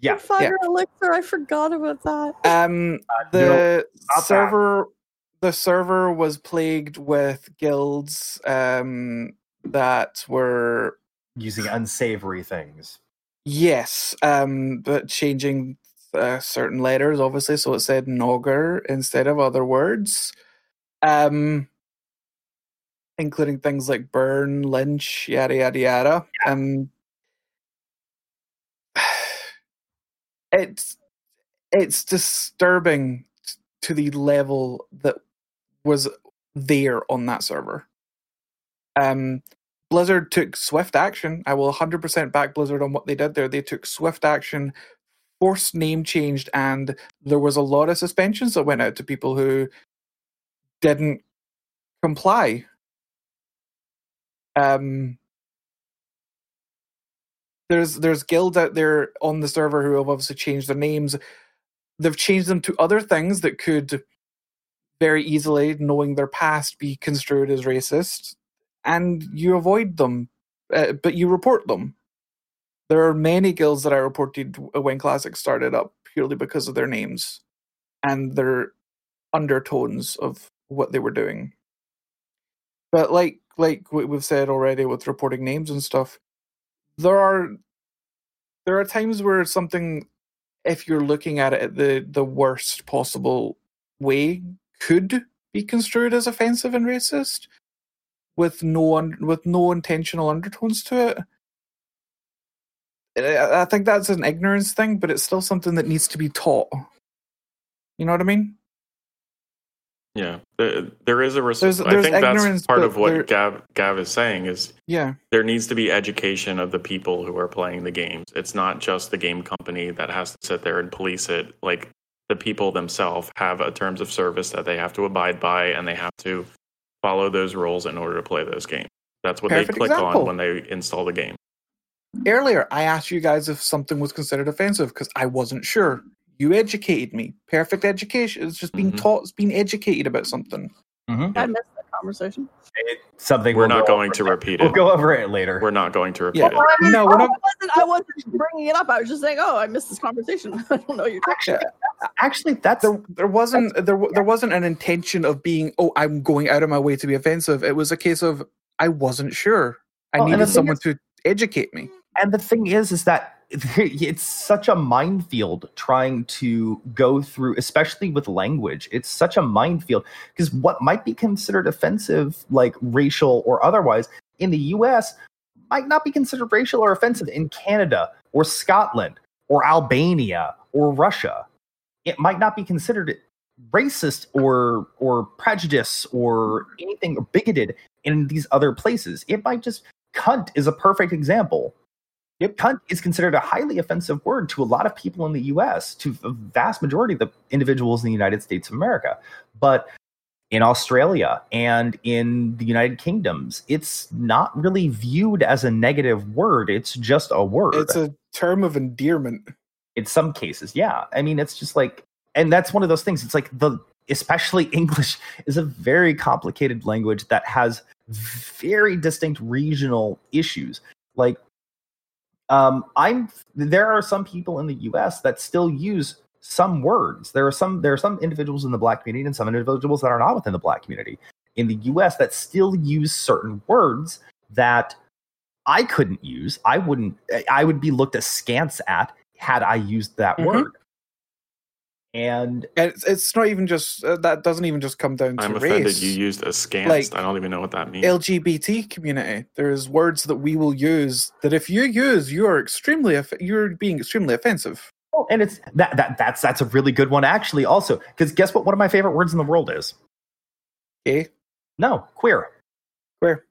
yeah Fire elixir. I forgot about that. Um, Uh, no, the that. server, the server was plagued with guilds um, that were using unsavory things yes, um, but changing uh, certain letters, obviously, so it said Nogger instead of other words. Um, including things like burn, lynch, yada yada yada. Um, it's it's disturbing to the level that was there on that server. Um, Blizzard took swift action. I will 100% back Blizzard on what they did there. They took swift action, forced name changed, and there was a lot of suspensions that went out to people who didn't comply. Um, there's there's guilds out there on the server who have obviously changed their names. They've changed them to other things that could very easily, knowing their past, be construed as racist, and you avoid them, uh, but you report them. There are many guilds that I reported when Classic started up purely because of their names and their undertones of what they were doing. But like like we've said already with reporting names and stuff, there are there are times where something if you're looking at it the the worst possible way could be construed as offensive and racist with no un- with no intentional undertones to it I I think that's an ignorance thing, but it's still something that needs to be taught. You know what I mean? Yeah, there, there is a res- There's- I think that's part of what there- Gav Gav is saying is Yeah. there needs to be education of the people who are playing the games. It's not just the game company that has to sit there and police it. Like the people themselves have a terms of service that they have to abide by, and they have to follow those rules in order to play those games. That's what Perfect they click example. on when they install the game. Earlier, I asked you guys if something was considered offensive because I wasn't sure. You educated me. Perfect education. It's just being Mhm. taught, it's being educated about something. I missed that conversation. It, something We're we'll not go going over- to repeat it. We'll go over it later. We're not going to repeat Yeah. it. Well, I mean, No, we're I wasn't, I wasn't bringing it up. I was just saying, oh, I missed this conversation. I don't know what you're actually, actually, that's there there wasn't there wa- there wasn't an intention of being oh I'm going out of my way to be offensive. It was a case of I wasn't sure. I Well, needed someone is- to educate me. and the thing is is that it's such a minefield trying to go through especially with language. It's such a minefield because what might be considered offensive like racial or otherwise in the us might not be considered racial or offensive in canada or scotland or albania or russia. It might not be considered racist or or prejudice or anything bigoted in these other places. It might just cunt is a perfect example Yep, cunt is considered a highly offensive word to a lot of people in the US, to a vast majority of the individuals in the United States of America. But in Australia and in the United Kingdoms, it's not really viewed as a negative word. It's just a word. It's a term of endearment. in some cases, yeah. I mean, it's just like, and that's one of those things. It's like the, especially English is a very complicated language that has very distinct regional issues. Like, um, I'm there are some people in the U.S. that still use some words. There are some there are some individuals in the black community and some individuals that are not within the black community in the U.S. that still use certain words that I couldn't use. I wouldn't. I would be looked askance at had I used that Mhm. word. And And it's, it's not even just uh, that doesn't even just come down to I'm race. offended you used askance. Like, I don't even know what that means. LGBT community. There's words that we will use that if you use, you are extremely off- you're being extremely offensive. oh, and it's that that that's that's a really good one actually. Also, because guess what? One of my favorite words in the world is Okay, no queer. Queer.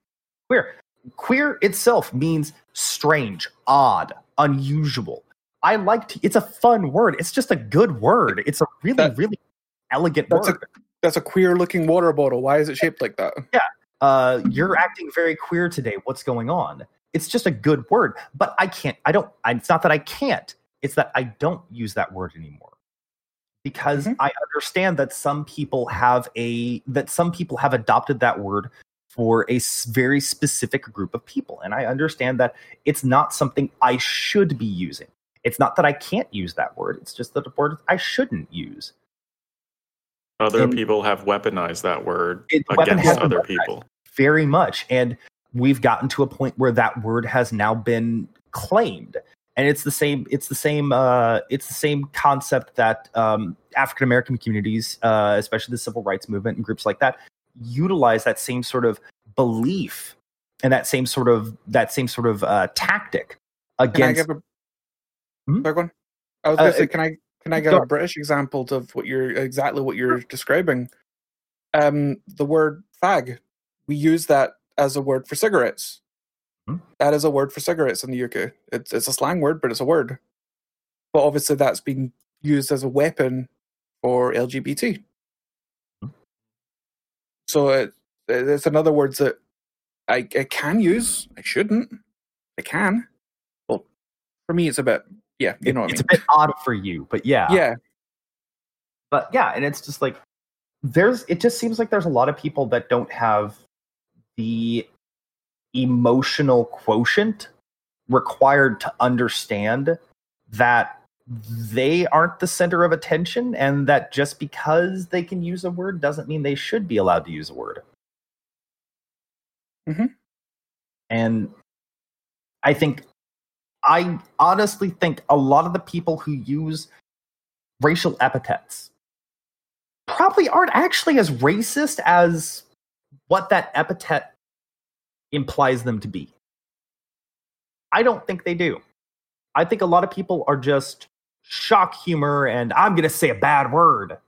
Queer. Queer itself means strange, odd, unusual. I like to, it's a fun word. It's just a good word. It's a really, That- really elegant that's a- word. that's a queer looking water bottle. Why is it shaped like that? Yeah. Uh, you're acting very queer today. What's going on? It's just a good word, but I can't. I don't. I, it's not that I can't. It's that I don't use that word anymore because Mhm. I understand that some people have a that some people have adopted that word for a very specific group of people, and I understand that it's not something I should be using. It's not that I can't use that word. It's just that a word I shouldn't use. Other and- people have weaponized that word It- the weapon against has other people. very much and we've gotten to a point where that word has now been claimed and it's the same it's the same uh, it's the same concept that um, african american communities uh, especially the civil rights movement and groups like that utilize that same sort of belief and that same sort of that same sort of uh, tactic Can I against give a Hmm? Sorry, go on. I was Uh, going to say, can I can I give go- a British example of what you're exactly what you're describing? Um, the word fag. We use that as a word for cigarettes. Hmm. That is a word for cigarettes in the UK. It's it's a slang word, but it's a word. But obviously, that's been used as a weapon for LGBT. Hmm. So it, it's another word that I, I can use. I shouldn't. I can. Well, for me, it's a bit. Yeah, you know what I it's mean. a bit odd for you but yeah yeah, but yeah and it's just like there's it just seems like there's a lot of people that don't have the emotional quotient required to understand that they aren't the center of attention and that just because they can use a word doesn't mean they should be allowed to use a word Mhm. and i think i honestly think a lot of the people who use racial epithets probably aren't actually as racist as what that epithet implies them to be. I don't think they do. I think a lot of people are just shock humor and I'm going to say a bad word.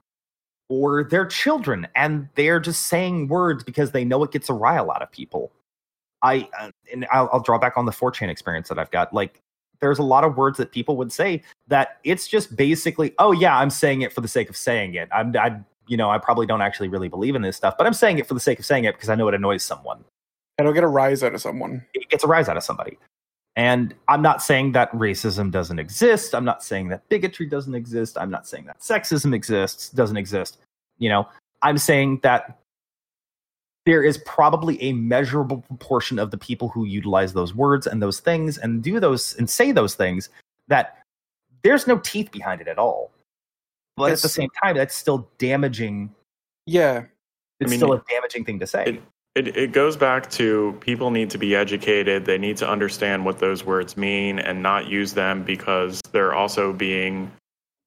Or they're children and they're just saying words because they know it gets a rile out of people. I uh, and I'll, I'll draw back on the 4chan experience that I've got. Like there's a lot of words that people would say that it's just basically, oh yeah, I'm saying it for the sake of saying it. I'm, I, you know, I probably don't actually really believe in this stuff, but I'm saying it for the sake of saying it because I know it annoys someone. it'll get a rise out of someone. It gets a rise out of somebody. And I'm not saying that racism doesn't exist. I'm not saying that bigotry doesn't exist. I'm not saying that sexism exists, doesn't exist. You know, I'm saying that there is probably a measurable proportion of the people who utilize those words and those things and do those and say those things that there's no teeth behind it at all. But at the same time, that's still damaging. Yeah, It's mean, still a damaging thing to say. it- It, it goes back to people need to be educated. They need to understand what those words mean and not use them because they're also being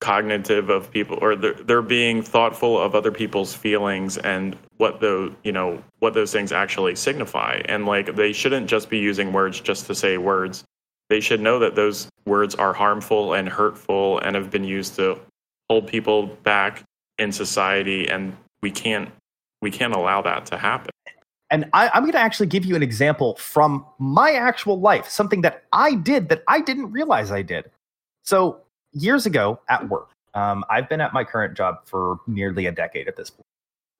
cognitive of people or they're, they're being thoughtful of other people's feelings and what the you know what those things actually signify. And like they shouldn't just be using words just to say words. They should know that those words are harmful and hurtful and have been used to hold people back in society and we can't we can't allow that to happen. And I, I'm going to actually give you an example from my actual life, something that I did that I didn't realize I did. So, years ago at work, um, I've been at my current job for nearly a decade at this point.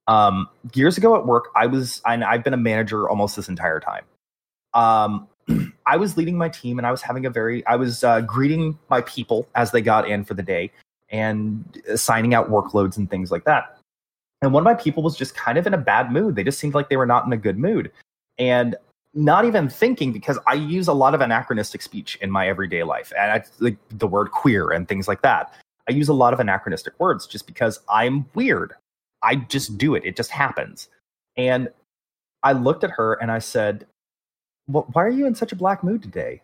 Um, years ago at work, I was, and I've been a manager almost this entire time. Um, I was leading my team and I was having a very, I was uh, greeting my people as they got in for the day and assigning out workloads and things like that and one of my people was just kind of in a bad mood. They just seemed like they were not in a good mood. And not even thinking because I use a lot of anachronistic speech in my everyday life. And I, like the word queer and things like that. I use a lot of anachronistic words just because I'm weird. I just do it. It just happens. And I looked at her and I said, well, why are you in such a black mood today?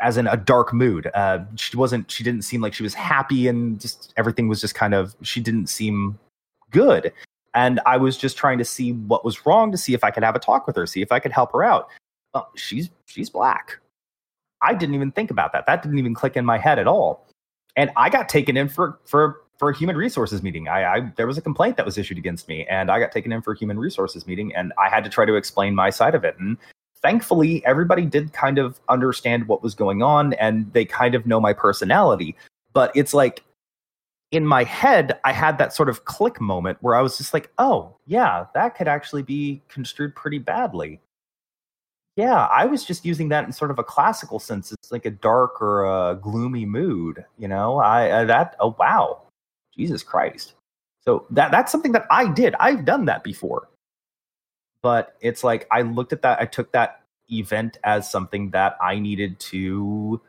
As in a dark mood. Uh, she wasn't, she didn't seem like she was happy and just everything was just kind of, she didn't seem good. And I was just trying to see what was wrong to see if I could have a talk with her, see if I could help her out. Well, she's, she's black. I didn't even think about that. That didn't even click in my head at all. And I got taken in for, for, for a human resources meeting. I, I there was a complaint that was issued against me, and I got taken in for a human resources meeting, and I had to try to explain my side of it. And thankfully, everybody did kind of understand what was going on, and they kind of know my personality. But it's like in my head, I had that sort of click moment where I was just like, "Oh, yeah, that could actually be construed pretty badly." Yeah, I was just using that in sort of a classical sense. It's like a dark or a gloomy mood, you know. I uh, that oh wow, Jesus Christ. So that that's something that I did. I've done that before. But it's like I looked at that, I took that event as something that I needed to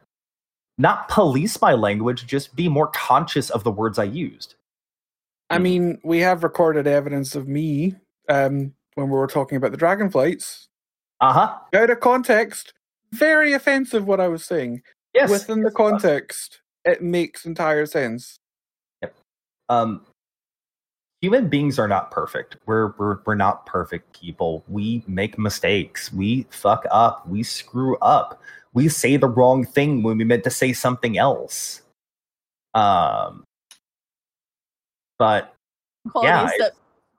not police my language, just be more conscious of the words I used. I mean, we have recorded evidence of me um, when we were talking about the dragonflights. Uh-huh. Out of context, very offensive what I was saying. Yes. Within the context, it makes entire sense. Yep. Um human beings are not perfect we're we're we're not perfect people we make mistakes we fuck up we screw up we say the wrong thing when we meant to say something else. Um but Qualities Yeah, that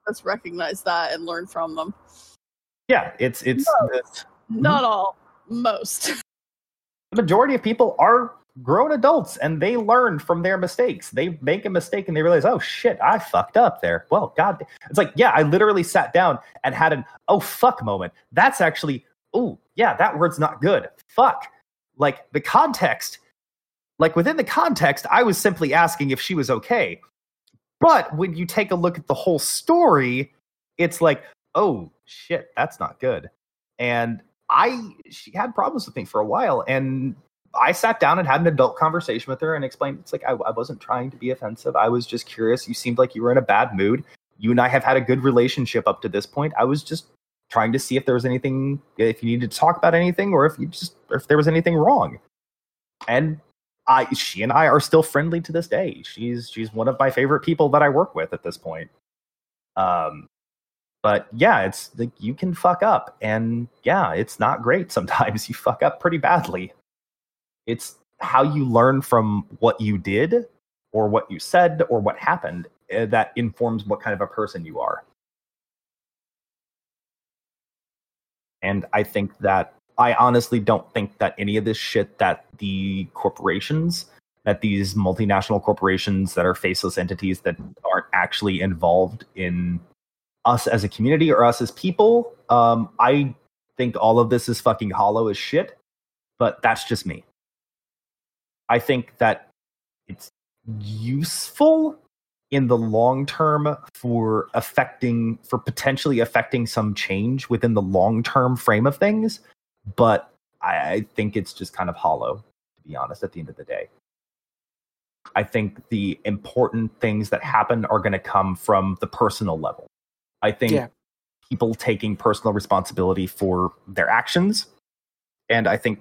let's recognize that and learn from them. yeah it's it's the, Not all, most. the majority of people are grown adults and they learn from their mistakes. They make a mistake and they realize oh shit i fucked up there. Well god it's like yeah i literally sat down and had an oh fuck moment. That's actually oh yeah that word's not good fuck like the context like within the context i was simply asking if she was okay but when you take a look at the whole story it's like oh shit that's not good and i she had problems with me for a while and I sat down and had an adult conversation with her and explained it's like I, I wasn't trying to be offensive. I was just curious. You seemed like you were in a bad mood. You and I have had a good relationship up to this point. I was just trying to see if there was anything, if you needed to talk about anything, or if you just, if there was anything wrong. And I, she and I are still friendly to this day. She's she's one of my favorite people that I work with at this point. Um, but yeah, it's like you can fuck up, and yeah, it's not great. Sometimes you fuck up pretty badly it's how you learn from what you did or what you said or what happened uh, that informs what kind of a person you are and i think that i honestly don't think that any of this shit that the corporations that these multinational corporations that are faceless entities that aren't actually involved in us as a community or us as people um, i think all of this is fucking hollow as shit but that's just me. I think that it's useful in the long term for affecting for potentially affecting some change within the long term frame of things but I, I think it's just kind of hollow to be honest at the end of the day i think the important things that happen are going to come from the personal level i think Yeah. people taking personal responsibility for their actions and i think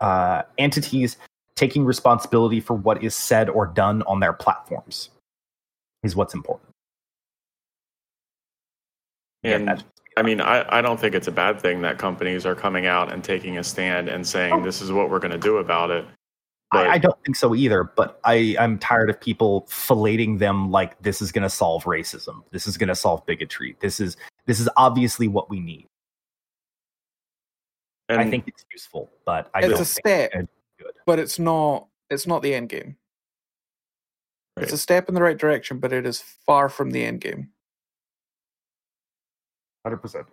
uh, entities taking responsibility for what is said or done on their platforms is what's important. Again, And that's- I mean, I, I don't think it's a bad thing that companies are coming out and taking a stand and saying Oh. this is what we're going to do about it. But I, I don't think so either, but I, I'm tired of people filleting them like this is going to solve racism. This is going to solve bigotry. This is this is obviously what we need. and I think it's useful, but I It's don't a think step, it's good. But it's not. It's not the end game. It's a step in the right direction, but it is far from the end game. Hundred percent.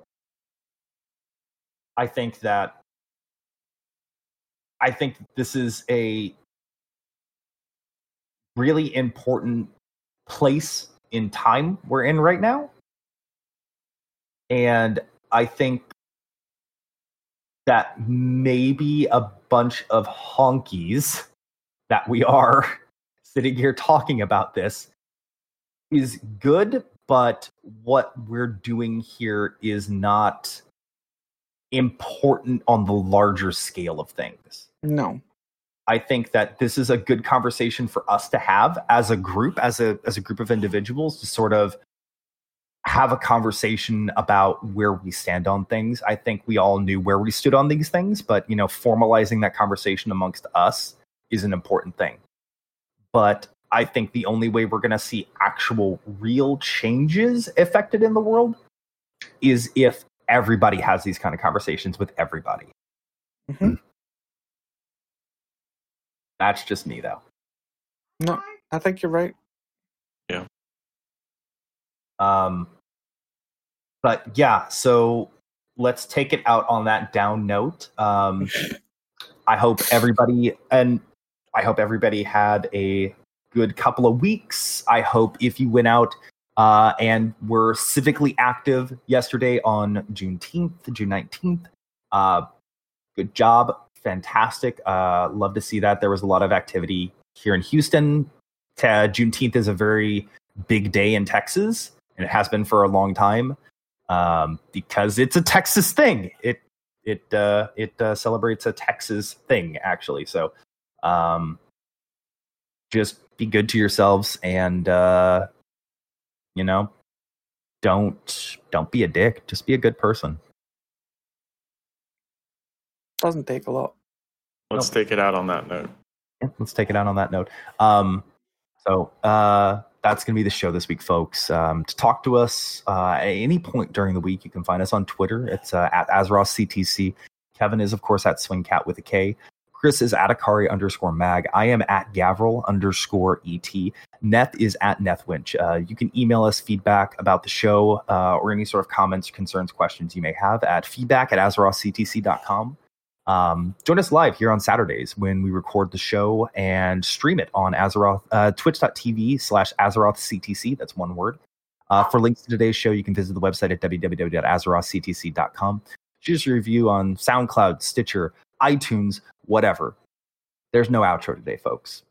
I think that I think this is a really important place in time we're in right now. And I think that maybe a bunch of honkies that we are sitting here talking about this is good, but what we're doing here is not important on the larger scale of things. No. I think that this is a good conversation for us to have as a group, as a as a group of individuals to sort of have a conversation about where we stand on things. I think we all knew where we stood on these things, but you know, formalizing that conversation amongst us is an important thing. But I think the only way we're going to see actual real changes affected in the world is if everybody has these kind of conversations with everybody. Mhm. That's just me though. No, I think you're right. Yeah. Um, but yeah, so let's take it out on that down note. Um, I hope everybody and I hope everybody had a good couple of weeks. I hope if you went out uh, and were civically active yesterday on Juneteenth, June nineteenth, uh, good job, fantastic. Uh, love to see that. There was a lot of activity here in Houston. Ta- Juneteenth is a very big day in Texas, and it has been for a long time um, because it's a Texas thing. It it uh, it uh, celebrates a Texas thing actually. So um, just be good to yourselves and uh, you know don't don't be a dick. Just be a good person. Doesn't take a lot. let's take it out on that note. Yeah, let's take it out on that note. Um, so uh, that's going to be the show this week, folks. Um, to talk to us uh, at any point during the week, you can find us on Twitter. It's uh, at AzerothCTC. Kevin is, of course, at swingkat with a K. Chris is at Akari underscore mag. I am at Gavriil underscore ET. Neth is at NethWench. Uh, you can email us feedback about the show uh, or any sort of comments, concerns, questions you may have at feedback at AzerothCTC.com. Um, join us live here on Saturdays when we record the show and stream it on Azeroth, uh, twitch.tv slash Azeroth CTC. That's one word. Uh, for links to today's show, you can visit the website at www.azerothctc.com. Choose your review on SoundCloud, Stitcher, iTunes, whatever. There's no outro today, folks.